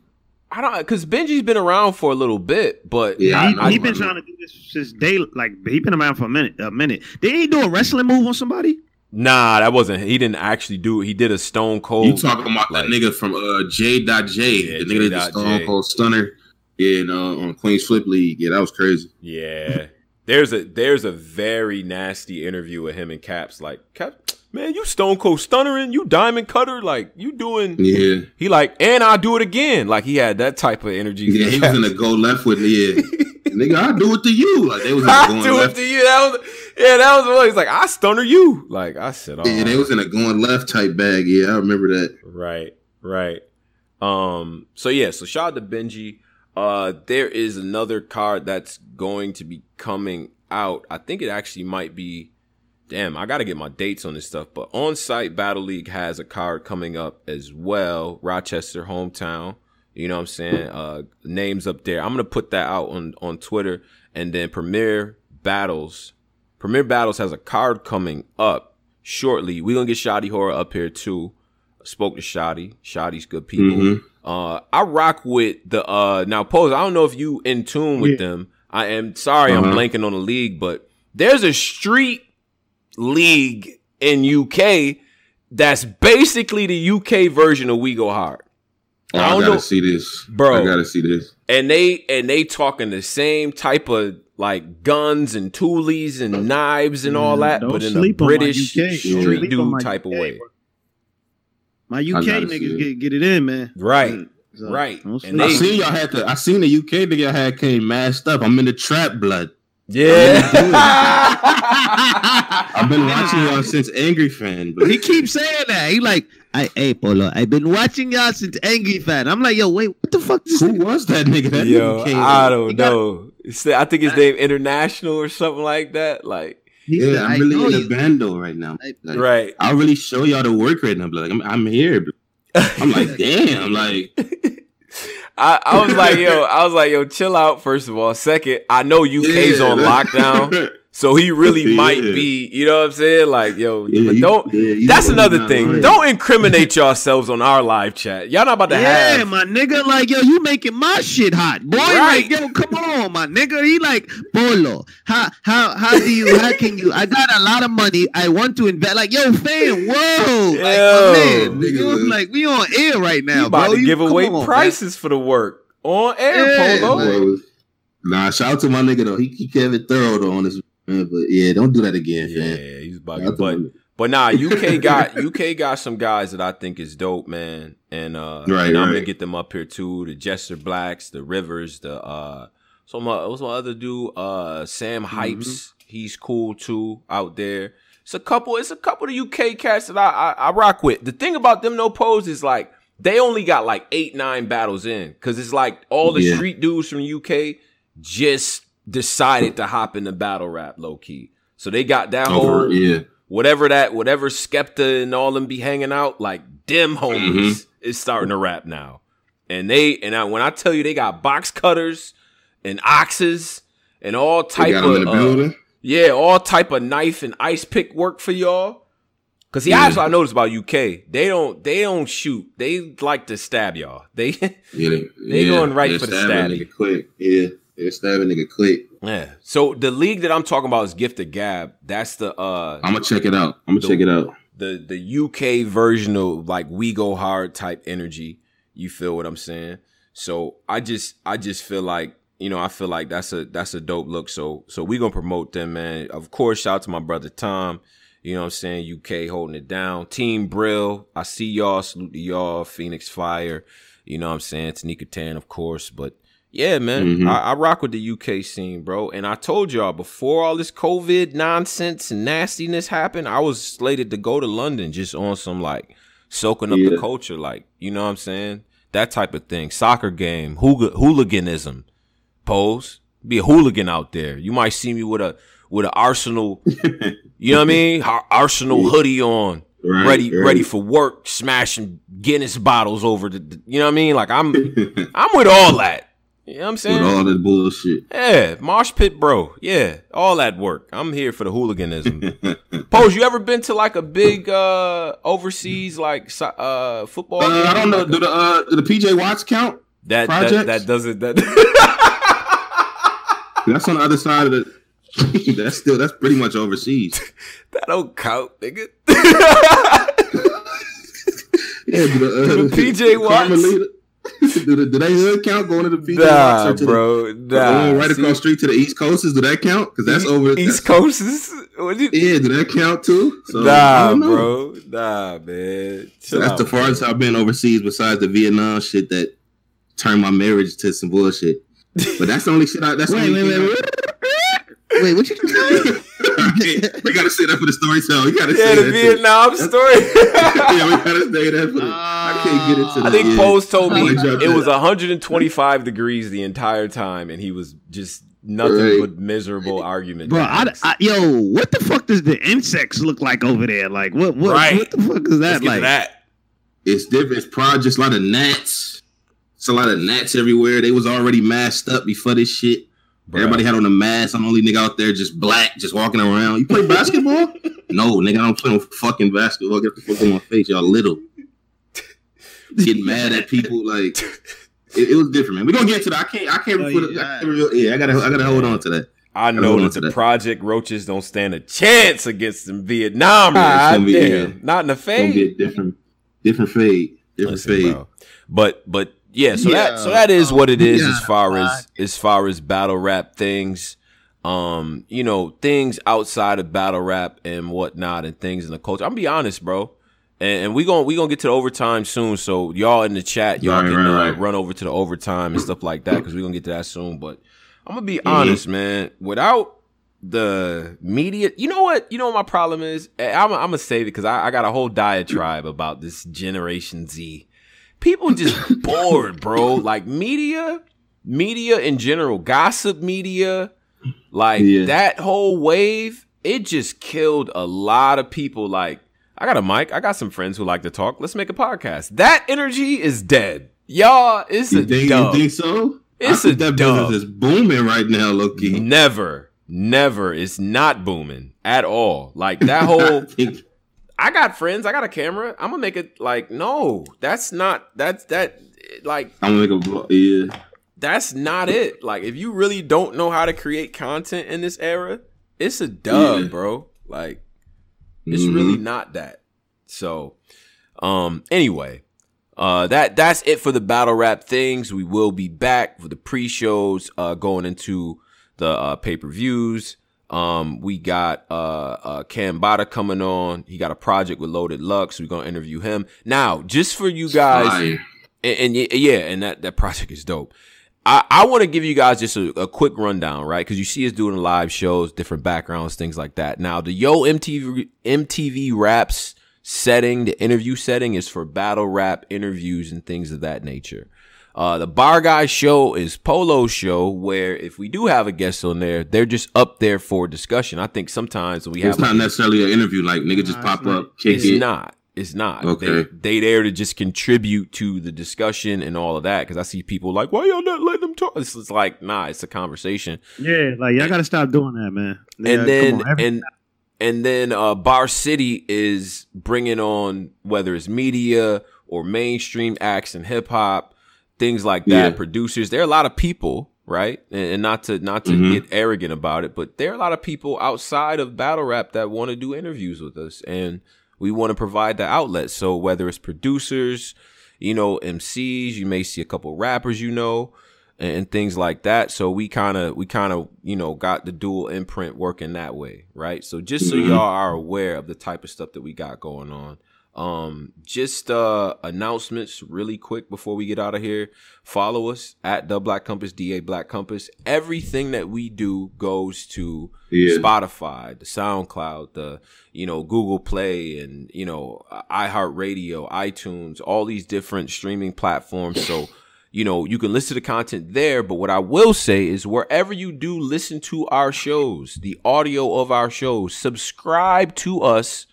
I don't because Benji's been around for a little bit, but yeah, he, he been trying to do this since day. Like he been around for a minute. A minute. Did he do a wrestling move on somebody? Nah, that wasn't. He didn't actually do it. He did a Stone Cold. You talking about like, that nigga from uh J. J, yeah, the nigga that Stone Cold Stunner, yeah, and, uh, on Queens Flip League. Yeah, that was crazy. Yeah, there's a there's a very nasty interview with him and Caps. Like Cap, man, you Stone Cold Stunnering, you Diamond Cutter, like you doing. Yeah. He like, and I'll do it again. Like he had that type of energy. Yeah, he was gonna go left with me. Yeah. Nigga, I do it to you. Like they was I going do left. it to you. That was yeah, that was what he's like. I stunner you. Like I said, oh. yeah, they was in a going left type bag. Yeah, I remember that. Right, right. Um. So yeah. So shout out to Benji. Uh, there is another card that's going to be coming out. I think it actually might be damn, I got to get my dates on this stuff. But on site, Battle League has a card coming up as well. Rochester, hometown. You know what I'm saying? Uh, names up there. I'm gonna put that out on on Twitter, and then Premier Battles. Premier Battles has a card coming up shortly. We gonna get Shoddy Horror up here too. Spoke to Shoddy. Shoddy's good people. Mm-hmm. Uh, I rock with the uh now pose. I don't know if you in tune with yeah. them. I am sorry, uh-huh. I'm blanking on the league, but there's a street league in UK that's basically the UK version of We Go Hard. Oh, I, I, gotta know, see this, bro. I gotta see this. And they and they talking the same type of like guns and toolies and knives and all mm, that, but in a British street dude type UK, of way. My UK niggas get, get it in, man. Right. So, right. And I seen y'all had to. I seen the UK nigga had came masked up. I'm in the trap blood. Yeah. I've been watching y'all since Angry Fan. But he keeps saying that. He like, I hey Polo, I've been watching y'all since Angry Fan. I'm like, yo, wait, what the fuck? Who was that nigga? That yo, nigga I don't know. Got, I think his name International or something like that. Like. Yeah, said, I'm really in a bando right now. Like, right. I'll really show y'all the work right now. Like, I'm, I'm here. I'm like, damn. Like, I, I was like, yo, I was like, yo, chill out. First of all, second, I know UK's yeah. on lockdown. So he really yeah. might be, you know what I'm saying? Like, yo, yeah, but don't. Yeah, that's another thing. Right. Don't incriminate yourselves on our live chat. Y'all not about to yeah, have. my nigga. Like, yo, you making my shit hot, boy. Right. Like, yo, come on, my nigga. He like, Bolo. How how how do you? How can you? I got a lot of money. I want to invest. Like, yo, fam, whoa, yo, like, man, nigga, like we on air right now, about bro. to give you, away on, prices man. for the work on air, Polo. Nah, shout out to my nigga though. He he kept it thorough though on this but yeah, don't do that again, yeah, man. Yeah, he's bugging. But but nah, UK got UK got some guys that I think is dope, man. And uh right, and I'm gonna get them up here too. The Jester Blacks, the Rivers, the uh so my what's my other dude? Uh Sam. Hypes. Mm-hmm. He's cool too out there. It's a couple, it's a couple of UK cats that I, I, I rock with. The thing about them no pose is like they only got like eight, nine battles in. Cause it's like all the yeah. street dudes from UK just decided to hop into battle rap low key. So they got that Over, whole yeah. whatever that whatever Skepta and all them be hanging out like them homies mm-hmm. is starting to rap now. And they and I, when I tell you they got box cutters and oxes and all type of uh, yeah, all type of knife and ice pick work for y'all. Cause see, yeah. I noticed about UK. They don't they don't shoot. They like to stab y'all. They yeah, they, they yeah, going right for the stab. Quick, yeah. They stab a nigga quick. Yeah. So the league that I'm talking about is Gifted Gab. That's the uh I'm gonna check it out. I'm gonna the, check it out. The the UK version of like we go hard type energy. You feel what I'm saying? So I just I just feel like you know I feel like that's a that's a dope look. So so we gonna promote them, man. Of course, shout out to my brother Tom. You know what I'm saying? UK holding it down. Team Brill. I see y'all. Salute to y'all. Phoenix Fire. You know what I'm saying? Tanika Tan, of course. But yeah, man. Mm-hmm. I, I, rock with the UK scene, bro. And I told y'all before all this COVID nonsense and nastiness happened, I was slated to go to London just on some like soaking up yeah. the culture. Like, you know what I'm saying? that type of thing. Soccer game, hooliganism, pose. Be a hooligan out there. You might see me with a with an Arsenal, you know what I mean? Arsenal hoodie on, right, ready right. ready for work, smashing Guinness bottles over the, you know what I mean? Like I'm I'm with all that. You know what I'm saying? With all that bullshit. Yeah, Mosh Pit bro. Yeah, all that work. I'm here for the hooliganism. Pose, you ever been to like a big uh overseas like uh football? Uh, I don't know. Do the uh do the PJ Watts count? That that, that doesn't that That's on the other side of the that's still that's pretty much overseas. that don't count, nigga. yeah, the, uh, the PJ Watts do, the, do they hood count going to the PJ nah, bro? The, nah, right see? across street to the East Coast is do that count? Because that's over East Coast is yeah. Do that count too? So, nah, bro. Nah, man. So that's out, the farthest man. I've been overseas besides the Vietnam shit that turned my marriage to some bullshit. But that's the only shit. I, that's wait, wait, wait, wait. Wait, what you doing? we gotta say that for the storytelling. We gotta yeah, say the Vietnam too. story. yeah, we gotta say that for the. Uh, I can't get into that. I think Pose told me it was 125 degrees the entire time, and he was just nothing right. but miserable argument. Bro, I, I, yo, what the fuck does the insects look like over there? Like, what, what, right. what the fuck is that like? That. It's different. It's probably just a lot of gnats. It's a lot of gnats everywhere. They was already masked up before this shit. Bruh. Everybody had on a mask. I'm the only nigga out there just black, just walking around. You play basketball? no, nigga, I don't play no fucking basketball. Get the fuck on my face, y'all little. Getting mad at people like it, it, was different, man. We're gonna get to that. I can't I can't, oh, yeah. I can't yeah, I gotta I gotta hold on to that. I know that the that. Project Roaches don't stand a chance against them Vietnam. Ah, damn. Yeah. Not in the fade. different different fade. Different Listen, fade. Bro. But but yeah, so yeah, that so that is what it is yeah, as far as as far as battle rap things. Um, you know, things outside of battle rap and whatnot and things in the culture. I'm gonna be honest, bro. And, and we gonna we gonna get to the overtime soon. So y'all in the chat, y'all right, can right, uh, right. run over to the overtime and stuff like that because we're gonna get to that soon. But I'm gonna be mm-hmm. honest, man. Without the media, you know what? You know what my problem is? I'm, I'm gonna save it because I, I got a whole diatribe about this Generation Z people just bored, bro. Like media, media in general, gossip media, like yeah. that whole wave, it just killed a lot of people. Like, I got a mic, I got some friends who like to talk. Let's make a podcast. That energy is dead. Y'all, it's you a think, dub. You think so? It's a that dub. business is booming right now, Loki. Never, never. It's not booming at all. Like that whole I got friends. I got a camera. I'm gonna make it like no. That's not. That's that. Like I'm gonna make a vlog. Yeah. That's not it. Like if you really don't know how to create content in this era, it's a dub, yeah. bro. Like it's mm-hmm. really not that. So, um. Anyway, uh, that that's it for the battle rap things. We will be back for the pre shows. Uh, going into the uh, pay per views. Um, we got uh, uh Cam Bada coming on. He got a project with Loaded Lux. We're gonna interview him now. Just for you guys, and, and, yeah, and that that project is dope. I, I want to give you guys just a, a quick rundown, right? Because you see us doing live shows, different backgrounds, things like that. Now, the Yo MTV MTV Raps setting, the interview setting, is for battle rap interviews and things of that nature. Uh, the Bar Guy show is Polo's show, where if we do have a guest on there, they're just up there for discussion. I think sometimes we have. It's not necessarily an interview, like nigga just pop up, kick it's it. not. It's not. Okay. They, they there to just contribute to the discussion and all of that. Because I see people like, why y'all not letting them talk? It's, it's like, nah, it's a conversation. Yeah, like y'all got to stop doing that, man. Yeah, and then and and then uh, Bar City is bringing on whether it's media or mainstream acts and hip hop things like that. Yeah. Producers, there are a lot of people, right? And, and not to not to mm-hmm. get arrogant about it, but there are a lot of people outside of battle rap that want to do interviews with us, and we want to provide the outlet. So whether it's producers, you know, MCs, you may see a couple rappers, you know. And, and things like that. So we kind of, we kind of, you know, got the dual imprint working that way, right? So just so mm-hmm. y'all are aware of the type of stuff that we got going on. Um, just uh announcements really quick before we get out of here. Follow us at the Black Compass, DA Black Compass. Everything that we do goes to yeah. Spotify, the SoundCloud, the you know Google Play, and you know iHeartRadio, iTunes, all these different streaming platforms. So you know, you can listen to the content there. But what I will say is wherever you do listen to our shows, the audio of our shows, subscribe to us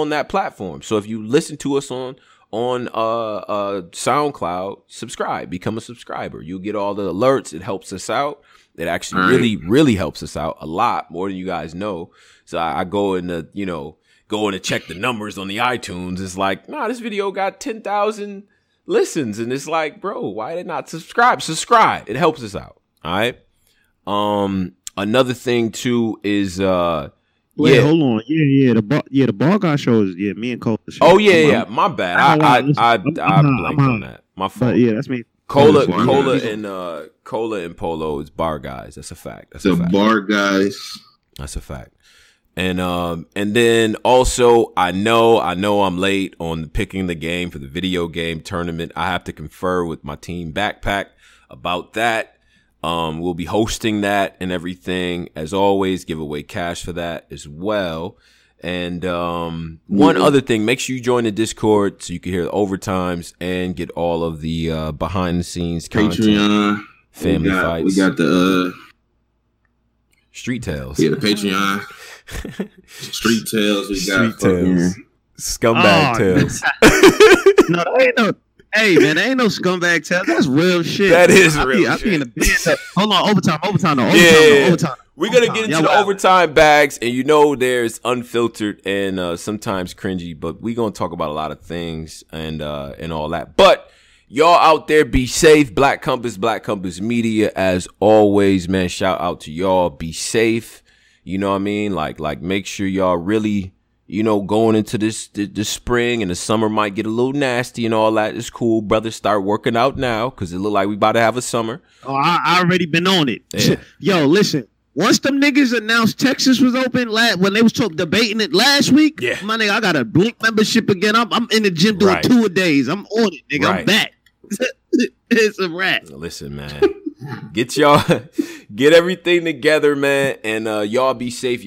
on that platform. So if you listen to us on on uh, uh, SoundCloud, subscribe, become a subscriber. You'll get all the alerts. It helps us out. It actually really, really helps us out a lot more than you guys know. So I, I go in the, you know, going to check the numbers on the iTunes. It's like, nah, this video got 10,000 listens. And it's like, bro, why did not subscribe? Subscribe. It helps us out. All right. Um, another thing too is, uh, Wait, yeah. hold on. Yeah, yeah. The bar, yeah, the bar guy shows. Yeah, me and Cole. Oh yeah, yeah. My bad. I I I, I, I blanked on that. My fault. But yeah, that's me. Cola, Cola, and uh, Cola and Polo is bar guys. That's a fact. That's the a fact. bar guys. That's a fact. And um and then also I know I know I'm late on picking the game for the video game tournament. I have to confer with my team backpack about that. Um, we'll be hosting that and everything. As always, give away cash for that as well. And um, one other thing, make sure you join the Discord so you can hear the overtimes and get all of the uh, behind the scenes Patreon family we got, fights. We got the uh, Street Tales. Yeah, the Patreon. Street Tales. We got Street Tales. Scumbag oh, Tales. no, that ain't no Hey man, ain't no scumbag tell. That's real shit. That is I real. Be, I be in the bed. Hold on, overtime, overtime, no, overtime, yeah, no, overtime. We're gonna get into the overtime bags, and you know there's unfiltered and uh, sometimes cringy, but we're gonna talk about a lot of things and uh, and all that. But y'all out there, be safe. Black Compass, Black Compass Media, as always, man. Shout out to y'all. Be safe. You know what I mean? Like like make sure y'all really you know, going into this the, spring and the summer might get a little nasty and all that. It's cool, brother. Start working out now because it look like we about to have a summer. Oh, I, I already been on it. Yeah. Yo, listen. Once them niggas announced Texas was open, last, when they was debating it last week, yeah. my nigga, I got a blink membership again. I'm, I'm in the gym doing right. two a days. I'm on it, nigga. Right. I'm back. it's a wrap. Listen, man. get y'all, get everything together, man, and uh, y'all be safe.